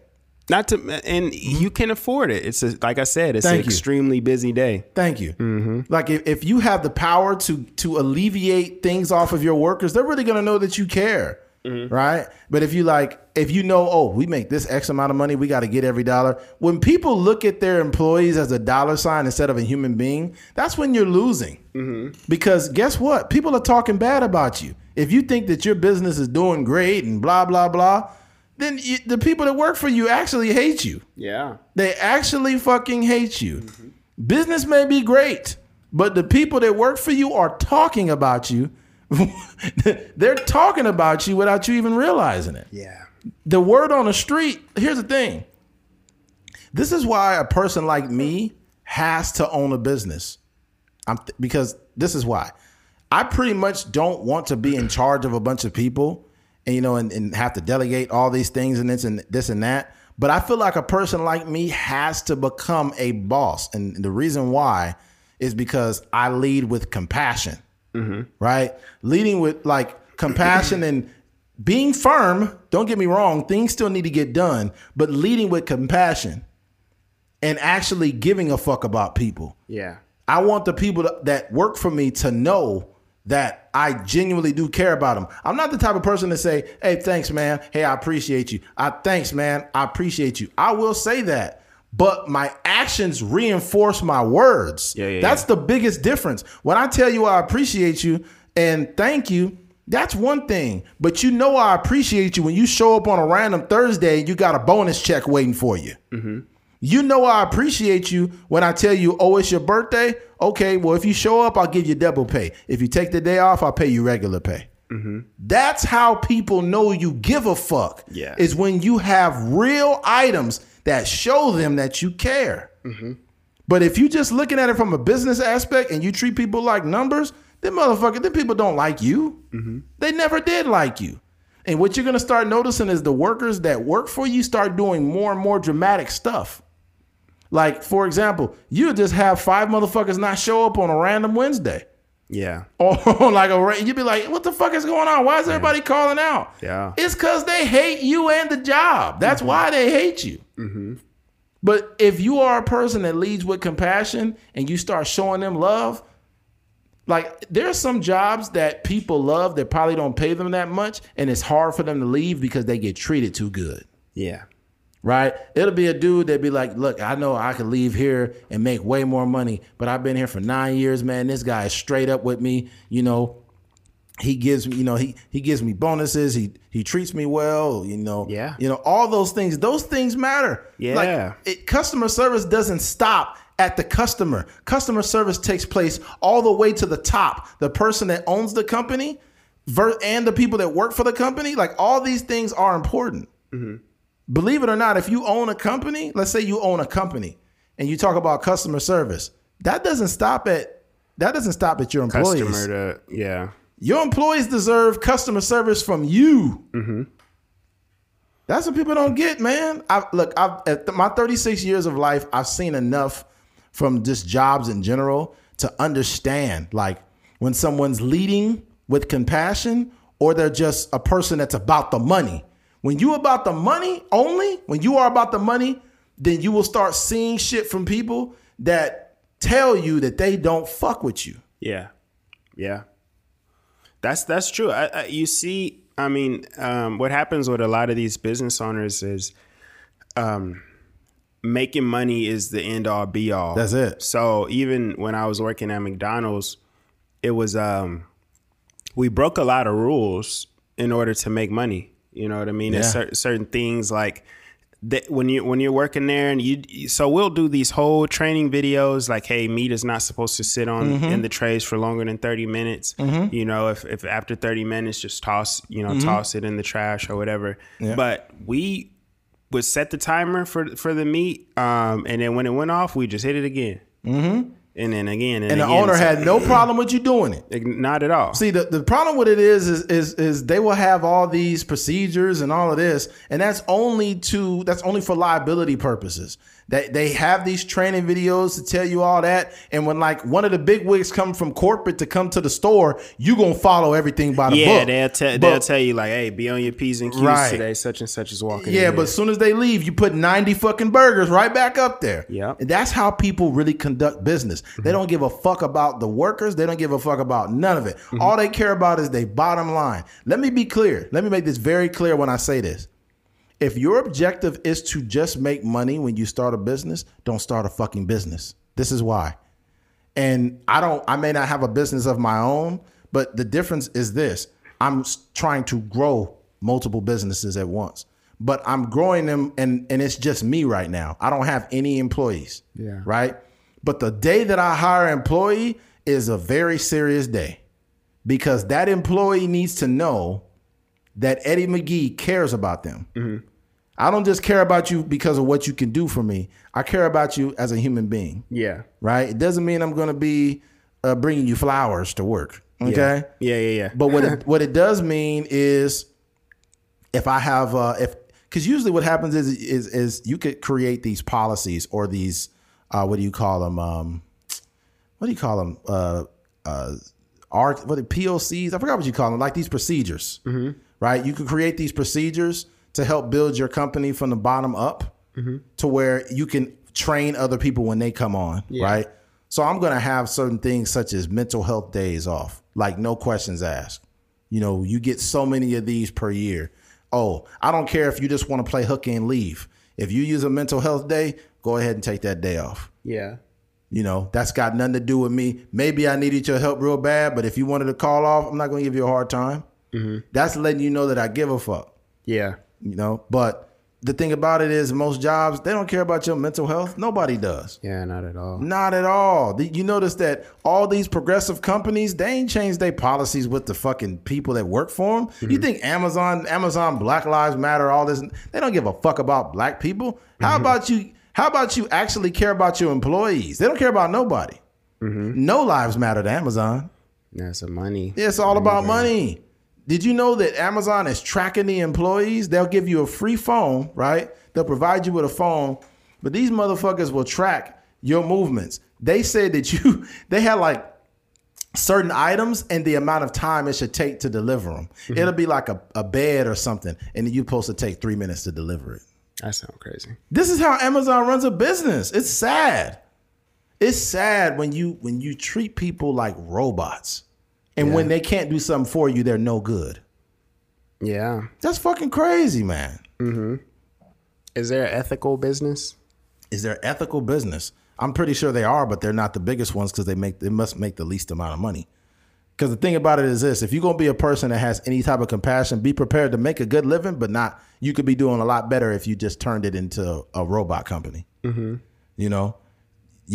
[SPEAKER 2] not to, and you can afford it. It's a, like I said, it's Thank an you. extremely busy day.
[SPEAKER 1] Thank you. Mm-hmm. Like if, if you have the power to to alleviate things off of your workers, they're really gonna know that you care, mm-hmm. right? But if you like, if you know, oh, we make this X amount of money, we got to get every dollar. When people look at their employees as a dollar sign instead of a human being, that's when you're losing. Mm-hmm. Because guess what? People are talking bad about you. If you think that your business is doing great and blah blah blah then you, the people that work for you actually hate you.
[SPEAKER 2] Yeah.
[SPEAKER 1] They actually fucking hate you. Mm-hmm. Business may be great, but the people that work for you are talking about you. They're talking about you without you even realizing it.
[SPEAKER 2] Yeah.
[SPEAKER 1] The word on the street, here's the thing. This is why a person like me has to own a business. I'm th- because this is why. I pretty much don't want to be in charge of a bunch of people and you know, and, and have to delegate all these things and this and this and that. But I feel like a person like me has to become a boss, and the reason why is because I lead with compassion, mm-hmm. right? Leading with like compassion and being firm. Don't get me wrong; things still need to get done, but leading with compassion and actually giving a fuck about people.
[SPEAKER 2] Yeah,
[SPEAKER 1] I want the people that work for me to know that I genuinely do care about them. I'm not the type of person to say, "Hey, thanks, man. Hey, I appreciate you. I thanks, man. I appreciate you." I will say that, but my actions reinforce my words.
[SPEAKER 2] Yeah, yeah,
[SPEAKER 1] That's
[SPEAKER 2] yeah.
[SPEAKER 1] the biggest difference. When I tell you I appreciate you and thank you, that's one thing. But you know I appreciate you when you show up on a random Thursday and you got a bonus check waiting for you. Mm-hmm. You know I appreciate you when I tell you, oh, it's your birthday. Okay, well, if you show up, I'll give you double pay. If you take the day off, I'll pay you regular pay. Mm-hmm. That's how people know you give a fuck.
[SPEAKER 2] Yeah.
[SPEAKER 1] Is when you have real items that show them that you care. Mm-hmm. But if you just looking at it from a business aspect and you treat people like numbers, then motherfucker, then people don't like you. Mm-hmm. They never did like you. And what you're gonna start noticing is the workers that work for you start doing more and more dramatic stuff. Like, for example, you just have five motherfuckers not show up on a random Wednesday.
[SPEAKER 2] Yeah.
[SPEAKER 1] Or like a you'd be like, what the fuck is going on? Why is everybody calling out?
[SPEAKER 2] Yeah.
[SPEAKER 1] It's because they hate you and the job. That's mm-hmm. why they hate you. Mm-hmm. But if you are a person that leads with compassion and you start showing them love, like there's some jobs that people love that probably don't pay them that much, and it's hard for them to leave because they get treated too good.
[SPEAKER 2] Yeah
[SPEAKER 1] right? It'll be a dude that be like, look, I know I could leave here and make way more money, but I've been here for nine years, man. This guy is straight up with me, you know. he gives me, you know, he he gives me bonuses. He he treats me well. You know,
[SPEAKER 2] Yeah.
[SPEAKER 1] You know, all those things. Those things matter.
[SPEAKER 2] Yeah.
[SPEAKER 1] Like it, customer service doesn't stop at the customer. Customer service takes place all the way to the top. The person that owns the company, ver- and the people that work for the company. Like all these things are important. Mm-hmm. Believe it or not, if you own a company, let's say you own a company, and you talk about customer service, that doesn't stop at that doesn't stop at your employees.
[SPEAKER 2] Customer to yeah.
[SPEAKER 1] Your employees deserve customer service from you. Mm-hmm. That's what people don't get, man. I look, I've at my 36 years of life, I've seen enough from just jobs in general to understand like when someone's leading with compassion or they're just a person that's about the money. When you about the money only, when you are about the money, then you will start seeing shit from people that tell you that they don't fuck with you.
[SPEAKER 2] Yeah, yeah, that's that's true. I, I, you see, I mean, um, what happens with a lot of these business owners is, um, making money is the end all be all.
[SPEAKER 1] That's it.
[SPEAKER 2] So even when I was working at McDonald's, it was um, we broke a lot of rules in order to make money. You know what I mean? There's
[SPEAKER 1] Yeah.
[SPEAKER 2] cer- certain things like that when you when you're working there and you so we'll do these whole training videos like hey meat is not supposed to sit on
[SPEAKER 1] Mm-hmm.
[SPEAKER 2] in the trays for longer than 30 minutes you know if, if after 30 minutes just toss you know toss it in the trash or whatever
[SPEAKER 1] Mm-hmm. Yeah.
[SPEAKER 2] but we would set the timer for for the meat um and then when it went off we just hit it again mm-hmm. And then again and,
[SPEAKER 1] And the owner
[SPEAKER 2] So-
[SPEAKER 1] had no problem with you doing it.
[SPEAKER 2] not at all
[SPEAKER 1] See, the, the problem with it is, is is is they will have all these procedures and all of this, and that's only to that's only for liability purposes. They they have these training videos to tell you all that, and when like one of the big wigs come from corporate to come to the store, you gonna follow everything by the
[SPEAKER 2] yeah
[SPEAKER 1] book.
[SPEAKER 2] they'll, te-
[SPEAKER 1] But-
[SPEAKER 2] they'll tell you like hey be on your p's and q's
[SPEAKER 1] Right.
[SPEAKER 2] today such and such is walking in.
[SPEAKER 1] Yeah, but as soon as they leave, you put 90 fucking burgers right back up there.
[SPEAKER 2] Yep.
[SPEAKER 1] And that's how people really conduct business. They mm-hmm. don't give a fuck about the workers. They don't give a fuck about none of it. Mm-hmm. All they care about is their bottom line. Let me be clear. Let me make this very clear when I say this. If your objective is to just make money when you start a business, don't start a fucking business. This is why. And I don't, I may not have a business of my own, but the difference is this I'm trying to grow multiple businesses at once, but I'm growing them and, and it's just me right now. I don't have any employees.
[SPEAKER 2] Yeah.
[SPEAKER 1] Right. But the day that I hire an employee is a very serious day because that employee needs to know that Eddie McGee cares about them. I don't just care about you because of what you can do for me. I care about you as a human being
[SPEAKER 2] yeah
[SPEAKER 1] right? It doesn't mean I'm going to be uh, bringing you flowers to work. Okay.
[SPEAKER 2] yeah yeah yeah
[SPEAKER 1] But what it, what it does mean is if I have uh, if because usually what happens is is is you could create these policies or these uh, what do you call them? Um, what do you call them? Uh, uh, art what POCs? I forgot what you call them. Like these procedures, right? You could create these procedures to help build your company from the bottom up to where you can train other people when they come on, right? So I'm gonna have certain things such as mental health days off, like no questions asked. You know, you get so many of these per year. Oh, I don't care if you just want to play hook and leave. If you use a mental health day, go ahead and take that day off.
[SPEAKER 2] yeah
[SPEAKER 1] You know, that's got nothing to do with me. Maybe I needed your help real bad, but if you wanted to call off, I'm not going to give you a hard time. Mm-hmm. That's letting you know that I give a fuck,
[SPEAKER 2] yeah
[SPEAKER 1] you know? But the thing about it is, most jobs, they don't care about your mental health. Nobody does.
[SPEAKER 2] yeah not at all
[SPEAKER 1] Not at all. You notice that all these progressive companies, they ain't changed their policies with the fucking people that work for them. You mm-hmm. think Amazon, Amazon Black Lives Matter, all this, they don't give a fuck about black people. How mm-hmm. about you? How about you actually care about your employees? They don't care about nobody. No lives matter to Amazon.
[SPEAKER 2] that's some money
[SPEAKER 1] It's all about money. Did you know that Amazon is tracking the employees? They'll give you a free phone, right? They'll provide you with a phone, but these motherfuckers will track your movements. They said that you, they had like certain items and the amount of time it should take to deliver them. Mm-hmm. It'll be like a, a bed or something, and you're supposed to take three minutes to deliver it.
[SPEAKER 2] that sounds crazy
[SPEAKER 1] This is how Amazon runs a business. It's sad. It's sad when you when you treat people like robots. And when they can't do something for you, they're no good.
[SPEAKER 2] yeah
[SPEAKER 1] That's fucking crazy, man.
[SPEAKER 2] is there an ethical business
[SPEAKER 1] Is there ethical business? I'm pretty sure they are, but they're not the biggest ones because they make they must make the least amount of money. Because the thing about it is this: if you're gonna be a person that has any type of compassion, be prepared to make a good living, but not. You could be doing a lot better if you just turned it into a robot company. Mm-hmm. You know,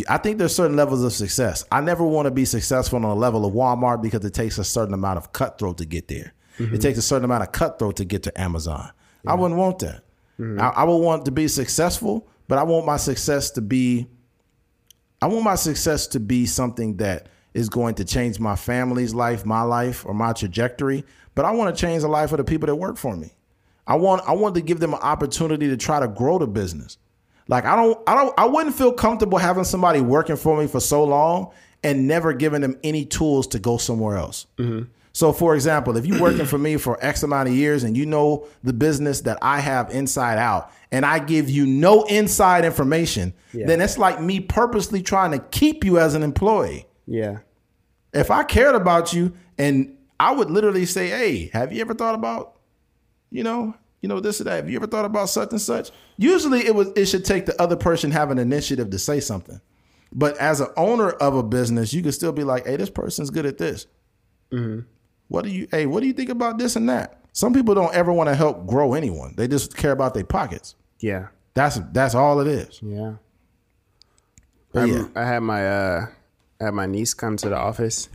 [SPEAKER 1] I think there's certain levels of success. I never want to be successful on a level of Walmart because it takes a certain amount of cutthroat to get there. Mm-hmm. It takes a certain amount of cutthroat to get to Amazon. Yeah. I wouldn't want that. Mm-hmm. I, I would want to be successful, but I want my success to be. I want my success to be something that is going to change my family's life, my life, or my trajectory. But I want to change the life of the people that work for me. I want I want to give them an opportunity to try to grow the business. Like I don't I don't I wouldn't feel comfortable having somebody working for me for so long and never giving them any tools to go somewhere else. Mm-hmm. So, for example, if you're working for me for X amount of years and you know the business that I have inside out, and I give you no inside information, yeah. then it's like me purposely trying to keep you as an employee.
[SPEAKER 2] Yeah.
[SPEAKER 1] If I cared about you and I would literally say, "Hey, have you ever thought about, you know, you know this or that? Have you ever thought about such and such?" Usually, it was it should take the other person having initiative to say something. But as an owner of a business, you can still be like, "Hey, this person's good at this. Mm-hmm. What do you? Hey, what do you think about this and that?" Some people don't ever want to help grow anyone. They just care about their pockets.
[SPEAKER 2] Yeah,
[SPEAKER 1] that's that's all it is.
[SPEAKER 2] Yeah. But yeah. I had my uh had my niece come to the office,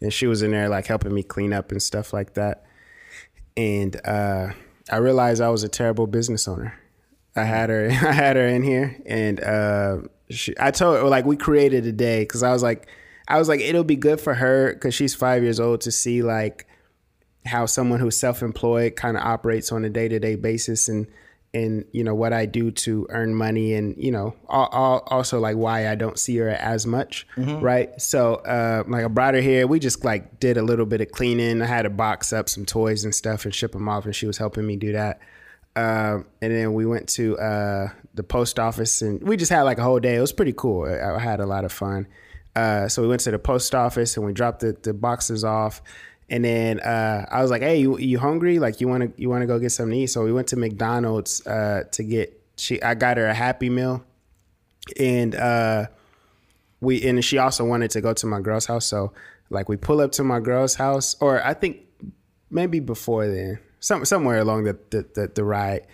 [SPEAKER 2] and she was in there like helping me clean up and stuff like that. And uh, I realized I was a terrible business owner. I had her, I had her in here, and uh, she, I told her like we created a day because I was like, I was like, it'll be good for her because she's five years old to see like how someone who's self-employed kind of operates on a day-to-day basis and and you know what I do to earn money, and you know also like why I don't see her as much, mm-hmm. right? So uh, like I brought her here. We just like did a little bit of cleaning. I had to box up some toys and stuff and ship them off, and she was helping me do that. Uh, and then we went to uh, the post office, and we just had like a whole day. It was pretty cool. I, I had a lot of fun. Uh, so we went to the post office and we dropped the, the boxes off and then uh, I was like, "Hey, you you hungry? Like you want to you want to go get something to eat?" So we went to McDonald's uh, to get. She I got her a Happy Meal, and uh, we and she also wanted to go to my girl's house. So like we pull up to my girl's house, or I think maybe before then, some somewhere along the the, the, the ride,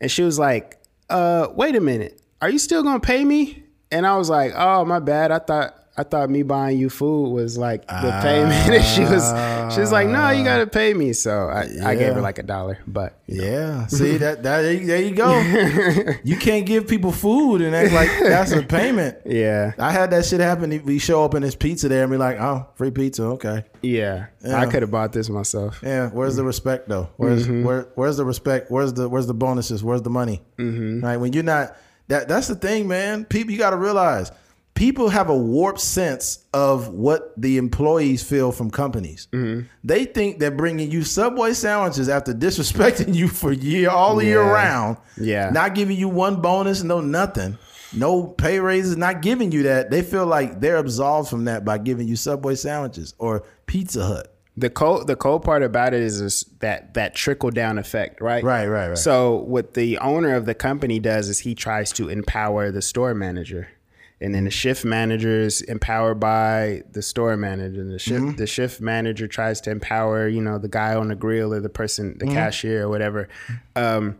[SPEAKER 2] and she was like, "Uh, wait a minute, are you still gonna pay me?" And I was like, "Oh, my bad. I thought I thought me buying you food was like the uh, payment. and she was she was like, no, you gotta pay me. So I, yeah. I gave her like a dollar. But
[SPEAKER 1] yeah, see that that there you go. you can't give people food and act like that's a payment.
[SPEAKER 2] Yeah,
[SPEAKER 1] I had that shit happen. We show up in this pizza there and be like, oh, free pizza, okay.
[SPEAKER 2] Yeah, yeah. I could have bought this myself.
[SPEAKER 1] Yeah, where's the respect though? Where's mm-hmm. where where's the respect? Where's the where's the bonuses? Where's the money? Mm-hmm. Right when you're not that that's the thing, man. People, you got to realize people have a warped sense of what the employees feel from companies. Mm-hmm. They think that bringing you Subway sandwiches after disrespecting you for year all yeah. year round,
[SPEAKER 2] yeah,
[SPEAKER 1] not giving you one bonus, no nothing, no pay raises, not giving you that. They feel like they're absolved from that by giving you Subway sandwiches or Pizza Hut.
[SPEAKER 2] The cold the cold part about it is, is that that trickle down effect, right?
[SPEAKER 1] Right, right, right.
[SPEAKER 2] So what the owner of the company does is he tries to empower the store manager and then the shift manager is empowered by the store manager and the shift mm-hmm. the shift manager tries to empower you know the guy on the grill or the person the mm-hmm. cashier or whatever um,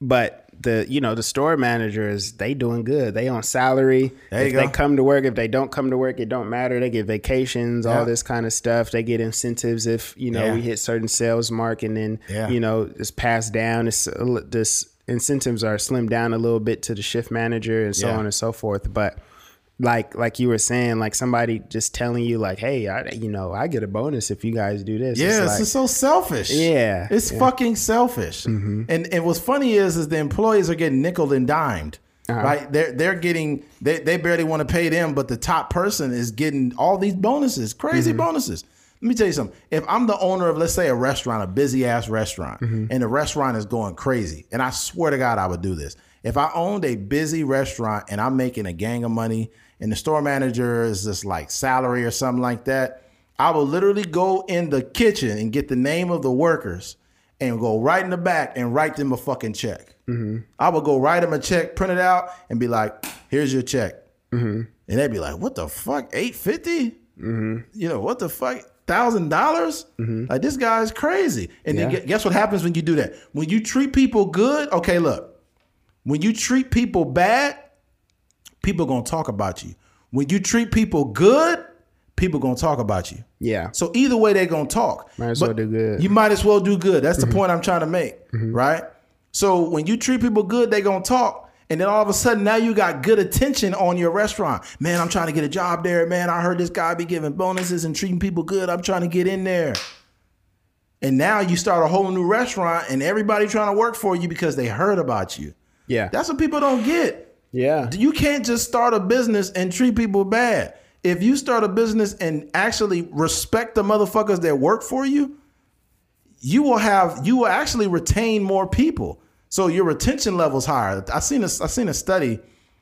[SPEAKER 2] but the you know the store managers they doing good they on salary there if they come to work if they don't come to work it don't matter they get vacations yeah. all this kind of stuff they get incentives if you know yeah. we hit certain sales mark and then yeah. you know it's passed down it's this incentives are slimmed down a little bit to the shift manager and so on and so forth but like like you were saying, like somebody just telling you, like, hey, I you know, I get a bonus if you guys do this.
[SPEAKER 1] Yeah,
[SPEAKER 2] it's,
[SPEAKER 1] like, so selfish.
[SPEAKER 2] Yeah,
[SPEAKER 1] it's
[SPEAKER 2] yeah.
[SPEAKER 1] fucking selfish. Mm-hmm. And and what's funny is is the employees are getting nickel and dimed. Uh-huh. Right, they're they're getting they, they barely want to pay them, but the top person is getting all these bonuses, crazy mm-hmm. bonuses. Let me tell you something. If I'm the owner of, let's say, a restaurant, a busy ass restaurant, mm-hmm. and the restaurant is going crazy, and I swear to God, I would do this. If I owned a busy restaurant and I'm making a gang of money and the store manager is just like salary or something like that, I will literally go in the kitchen and get the name of the workers and go right in the back and write them a fucking check. Mm-hmm. I would go write them a check, print it out, and be like, "Here's your check," mm-hmm. and they'd be like, "What the fuck? Eight fifty? Mm-hmm. You know what the fuck?" thousand dollars. Like this guy's crazy. And then
[SPEAKER 2] Yeah.
[SPEAKER 1] gu- guess what happens when you do that? When you treat people good, okay, look. When you treat people bad, people gonna talk about you. When you treat people good, people gonna talk about you.
[SPEAKER 2] Yeah.
[SPEAKER 1] So either way, they're gonna talk.
[SPEAKER 2] Might as
[SPEAKER 1] But
[SPEAKER 2] well do good.
[SPEAKER 1] You might as well do good. That's the mm-hmm. point I'm trying to make, mm-hmm. right? So when you treat people good, they gonna talk. And then all of a sudden, now you got good attention on your restaurant. Man, I'm trying to get a job there. Man, I heard this guy be giving bonuses and treating people good. I'm trying to get in there. And now you start a whole new restaurant, and everybody trying to work for you because they heard about you.
[SPEAKER 2] Yeah.
[SPEAKER 1] That's what people don't get.
[SPEAKER 2] Yeah.
[SPEAKER 1] You can't just start a business and treat people bad. If you start a business and actually respect the motherfuckers that work for you, you will have you will actually retain more people. So your retention level's higher. I seen a I seen a study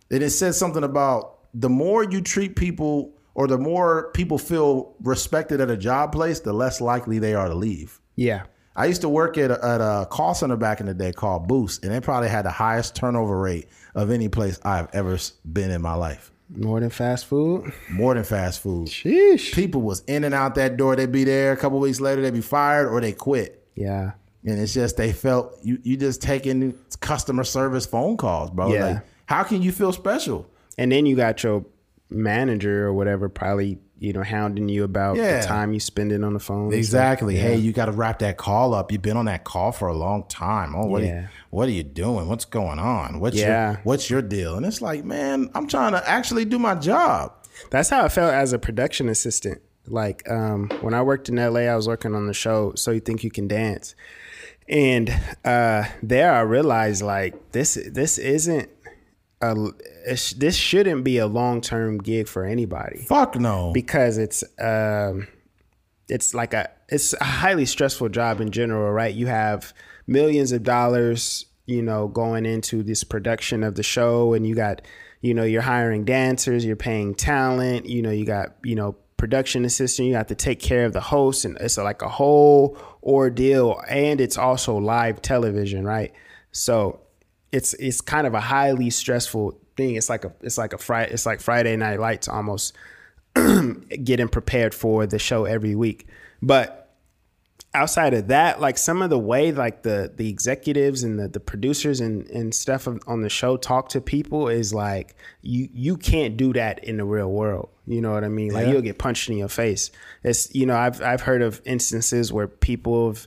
[SPEAKER 1] that it said something about the more you treat people or the more people feel respected at a job place, the less likely they are to leave.
[SPEAKER 2] Yeah.
[SPEAKER 1] I used to work at a, at a call center back in the day called Boost, and they probably had the highest turnover rate of any place I've ever been in my life.
[SPEAKER 2] More than fast food.
[SPEAKER 1] More than fast food.
[SPEAKER 2] Sheesh.
[SPEAKER 1] People was in and out that door. They'd be there a couple weeks later. They'd be fired or they quit.
[SPEAKER 2] Yeah.
[SPEAKER 1] And it's just they felt you you just taking customer service phone calls, bro.
[SPEAKER 2] Yeah.
[SPEAKER 1] Like, how can you feel special?
[SPEAKER 2] And then you got your manager or whatever probably, you know, hounding you about
[SPEAKER 1] Yeah.
[SPEAKER 2] the time you spend it on the phone.
[SPEAKER 1] Exactly. Hey, you got to wrap that call up. You've been on that call for a long time. Oh, what, are, you, what are you doing? What's going on? What's
[SPEAKER 2] Yeah.
[SPEAKER 1] your What's your deal? And it's like, man, I'm trying to actually do my job.
[SPEAKER 2] That's how I felt as a production assistant. Like um, when I worked in LA, I was working on the show So You Think You Can Dance. And uh, there I realized like this this isn't a this shouldn't be a long-term gig for anybody.
[SPEAKER 1] Fuck no.
[SPEAKER 2] because it's um it's like a it's a highly stressful job in general, right? You have millions of dollars, you know, going into this production of the show and you got you know, you're hiring dancers, you're paying talent, you know, you got, you know, production assistant, you have to take care of the host and it's like a whole ordeal and it's also live television, right? So it's it's kind of a highly stressful thing. It's like a it's like a Friday it's like Friday night lights almost getting prepared for the show every week. But outside of that, like some of the way like the the executives and the, the producers and, and stuff on the show talk to people is like you you can't do that in the real world. You know what I mean? Like
[SPEAKER 1] Yeah.
[SPEAKER 2] you'll get punched in your face. It's you know, I've I've heard of instances where people have,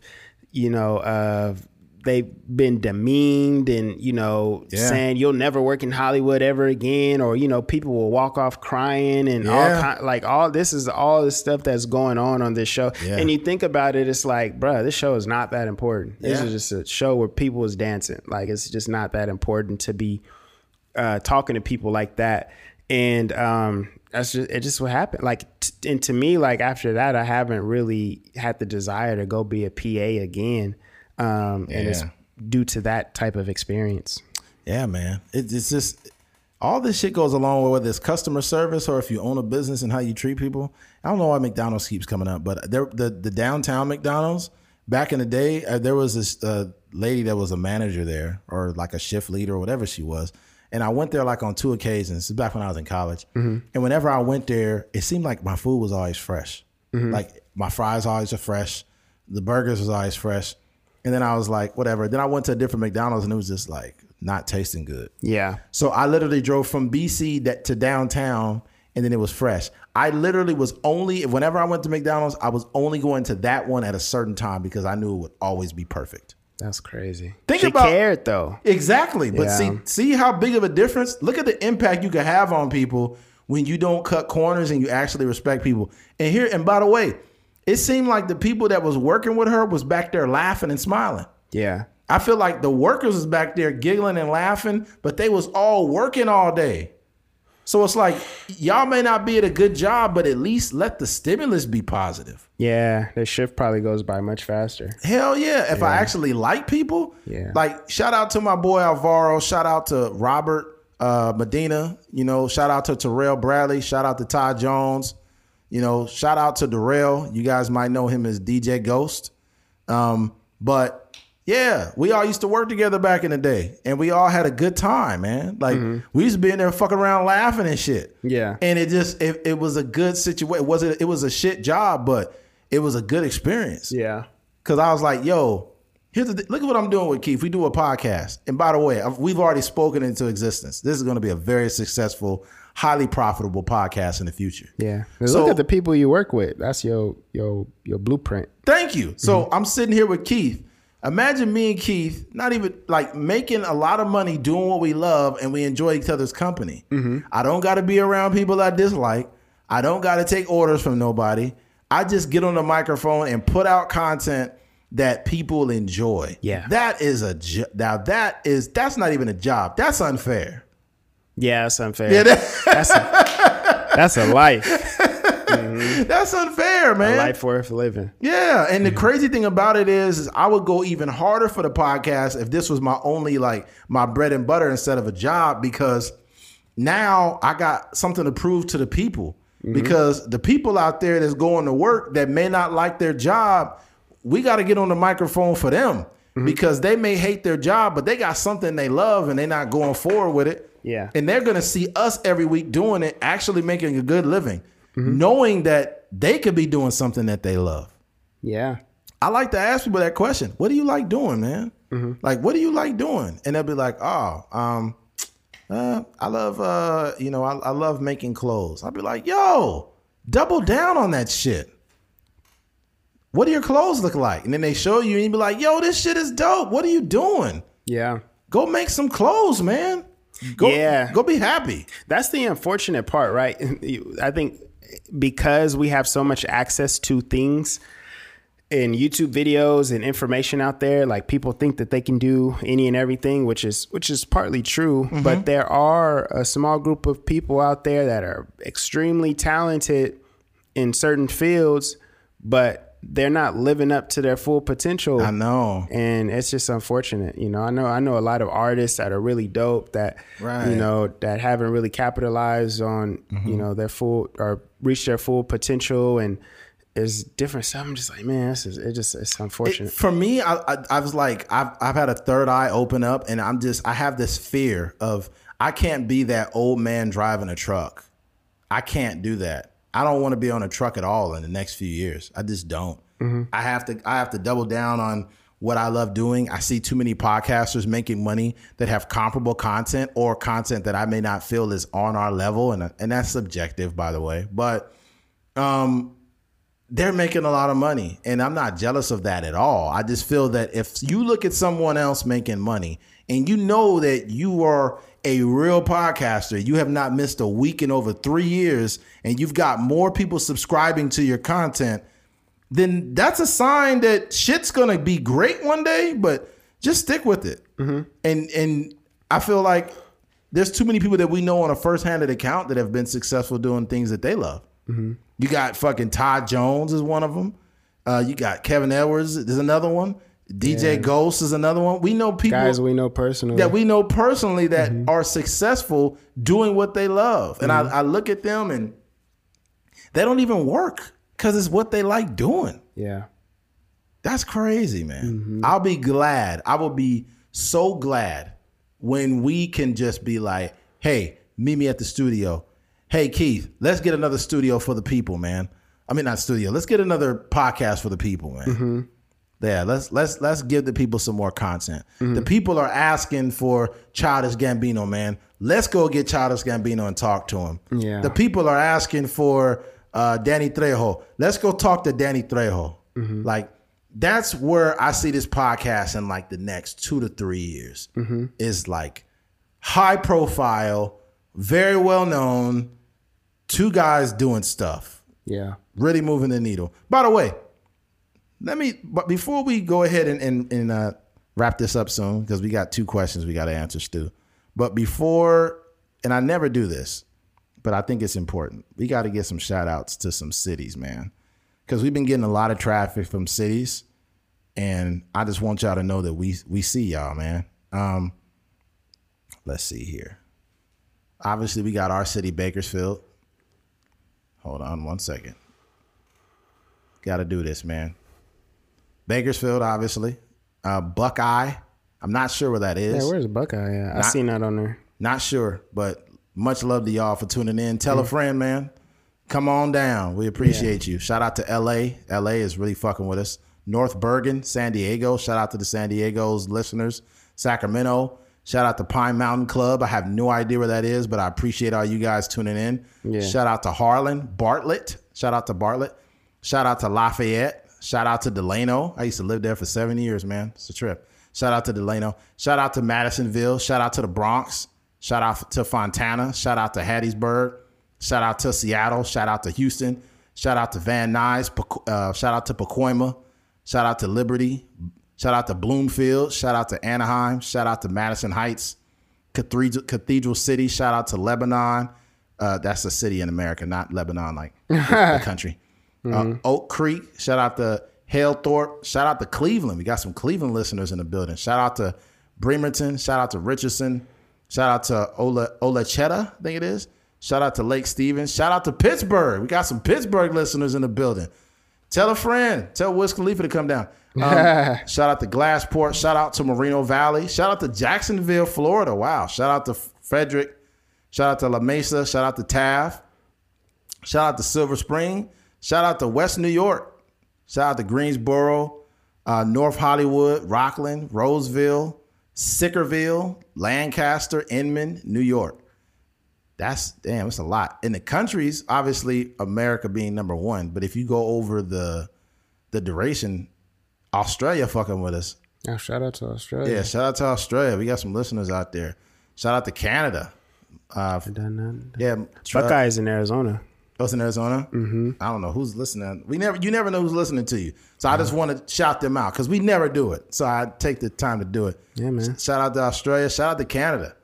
[SPEAKER 2] you know, uh they've been demeaned and you know
[SPEAKER 1] Yeah.
[SPEAKER 2] saying you'll never work in Hollywood ever again or you know people will walk off crying and all kind like all this is all the stuff that's going on on this show.
[SPEAKER 1] Yeah.
[SPEAKER 2] and you think about it it's like bruh this show is not that important. This is just a show where people is dancing. Like it's just not that important to be uh, talking to people like that. And um that's just it just what happened. Like t- and to me like after that I haven't really had the desire to go be a PA again um and it's due to that type of experience
[SPEAKER 1] Yeah, man. It, it's just all this shit goes along with whether it's customer service or if you own a business and how you treat people. I don't know why McDonald's keeps coming up, but there, the the downtown McDonald's back in the day, uh, there was this uh, lady that was a manager there or like a shift leader or whatever she was. And I went there like on two occasions. This back when I was in college. And whenever I went there, it seemed like my food was always fresh. Like my fries always are fresh. The burgers was always fresh. And then I was like, whatever. Then I went to a different McDonald's and it was just like not tasting good.
[SPEAKER 2] yeah
[SPEAKER 1] So I literally drove from BC that to downtown and then it was fresh. I literally was only whenever I went to McDonald's, I was only going to that one at a certain time because I knew it would always be perfect.
[SPEAKER 2] that's crazy
[SPEAKER 1] Think
[SPEAKER 2] she
[SPEAKER 1] about-
[SPEAKER 2] cared though
[SPEAKER 1] Exactly. But
[SPEAKER 2] Yeah.
[SPEAKER 1] see see how big of a difference? Look at the impact you can have on people when you don't cut corners and you actually respect people. And here and by the way, it seemed like the people that was working with her was back there laughing and smiling.
[SPEAKER 2] yeah
[SPEAKER 1] I feel like the workers was back there giggling and laughing, but they was all working all day. So it's like y'all may not be at a good job, but at least let the stimulus be positive.
[SPEAKER 2] Yeah, the shift probably goes by much faster.
[SPEAKER 1] Hell yeah. If I actually like people,
[SPEAKER 2] Yeah.
[SPEAKER 1] like shout out to my boy Alvaro, shout out to Robert uh, Medina, you know, shout out to Terrell Bradley, shout out to Todd Jones, you know, shout out to Darrell. You guys might know him as DJ Ghost. Um, but yeah, we all used to work together back in the day and we all had a good time, man. Like we used to be in there fucking around laughing and shit.
[SPEAKER 2] Yeah.
[SPEAKER 1] And it just it, it was a good situation. It wasn't it was a shit job, but it was a good experience.
[SPEAKER 2] Yeah.
[SPEAKER 1] Cause I was like, yo, here's the th- look at what I'm doing with Keith. We do a podcast, and by the way, I've, we've already spoken into existence. This is going to be a very successful, highly profitable podcast in the future.
[SPEAKER 2] Yeah.
[SPEAKER 1] So-
[SPEAKER 2] Look at the people you work with. That's your your your blueprint.
[SPEAKER 1] Thank you. So
[SPEAKER 2] Mm-hmm.
[SPEAKER 1] I'm sitting here with Keith. Imagine me and Keith not even like making a lot of money doing what we love and we enjoy each other's company.
[SPEAKER 2] Mm-hmm.
[SPEAKER 1] I don't got to be around people I dislike. I don't got to take orders from nobody. I just get on the microphone and put out content that people enjoy.
[SPEAKER 2] Yeah.
[SPEAKER 1] That is a jo- now that is that's not even a job. That's unfair.
[SPEAKER 2] Yeah, that's unfair.
[SPEAKER 1] Yeah, that-
[SPEAKER 2] that's a, that's a life.
[SPEAKER 1] that's unfair, man.
[SPEAKER 2] A life worth living.
[SPEAKER 1] Yeah, and the crazy thing about it is, is I would go even harder for the podcast if this was my only like my bread and butter instead of a job because now I got something to prove to the people. Mm-hmm. Because the people out there that's going to work that may not like their job, we got to get on the microphone for them mm-hmm. because they may hate their job, but they got something they love and they're not going forward with it.
[SPEAKER 2] Yeah.
[SPEAKER 1] And they're going to see us every week doing it, actually making a good living, knowing that they could be doing something that they love.
[SPEAKER 2] Yeah.
[SPEAKER 1] I like to ask people that question. What do you like doing, man? Like, what do you like doing? And they'll be like, oh, um, uh, I love, uh, you know, I, I love making clothes. I'll be like, yo, double down on that shit. What do your clothes look like? And then they show you, and you be like, yo, this shit is dope. What are you doing?
[SPEAKER 2] Yeah.
[SPEAKER 1] Go make some clothes, man. Go,
[SPEAKER 2] Yeah.
[SPEAKER 1] go be happy.
[SPEAKER 2] That's the unfortunate part, right? I think because we have so much access to things and YouTube videos and information out there, like people think that they can do any and everything, which is which is partly true. But mm-hmm. there are a small group of people out there that are extremely talented in certain fields, but they're not living up to their full potential
[SPEAKER 1] I know.
[SPEAKER 2] and it's just unfortunate you know i know i know a lot of artists that are really dope that
[SPEAKER 1] Right.
[SPEAKER 2] you know that haven't really capitalized on
[SPEAKER 1] Mm-hmm.
[SPEAKER 2] you know their full or reached their full potential and it's different so i'm just like man this is it just it's
[SPEAKER 1] It-
[SPEAKER 2] unfortunate
[SPEAKER 1] for me, I, I, I was like, I've, I've had a third eye open up, and I'm just, I have this fear of I can't be that old man driving a truck. I can't do that. I don't want to be on a truck at all in the next few years. I just don't. Mm-hmm. I have to, I have to double down on what I love doing. I see too many podcasters making money that have comparable content or content that I may not feel is on our level, and and that's subjective, by the way, but um, they're making a lot of money and i'm not jealous of that at all i just feel that if you look at someone else making money and you know that you are a real podcaster. You have not missed a week in over three years and you've got more people subscribing to your content then that's a sign that shit's gonna be great one day but just stick with it. And and i feel like there's too many people that we know on a first-handed account that have been successful doing things that they love. You got fucking Todd Jones is one of them. Uh, you got Kevin Edwards is another one. DJ Ghost is another one. We know people
[SPEAKER 2] guys we know personally
[SPEAKER 1] that we know personally that mm-hmm. are successful doing what they love, and I, mm-hmm. I look at them and they don't even work because it's what they like doing.
[SPEAKER 2] yeah
[SPEAKER 1] That's crazy, man. Mm-hmm. I'll be glad. I will be so glad when we can just be like, hey, meet me at the studio. Hey, Keith, let's get another studio for the people, man. I mean, not studio. Let's get another podcast for the people, man. Yeah, let's let's let's give the people some more content. The mm-hmm. people are asking for Childish Gambino, man. Let's go get Childish Gambino and talk to him.
[SPEAKER 2] Yeah.
[SPEAKER 1] The people are asking for uh, Danny Trejo. Let's go talk to Danny Trejo. Mm-hmm. Like that's where I see this podcast in like the next two to three years. Mm-hmm. Is like high profile, very well known, two guys doing stuff,
[SPEAKER 2] yeah
[SPEAKER 1] really moving the needle. By the way, let me. But before we go ahead and and, and uh, wrap this up soon, because we got two questions we got to answer, Stu. But before, and I never do this, but I think it's important. We got to get some shout outs to some cities, man, because we've been getting a lot of traffic from cities, and I just want y'all to know that we we see y'all, man. Um, let's see here. Obviously, we got our city, Bakersfield. Hold on one second. Got to do this, man. Bakersfield, obviously. Uh, Buckeye. I'm not sure where that is.
[SPEAKER 2] yeah where's buckeye at? i seen that on there
[SPEAKER 1] Not sure, but much love to y'all for tuning in. Tell a friend, man. Come on down. We appreciate you. Shout out to LA. LA is really fucking with us. North Bergen, San Diego. Shout out to the San Diego's listeners. Sacramento. Shout out to Pine Mountain Club. I have no idea where that is, but I appreciate all you guys tuning in.
[SPEAKER 2] Yeah.
[SPEAKER 1] Shout out to Harlan, Bartlett. Shout out to Bartlett. Shout out to Lafayette. Shout out to Delano. I used to live there for seven years, man. It's a trip. Shout out to Delano. Shout out to Madisonville. Shout out to the Bronx. Shout out to Fontana. Shout out to Hattiesburg. Shout out to Seattle. Shout out to Houston. Shout out to Van Nuys. Uh, shout out to Pacoima. Shout out to Liberty. Shout out to Bloomfield. Shout out to Anaheim. Shout out to Madison Heights. Cathedral, Cathedral City. Shout out to Lebanon. Uh, that's a city in America, not Lebanon, like the, the country. Uh, Oak Creek. Shout out to Halethorpe. Shout out to Cleveland. We got some Cleveland listeners in the building. Shout out to Bremerton. Shout out to Richardson. Shout out to Ola Olachetta, I think it is. Shout out to Lake Stevens. Shout out to Pittsburgh. We got some Pittsburgh listeners in the building. Tell a friend. Tell Wiz Khalifa to come down. Um, shout out to Glassport. Shout out to Moreno Valley. Shout out to Jacksonville, Florida. Wow. Shout out to Frederick. Shout out to La Mesa. Shout out to Taft. Shout out to Silver Spring. Shout out to West New York. Shout out to Greensboro, uh, North Hollywood, Rockland, Roseville, Sicklerville, Lancaster, Inman, New York. That's damn, it's a lot. In the countries, obviously America being number one, but if you go over the the duration, Australia fucking with us.
[SPEAKER 2] Oh, shout out to Australia.
[SPEAKER 1] Yeah, shout out to Australia. We got some listeners out there. Shout out to Canada. Uh,
[SPEAKER 2] Dun, dun, dun.
[SPEAKER 1] yeah, Tra-
[SPEAKER 2] Buckeyes in Arizona.
[SPEAKER 1] In Arizona. Mm-hmm. I don't know who's listening. We never, you never know who's listening to you. So I just want to shout them out because we never do it. So I take the time to do it.
[SPEAKER 2] Yeah, man.
[SPEAKER 1] Shout out to Australia. Shout out to Canada.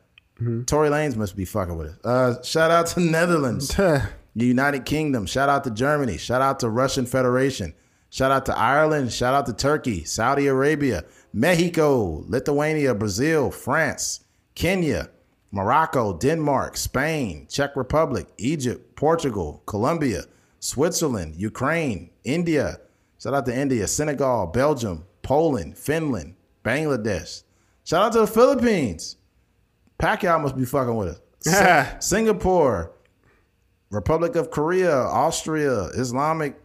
[SPEAKER 1] Tory Lanez must be fucking with us. Uh, shout out to Netherlands, the United Kingdom. Shout out to Germany. Shout out to Russian Federation. Shout out to Ireland. Shout out to Turkey, Saudi Arabia, Mexico, Lithuania, Brazil, France, Kenya, Morocco, Denmark, Spain, Czech Republic, Egypt, Portugal, Colombia, Switzerland, Ukraine, India. Shout out to India, Senegal, Belgium, Poland, Finland, Bangladesh. Shout out to the Philippines. Pacquiao must be fucking with us. Sing- Singapore, Republic of Korea, Austria, Islamic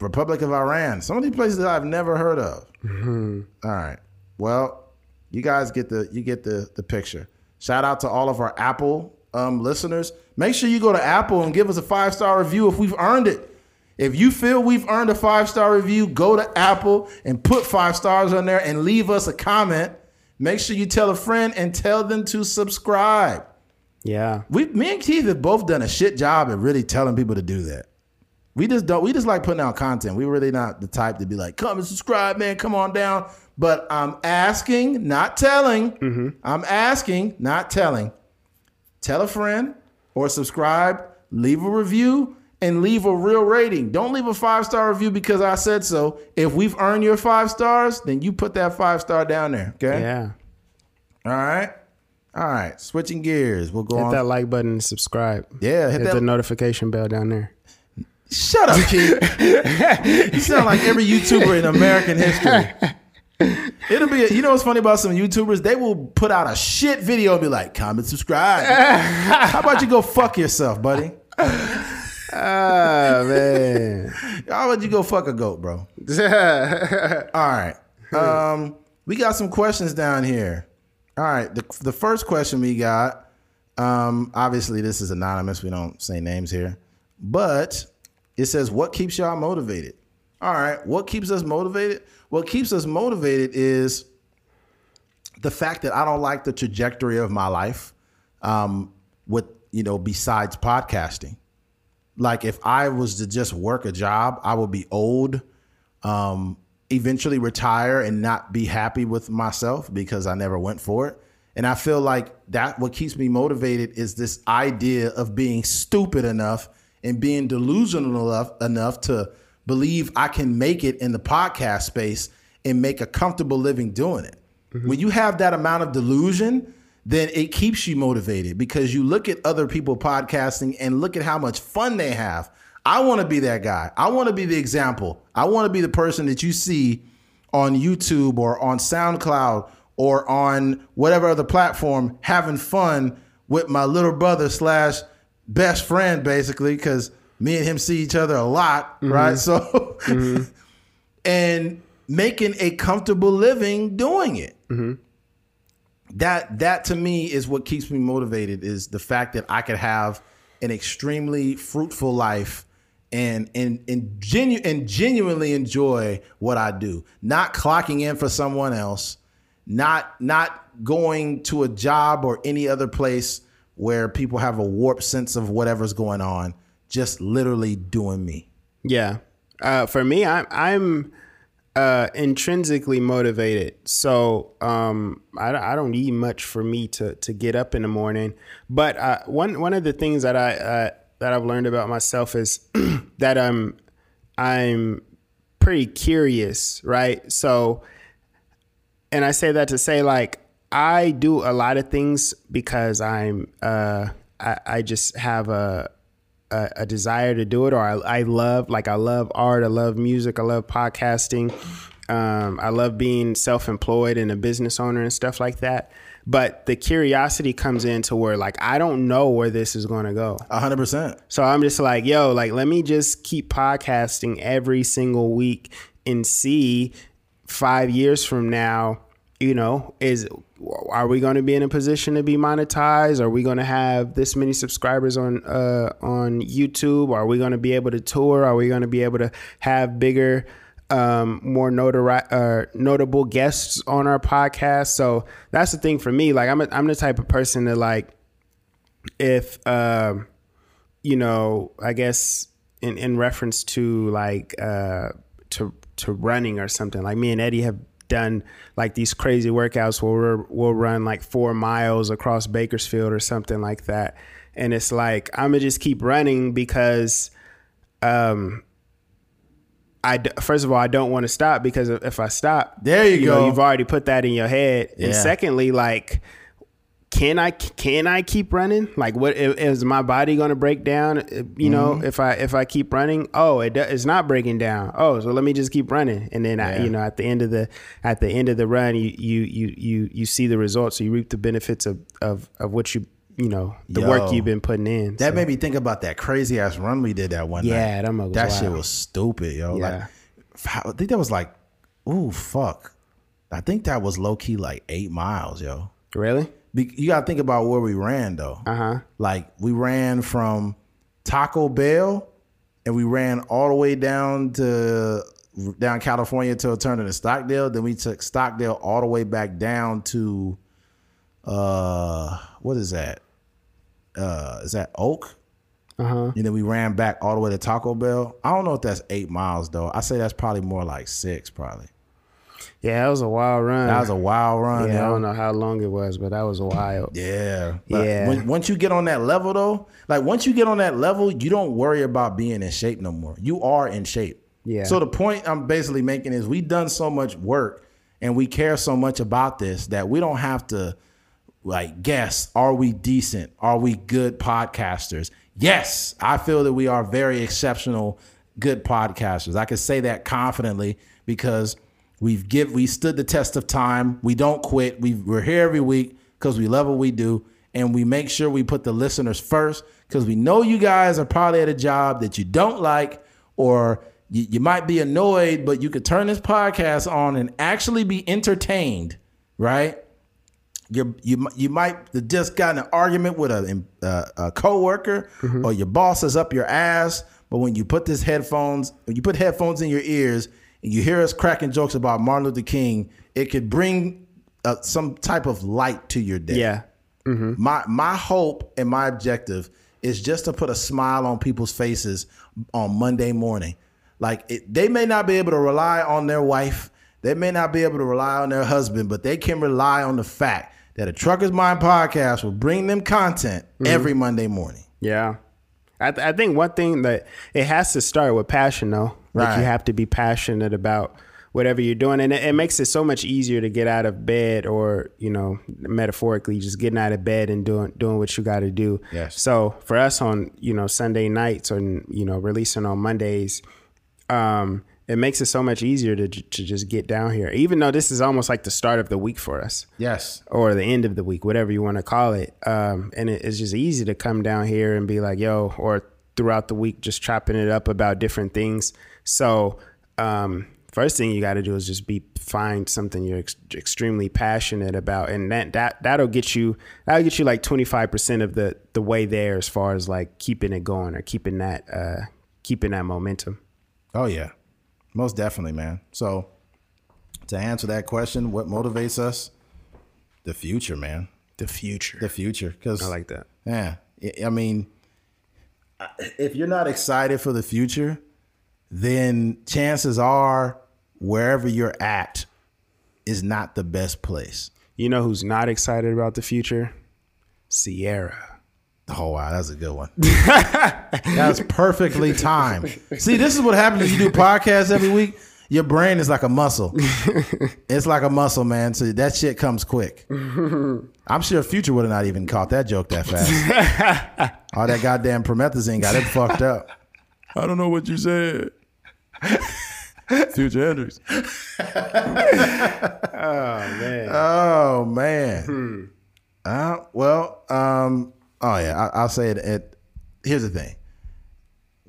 [SPEAKER 1] Republic of Iran. Some of these places I've never heard of. Mm-hmm. All right. Well, you guys get the you get the the picture. Shout out to all of our Apple um, listeners. Make sure you go to Apple and give us a five star review if we've earned it. If you feel we've earned a five star review, go to Apple and put five stars on there and leave us a comment. Make sure you tell a friend and tell them to subscribe.
[SPEAKER 2] Yeah.
[SPEAKER 1] We, me and Keith have both done a shit job at really telling people to do that. We just don't. We just like putting out content. We're really not the type to be like, come and subscribe, man. Come on down. But I'm asking, not telling. Mm-hmm. I'm asking, not telling. Tell a friend or subscribe. Leave a review and leave a real rating. Don't leave a five star review because I said so. If we've earned your five stars, then you put that five star down there. Okay.
[SPEAKER 2] Yeah.
[SPEAKER 1] All right. All right. Switching gears. We'll go
[SPEAKER 2] Hit
[SPEAKER 1] on.
[SPEAKER 2] that like button and subscribe.
[SPEAKER 1] yeah. Hit
[SPEAKER 2] Hit
[SPEAKER 1] that.
[SPEAKER 2] the notification bell down there.
[SPEAKER 1] Shut up, Keith. you sound like every YouTuber in American history. It'll be, you know what's funny about some YouTubers? They will put out a shit video and be like, comment, subscribe. How about you go fuck yourself, buddy?
[SPEAKER 2] Ah, man.
[SPEAKER 1] How about you go fuck a goat, bro? All right. Um, we got some questions down here. All right. The, the first question we got, um, obviously, this is anonymous. We don't say names here, but it says, What keeps y'all motivated? All right. What keeps us motivated? What keeps us motivated is the fact that I don't like the trajectory of my life um, with, you know, besides podcasting like if I was to just work a job, I would be old, um, eventually retire and not be happy with myself because I never went for it. And I feel like that what keeps me motivated is this idea of being stupid enough and being delusional enough enough to believe I can make it in the podcast space and make a comfortable living doing it. Mm-hmm. When you have that amount of delusion, then it keeps you motivated because you look at other people podcasting and look at how much fun they have. I want to be that guy. I want to be the example. I want to be the person that you see on YouTube or on SoundCloud or on whatever other platform having fun with my little brother slash best friend, basically, because Me and him see each other a lot, mm-hmm. right? So, mm-hmm. and making a comfortable living doing it. Mm-hmm. That that to me is what keeps me motivated. Is the fact that I could have an extremely fruitful life and and and, genu- and genuinely enjoy what I do. Not clocking in for someone else, not not going to a job or any other place where people have a warped sense of whatever's going on. Just literally doing me.
[SPEAKER 2] Yeah. Uh, for me, I'm I'm uh, intrinsically motivated. So um, I, I, don't need much for me to to get up in the morning. But uh, one one of the things that I uh, that I've learned about myself is that I'm I'm pretty curious, right? So, and I say that to say like I do a lot of things because I'm uh, I, I just have a, a, a desire to do it, or I, I love like I love art, I love music, I love podcasting, um, I love being self employed and a business owner and stuff like that. But the curiosity comes into where like I don't know where this is going to go.
[SPEAKER 1] A hundred percent.
[SPEAKER 2] So I'm just like, yo, like let me just keep podcasting every single week and see five years from now, you know, is are we going to be in a position to be monetized? Are we going to have this many subscribers on uh, on YouTube? Are we going to be able to tour? Are we going to be able to have bigger um, more notori- uh, notable guests on our podcast. So that's the thing for me. Like I'm, a, I'm the type of person that like, if, uh, you know, I guess in, in reference to like, uh, to, to running or something like me and Eddie have done like these crazy workouts where we will run like four miles across Bakersfield or something like that. And it's like, I'm gonna just keep running because, um, I first of all I don't want to stop because if I stop,
[SPEAKER 1] there you, you go.
[SPEAKER 2] Know, you've already put that in your head. Yeah. And secondly, like, can I can I keep running? Like, what is my body going to break down? Uh, you know, mm-hmm. if I if I keep running, oh, it it's not breaking down. Oh, so let me just keep running, and then yeah. I, you know, at the end of the at the end of the run, you you you you you see the results. So you reap the benefits of of of what you you know the Yo, work you've been putting in.
[SPEAKER 1] That so. made me think about that crazy ass run we did that one
[SPEAKER 2] yeah,
[SPEAKER 1] night.
[SPEAKER 2] that,
[SPEAKER 1] that shit was stupid, yo. Yeah. Like, I think that was like, ooh, fuck. I think that was low key like eight miles, yo.
[SPEAKER 2] Really?
[SPEAKER 1] You got to think about where we ran though.
[SPEAKER 2] Uh huh.
[SPEAKER 1] Like we ran from Taco Bell, and we ran all the way down to down California to a turn to Stockdale. Then we took Stockdale all the way back down to uh what is that? uh, is that Oak?
[SPEAKER 2] Uh-huh.
[SPEAKER 1] And then we ran back all the way to Taco Bell. I don't know if that's eight miles though. I say that's probably more like six, probably.
[SPEAKER 2] Yeah, that was a wild run.
[SPEAKER 1] That was a wild run.
[SPEAKER 2] Yeah, yo. I don't know how long it was, but that was wild.
[SPEAKER 1] Yeah,
[SPEAKER 2] but yeah.
[SPEAKER 1] When, once you get on that level though, like once you get on that level, you don't worry about being in shape no more. You are in shape.
[SPEAKER 2] Yeah.
[SPEAKER 1] So the point I'm basically making is we've done so much work and we care so much about this that we don't have to like guess are we decent are we good podcasters yes i feel that we are very exceptional good podcasters i can say that confidently because we've give we stood the test of time we don't quit we, we're here every week because we love what we do and we make sure we put the listeners first because we know you guys are probably at a job that you don't like or you, you might be annoyed but you could turn this podcast on and actually be entertained right you you you might just got an argument with a, a, a coworker mm-hmm. or your boss is up your ass. But when you put this headphones, when you put headphones in your ears you hear us cracking jokes about Martin Luther King, it could bring uh, some type of light to your day.
[SPEAKER 2] Yeah.
[SPEAKER 1] Mm-hmm. My my hope and my objective is just to put a smile on people's faces on Monday morning. Like it, they may not be able to rely on their wife, they may not be able to rely on their husband, but they can rely on the fact that a Trucker's Mind podcast will bring them content mm-hmm. every Monday morning.
[SPEAKER 2] Yeah. I, th- I, think one thing that it has to start with passion, though. Like right. you have to be passionate about whatever you're doing, and it, it, makes it so much easier to get out of bed, or you know, metaphorically, just getting out of bed and doing doing what you got to do.
[SPEAKER 1] Yes.
[SPEAKER 2] So for us on you know Sunday nights or you know releasing on Mondays, um, it makes it so much easier to, to just get down here, even though this is almost like the start of the week for us.
[SPEAKER 1] Yes.
[SPEAKER 2] Or the end of the week, whatever you want to call it. Um, and it, it's just easy to come down here and be like, yo, or throughout the week, just chopping it up about different things. So, um, first thing you got to do is just be find something you're ex- extremely passionate about, and that that that'll get you that'll get you like twenty five percent of the the way there as far as like keeping it going or keeping that uh, keeping that momentum.
[SPEAKER 1] Oh yeah, most definitely, man. So to answer that question, what motivates us? The future, man.
[SPEAKER 2] The future.
[SPEAKER 1] The future, because
[SPEAKER 2] I like that.
[SPEAKER 1] Yeah, I mean, if you're not excited for the future, then chances are wherever you're at is not the best place.
[SPEAKER 2] You know who's not excited about the future? Ciara.
[SPEAKER 1] Oh wow, that's a good one. that's perfectly timed. See, this is what happens when you do podcasts every week. Your brain is like a muscle. it's like a muscle, man. So that shit comes quick. I'm sure Future would have not even caught that joke that fast. All that goddamn promethazine got it fucked up. I don't know what you said. Future Hendrix.
[SPEAKER 2] Oh man.
[SPEAKER 1] Oh man. Hmm. Uh, well, um, oh yeah, I, will say it. Here's the thing.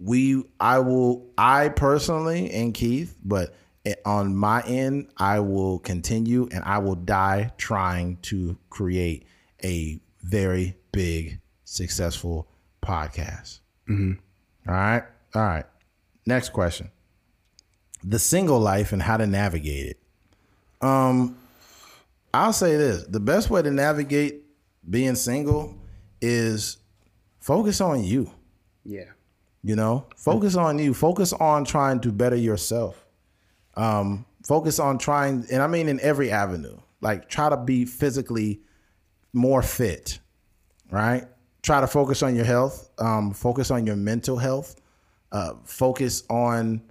[SPEAKER 1] We, I will, I personally and Keith, but on my end, I will continue and I will die trying to create a very big, successful podcast. Mm-hmm. All right, all right. Next question: the single life and how to navigate it. Um, I'll say this: the best way to navigate being single is focus on you.
[SPEAKER 2] Yeah.
[SPEAKER 1] You know, focus on you. Focus on trying to better yourself. Um, focus on trying, and I mean in every avenue. Like try to be physically more fit, right? Try to focus on your health. Um, focus on your mental health. Uh, focus on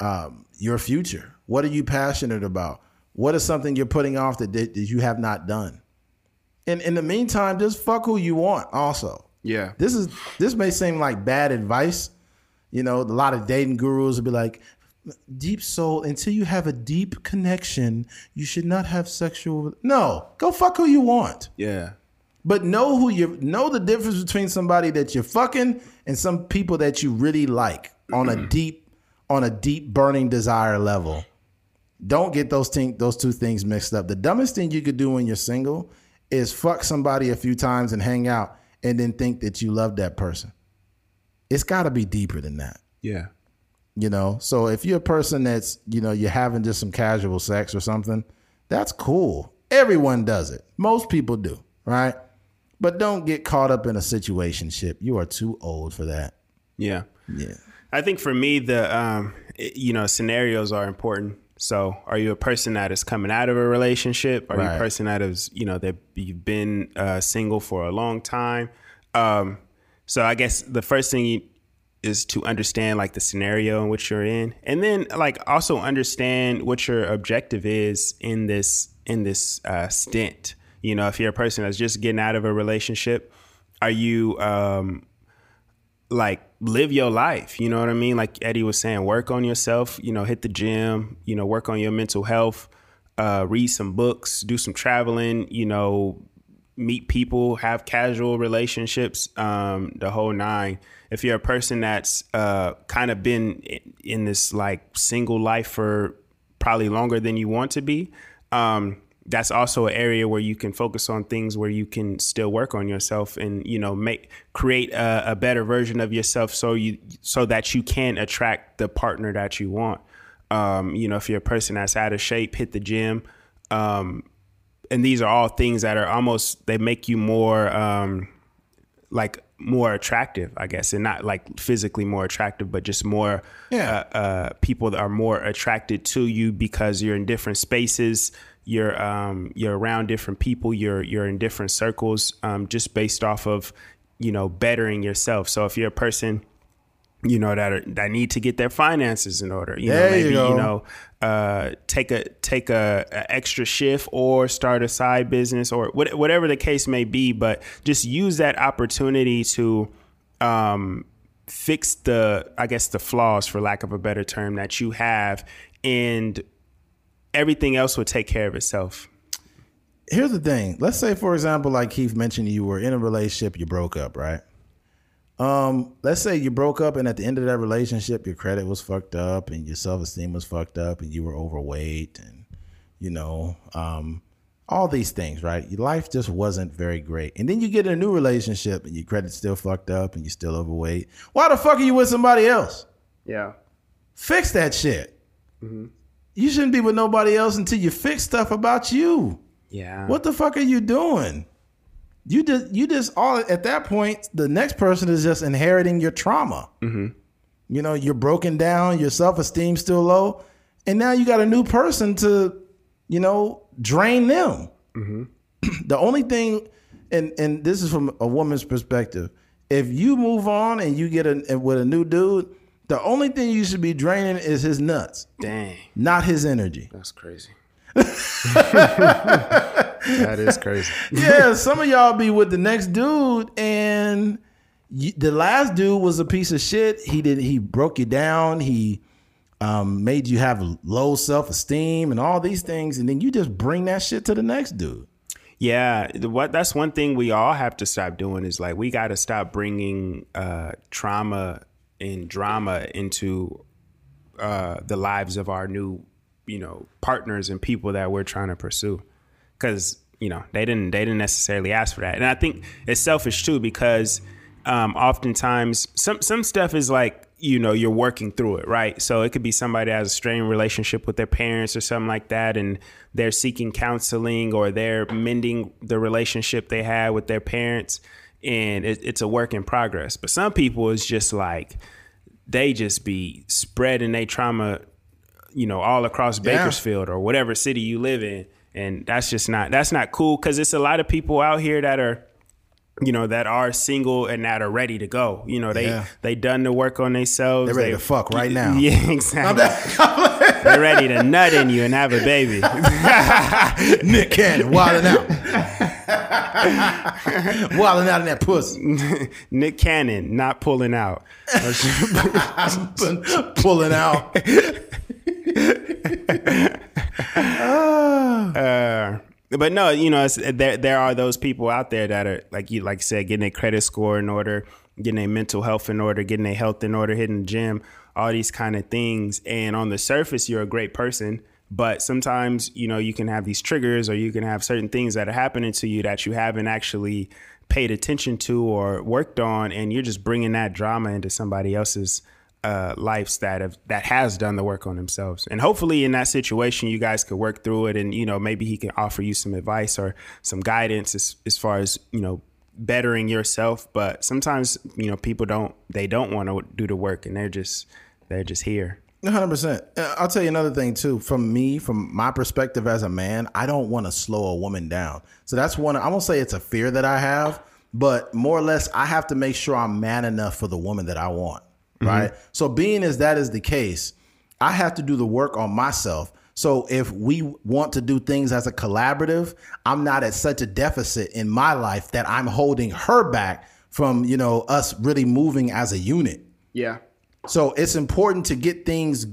[SPEAKER 1] um, your future. What are you passionate about? What is something you're putting off that, that you have not done? And in the meantime, just fuck who you want. Also,
[SPEAKER 2] yeah.
[SPEAKER 1] This is this may seem like bad advice. You know, a lot of dating gurus will be like, deep soul, until you have a deep connection, you should not have sexual No, go fuck who you want.
[SPEAKER 2] Yeah.
[SPEAKER 1] But know who you know the difference between somebody that you're fucking and some people that you really like on a deep on a deep burning desire level. Don't get those thing, those two things mixed up. The dumbest thing you could do when you're single is fuck somebody a few times and hang out and then think that you love that person. It's got to be deeper than that.
[SPEAKER 2] Yeah.
[SPEAKER 1] You know, so if you're a person that's, you know, you're having just some casual sex or something, that's cool. Everyone does it. Most people do, right? But don't get caught up in a situation ship. You are too old for that.
[SPEAKER 2] Yeah.
[SPEAKER 1] Yeah.
[SPEAKER 2] I think for me, the, um, you know, scenarios are important. So, are you a person that is coming out of a relationship? Are right. you a person that is, you know, that you've been uh, single for a long time? Um, so, I guess the first thing you, is to understand like the scenario in which you're in, and then like also understand what your objective is in this in this uh, stint. You know, if you're a person that's just getting out of a relationship, are you um, like live your life. You know what I mean? Like Eddie was saying, work on yourself, you know, hit the gym, you know, work on your mental health, uh, read some books, do some traveling, you know, meet people, have casual relationships, um, the whole nine. If you're a person that's uh, kind of been in this like single life for probably longer than you want to be, um, that's also an area where you can focus on things where you can still work on yourself and you know make create a, a, better version of yourself so you so that you can attract the partner that you want. Um, you know if you're a person that's out of shape hit the gym. Um, and these are all things that are almost they make you more um, like more attractive i guess and not like physically more attractive but just more yeah. uh, uh, people that are more attracted to you because you're in different spaces you're um, you're around different people, you're you're in different circles, um, just based off of you know bettering yourself. So if you're a person you know that are, that need to get their finances in order. You
[SPEAKER 1] there
[SPEAKER 2] know, maybe
[SPEAKER 1] you,
[SPEAKER 2] you, know uh, take a take a, a, extra shift or start a side business or what, whatever the case may be. But just use that opportunity to um, fix the I guess the flaws, for lack of a better term, that you have, and everything else will take care of itself.
[SPEAKER 1] Here's the thing. Let's say, for example, like Keith mentioned, you were in a relationship, you broke up, right? Um, let's say you broke up and at the end of that relationship, your credit was fucked up and your self esteem was fucked up and you were overweight and you know, um, all these things, right? Your life just wasn't very great. And then you get in a new relationship and your credit's still fucked up and you're still overweight. Why the fuck are you with somebody else?
[SPEAKER 2] Yeah.
[SPEAKER 1] Fix that shit. You shouldn't be with nobody else until you fix stuff about you.
[SPEAKER 2] Yeah.
[SPEAKER 1] What the fuck are you doing? You just you just all at that point, the next person is just inheriting your trauma. Mm-hmm. You know, you're broken down, your self esteem still low, and now you got a new person to, you know, drain them. Mm-hmm. the only thing, and and this is from a woman's perspective, if you move on and you get a with a new dude, the only thing you should be draining is his nuts,
[SPEAKER 2] Dang.
[SPEAKER 1] not his energy.
[SPEAKER 2] That's crazy. that is crazy.
[SPEAKER 1] yeah, some of y'all be with the next dude, and you, the last dude was a piece of shit. He did he broke you down. He um, made you have low self esteem and all these things, and then you just bring that shit to the next dude.
[SPEAKER 2] Yeah, what that's one thing we all have to stop doing is like we got to stop bringing uh, trauma and drama into uh, the lives of our new, you know, partners and people that we're trying to pursue, because you know they didn't they didn't necessarily ask for that, and I think it's selfish too because um, oftentimes some some stuff is like you know you're working through it right? So it could be somebody that has a strained relationship with their parents or something like that and they're seeking counseling or they're mending the relationship they had with their parents and it, it's a work in progress but some people it's just like they just be spreading their trauma you know all across bakersfield or whatever city you live in and that's just not that's not cool because it's a lot of people out here that are you know that are single and that are ready to go. You know they
[SPEAKER 1] Yeah.
[SPEAKER 2] they done the work on themselves.
[SPEAKER 1] They're ready
[SPEAKER 2] They-
[SPEAKER 1] to fuck right now.
[SPEAKER 2] Yeah, exactly. They're ready to nut in you and have a baby.
[SPEAKER 1] Nick Cannon wilding out, wilding out in that pussy,
[SPEAKER 2] Nick Cannon not pulling out.
[SPEAKER 1] pulling out.
[SPEAKER 2] Uh, but no, you know, it's, there there are those people out there that are like you like said, getting their credit score in order, getting their mental health in order, getting their health in order, hitting the gym, all these kind of things. And on the surface, you're a great person, but sometimes you know you can have these triggers, or you can have certain things that are happening to you that you haven't actually paid attention to or worked on, and you're just bringing that drama into somebody else's uh, that have that has done the work on themselves. And hopefully, in that situation, you guys could work through it, and you know maybe he can offer you some advice or some guidance as as far as you know bettering yourself. But sometimes you know people don't they don't want to do the work, and they're just they're just here.
[SPEAKER 1] Hundred percent. Uh, I'll tell you another thing too. From me, from my perspective as a man, I don't want to slow a woman down. So that's one. I won't say it's a fear that I have, but more or less, I have to make sure I'm man enough for the woman that I want. Mm-hmm. Right. So being as that is the case, I have to do the work on myself. So if we want to do things as a collaborative, I'm not at such a deficit in my life that I'm holding her back from you know us really moving as a unit.
[SPEAKER 2] Yeah.
[SPEAKER 1] So it's important to get things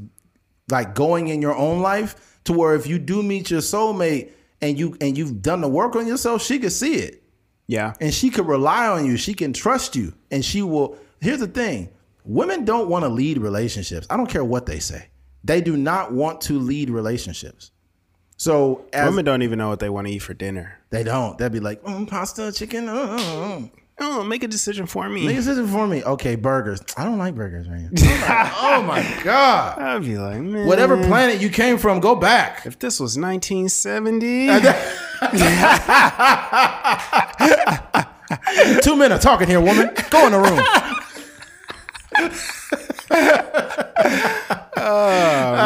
[SPEAKER 1] like going in your own life to where if you do meet your soulmate and you and you've done the work on yourself, she could see it.
[SPEAKER 2] Yeah.
[SPEAKER 1] And she could rely on you. She can trust you. And she will here's the thing. Women don't want to lead relationships. I don't care what they say. They do not want to lead relationships. So as
[SPEAKER 2] Women don't even know what they want to eat for dinner.
[SPEAKER 1] they don't. They'll be like, mm, pasta, chicken. Uh, uh, uh.
[SPEAKER 2] Oh, make a decision for me.
[SPEAKER 1] Make a decision for me. Okay, burgers. I don't like burgers, man. Like, oh my God.
[SPEAKER 2] I'd be like, man,
[SPEAKER 1] Whatever planet you came from, go back.
[SPEAKER 2] If this was 1970,
[SPEAKER 1] Two men are talking here, woman. Go in the room.
[SPEAKER 2] oh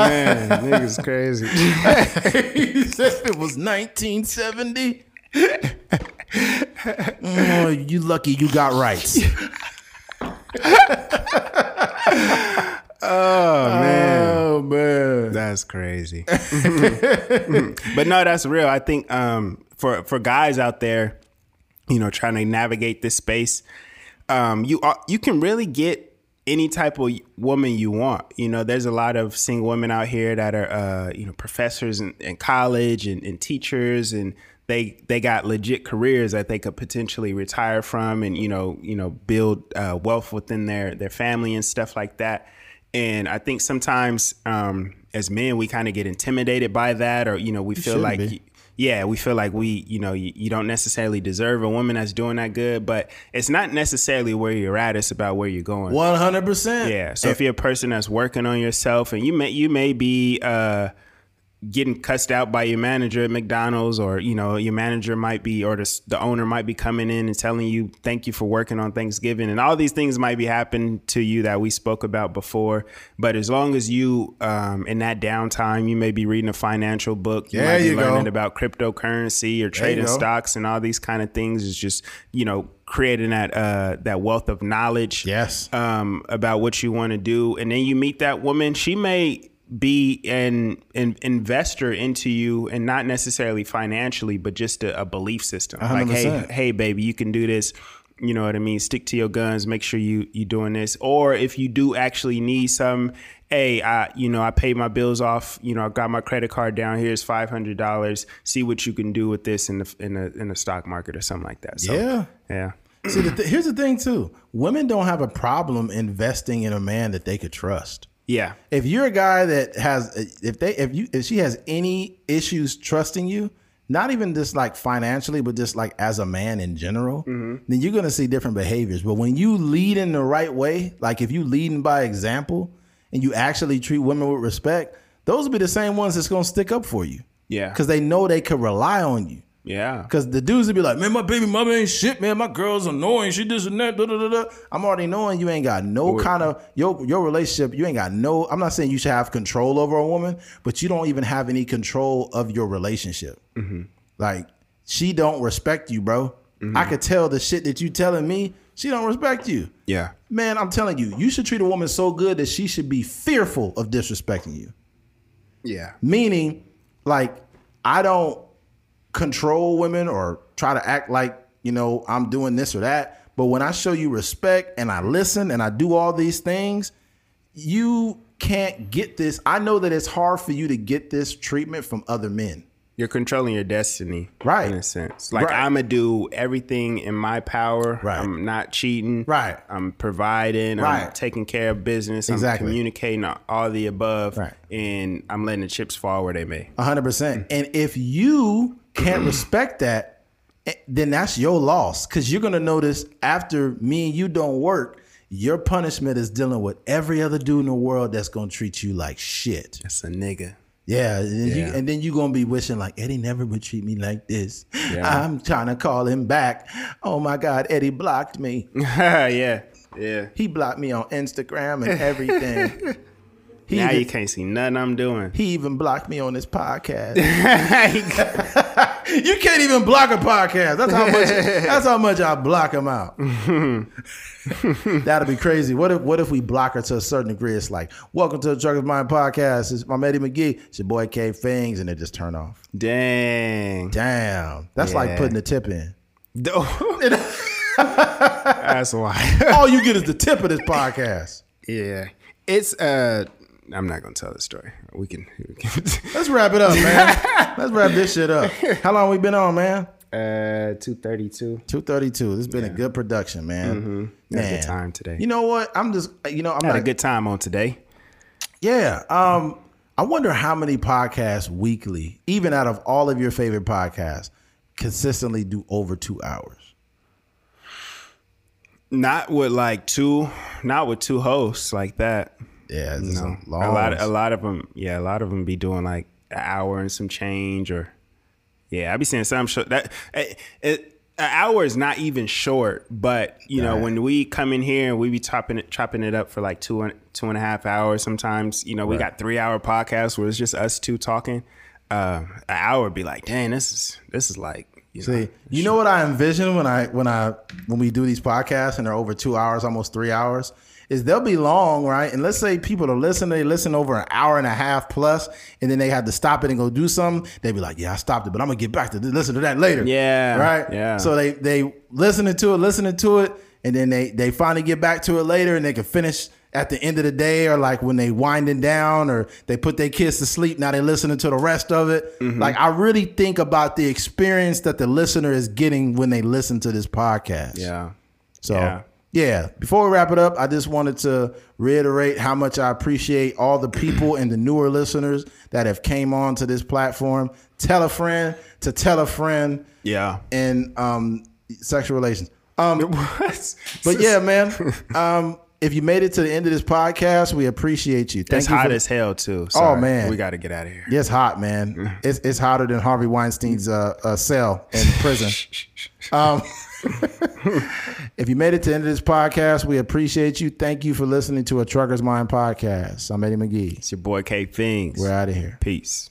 [SPEAKER 2] man, niggas crazy.
[SPEAKER 1] he said it was 1970. Oh, you lucky you got rights.
[SPEAKER 2] Oh man.
[SPEAKER 1] Oh man.
[SPEAKER 2] That's crazy. but no, that's real. I think um, for for guys out there, you know, trying to navigate this space, um, you are, you can really get any type of woman you want. You know, there's a lot of single women out here that are, uh, you know, professors in, in college and, and, teachers, and they they got legit careers that they could potentially retire from, and you know, you know, build uh, wealth within their their family and stuff like that. And I think sometimes um, as men, we kind of get intimidated by that, or you know, we feel like. Be yeah, we feel like we, you know, you, you, don't necessarily deserve a woman that's doing that good, but it's not necessarily where you're at. It's about where you're going.
[SPEAKER 1] One hundred percent.
[SPEAKER 2] Yeah. So if, if you're a person that's working on yourself, and you may you may be uh, getting cussed out by your manager at McDonald's, or you know your manager might be, or the, the owner might be coming in and telling you thank you for working on Thanksgiving, and all these things might be happening to you that we spoke about before. But as long as you um, in that downtime, you may be reading a financial book, you might be
[SPEAKER 1] you
[SPEAKER 2] learning
[SPEAKER 1] go.
[SPEAKER 2] about cryptocurrency or trading stocks and all these kind of things. Is just you know creating that uh, that wealth of knowledge,
[SPEAKER 1] yes,
[SPEAKER 2] um, about what you want to do, and then you meet that woman. She may be an, an investor into you and not necessarily financially, but just a, a belief system.
[SPEAKER 1] 100%.
[SPEAKER 2] Like, hey, hey, baby, you can do this. You know what I mean? Stick to your guns. Make sure you you doing this. Or if you do actually need some, hey, I you know I paid my bills off. You know I got my credit card down. Here's five hundred dollars. See what you can do with this in the in the in the stock market or something like that. So,
[SPEAKER 1] yeah,
[SPEAKER 2] yeah.
[SPEAKER 1] See, the th- here's the thing too: women don't have a problem investing in a man that they could trust.
[SPEAKER 2] Yeah.
[SPEAKER 1] If you're a guy that has, if they, if you, if she has any issues trusting you, not even just like financially, but just like as a man in general, mm-hmm. then you're gonna see different behaviors. But when you lead in the right way, like if you leading by example and you actually treat women with respect, those will be the same ones that's gonna stick up for you.
[SPEAKER 2] Yeah.
[SPEAKER 1] Because they know they could rely on you.
[SPEAKER 2] Yeah.
[SPEAKER 1] Because the dudes would be like, man, my baby mama ain't shit, man. My girl's annoying. She this and that. Da, da, da, da. I'm already knowing you ain't got no kind of your your relationship. You ain't got no. I'm not saying you should have control over a woman, but you don't even have any control of your relationship. Mm-hmm. Like she don't respect you, bro. Mm-hmm. I could tell the shit that you telling me. She don't respect you.
[SPEAKER 2] Yeah.
[SPEAKER 1] Man, I'm telling you, you should treat a woman so good that she should be fearful of disrespecting you.
[SPEAKER 2] Yeah.
[SPEAKER 1] Meaning, like, I don't control women or try to act like, you know, I'm doing this or that. But when I show you respect and I listen and I do all these things, you can't get this. I know that it's hard for you to get this treatment from other men.
[SPEAKER 2] You're controlling your destiny,
[SPEAKER 1] right?
[SPEAKER 2] In a sense, like
[SPEAKER 1] right.
[SPEAKER 2] I'm gonna do everything in my power.
[SPEAKER 1] Right.
[SPEAKER 2] I'm not cheating.
[SPEAKER 1] Right.
[SPEAKER 2] I'm providing.
[SPEAKER 1] Right.
[SPEAKER 2] I'm taking care of business.
[SPEAKER 1] Exactly.
[SPEAKER 2] I'm communicating all the above.
[SPEAKER 1] Right.
[SPEAKER 2] And I'm letting the chips fall where they may.
[SPEAKER 1] hundred percent. Mm. And if you can't respect that, eh, then that's your loss. Cause you're gonna notice after me and you don't work, your punishment is dealing with every other dude in the world that's gonna treat you like shit.
[SPEAKER 2] That's a nigga.
[SPEAKER 1] Yeah, and,
[SPEAKER 2] Yeah.
[SPEAKER 1] You, and then you're gonna be wishing like Eddie never would treat me like this.
[SPEAKER 2] Yeah.
[SPEAKER 1] I'm trying to call him back. Oh my God, Eddie blocked me.
[SPEAKER 2] yeah. Yeah.
[SPEAKER 1] He blocked me on Instagram and everything. He
[SPEAKER 2] now
[SPEAKER 1] even,
[SPEAKER 2] you can't see nothing I'm doing.
[SPEAKER 1] he even blocked me on this podcast. you can't even block a podcast. That's how much. that's how much I block him out. That'll be crazy. What if what if we block her to a certain degree? It's like, welcome to the Truckers Mind podcast. It's my Eddie McGee. It's your boy K Fings, and it just turn off.
[SPEAKER 2] Dang.
[SPEAKER 1] Damn, that's like putting the tip in.
[SPEAKER 2] That's why.
[SPEAKER 1] All you get is the tip of this podcast.
[SPEAKER 2] yeah. It's uh I'm not gonna tell the story. We can, we can
[SPEAKER 1] Let's wrap it up, man. Let's wrap this shit up. How long we been on, man?
[SPEAKER 2] uh two thirty two.
[SPEAKER 1] Two thirty two. This has been a good production, man.
[SPEAKER 2] Mm-hmm. Had a
[SPEAKER 1] Man.
[SPEAKER 2] good time today.
[SPEAKER 1] You know what? I'm just, you know, I'm
[SPEAKER 2] had
[SPEAKER 1] not
[SPEAKER 2] a good time on today.
[SPEAKER 1] Yeah. Um, I wonder how many podcasts weekly, even out of all of your favorite podcasts, consistently do over two hours.
[SPEAKER 2] Not with like two, not with two hosts like that.
[SPEAKER 1] Yeah,
[SPEAKER 2] No,
[SPEAKER 1] a
[SPEAKER 2] a lot, a lot of them. Yeah, a lot of them be doing like an hour and some change, or yeah, I be seeing some show that it, it, an hour is not even short. But you know,
[SPEAKER 1] Right.
[SPEAKER 2] when we come in here and we be chopping it, chopping it up for like two and two and a half hours. Sometimes you know we got three hour podcasts where it's just us two talking. Uh, an hour be like, dang, this is this is like. You know,
[SPEAKER 1] See, you know what I envision when I when I when we do these podcasts and they're over two hours, almost three hours, is they'll be long, right? And let's say people are listening, they listen over an hour and a half plus, and then they have to stop it and go do something. They'd be like, "Yeah, I stopped it, but I'm gonna get back to listen to that later."
[SPEAKER 2] Yeah,
[SPEAKER 1] right.
[SPEAKER 2] yeah.
[SPEAKER 1] So they they listening to it, listening to it, and then they they finally get back to it later, and they can finish at the end of the day, or like when they winding down, or they put their kids to sleep. Now they listening to the rest of it.
[SPEAKER 2] Mm-hmm.
[SPEAKER 1] Like I really think about the experience that the listener is getting when they listen to this podcast.
[SPEAKER 2] Yeah.
[SPEAKER 1] So
[SPEAKER 2] Yeah.
[SPEAKER 1] Yeah. before we wrap it up, I just wanted to reiterate how much I appreciate all the people and the newer listeners that have came on to this platform. Tell a friend to tell a friend
[SPEAKER 2] Yeah.
[SPEAKER 1] And um, sexual relations. Um, but yeah, man. Um, if you made it to the end of this podcast, we appreciate you. Thank
[SPEAKER 2] it's
[SPEAKER 1] you
[SPEAKER 2] hot
[SPEAKER 1] for,
[SPEAKER 2] as hell too.
[SPEAKER 1] Oh, man.
[SPEAKER 2] we got to get out of here.
[SPEAKER 1] It's hot, man. It's it's hotter than Harvey Weinstein's uh, uh, cell in prison. um, if you made it to the end of this podcast, we appreciate you. Thank you for listening to a Trucker's Mind podcast. I'm Eddie McGee.
[SPEAKER 2] It's your boy K Things.
[SPEAKER 1] We're out of here.
[SPEAKER 2] Peace.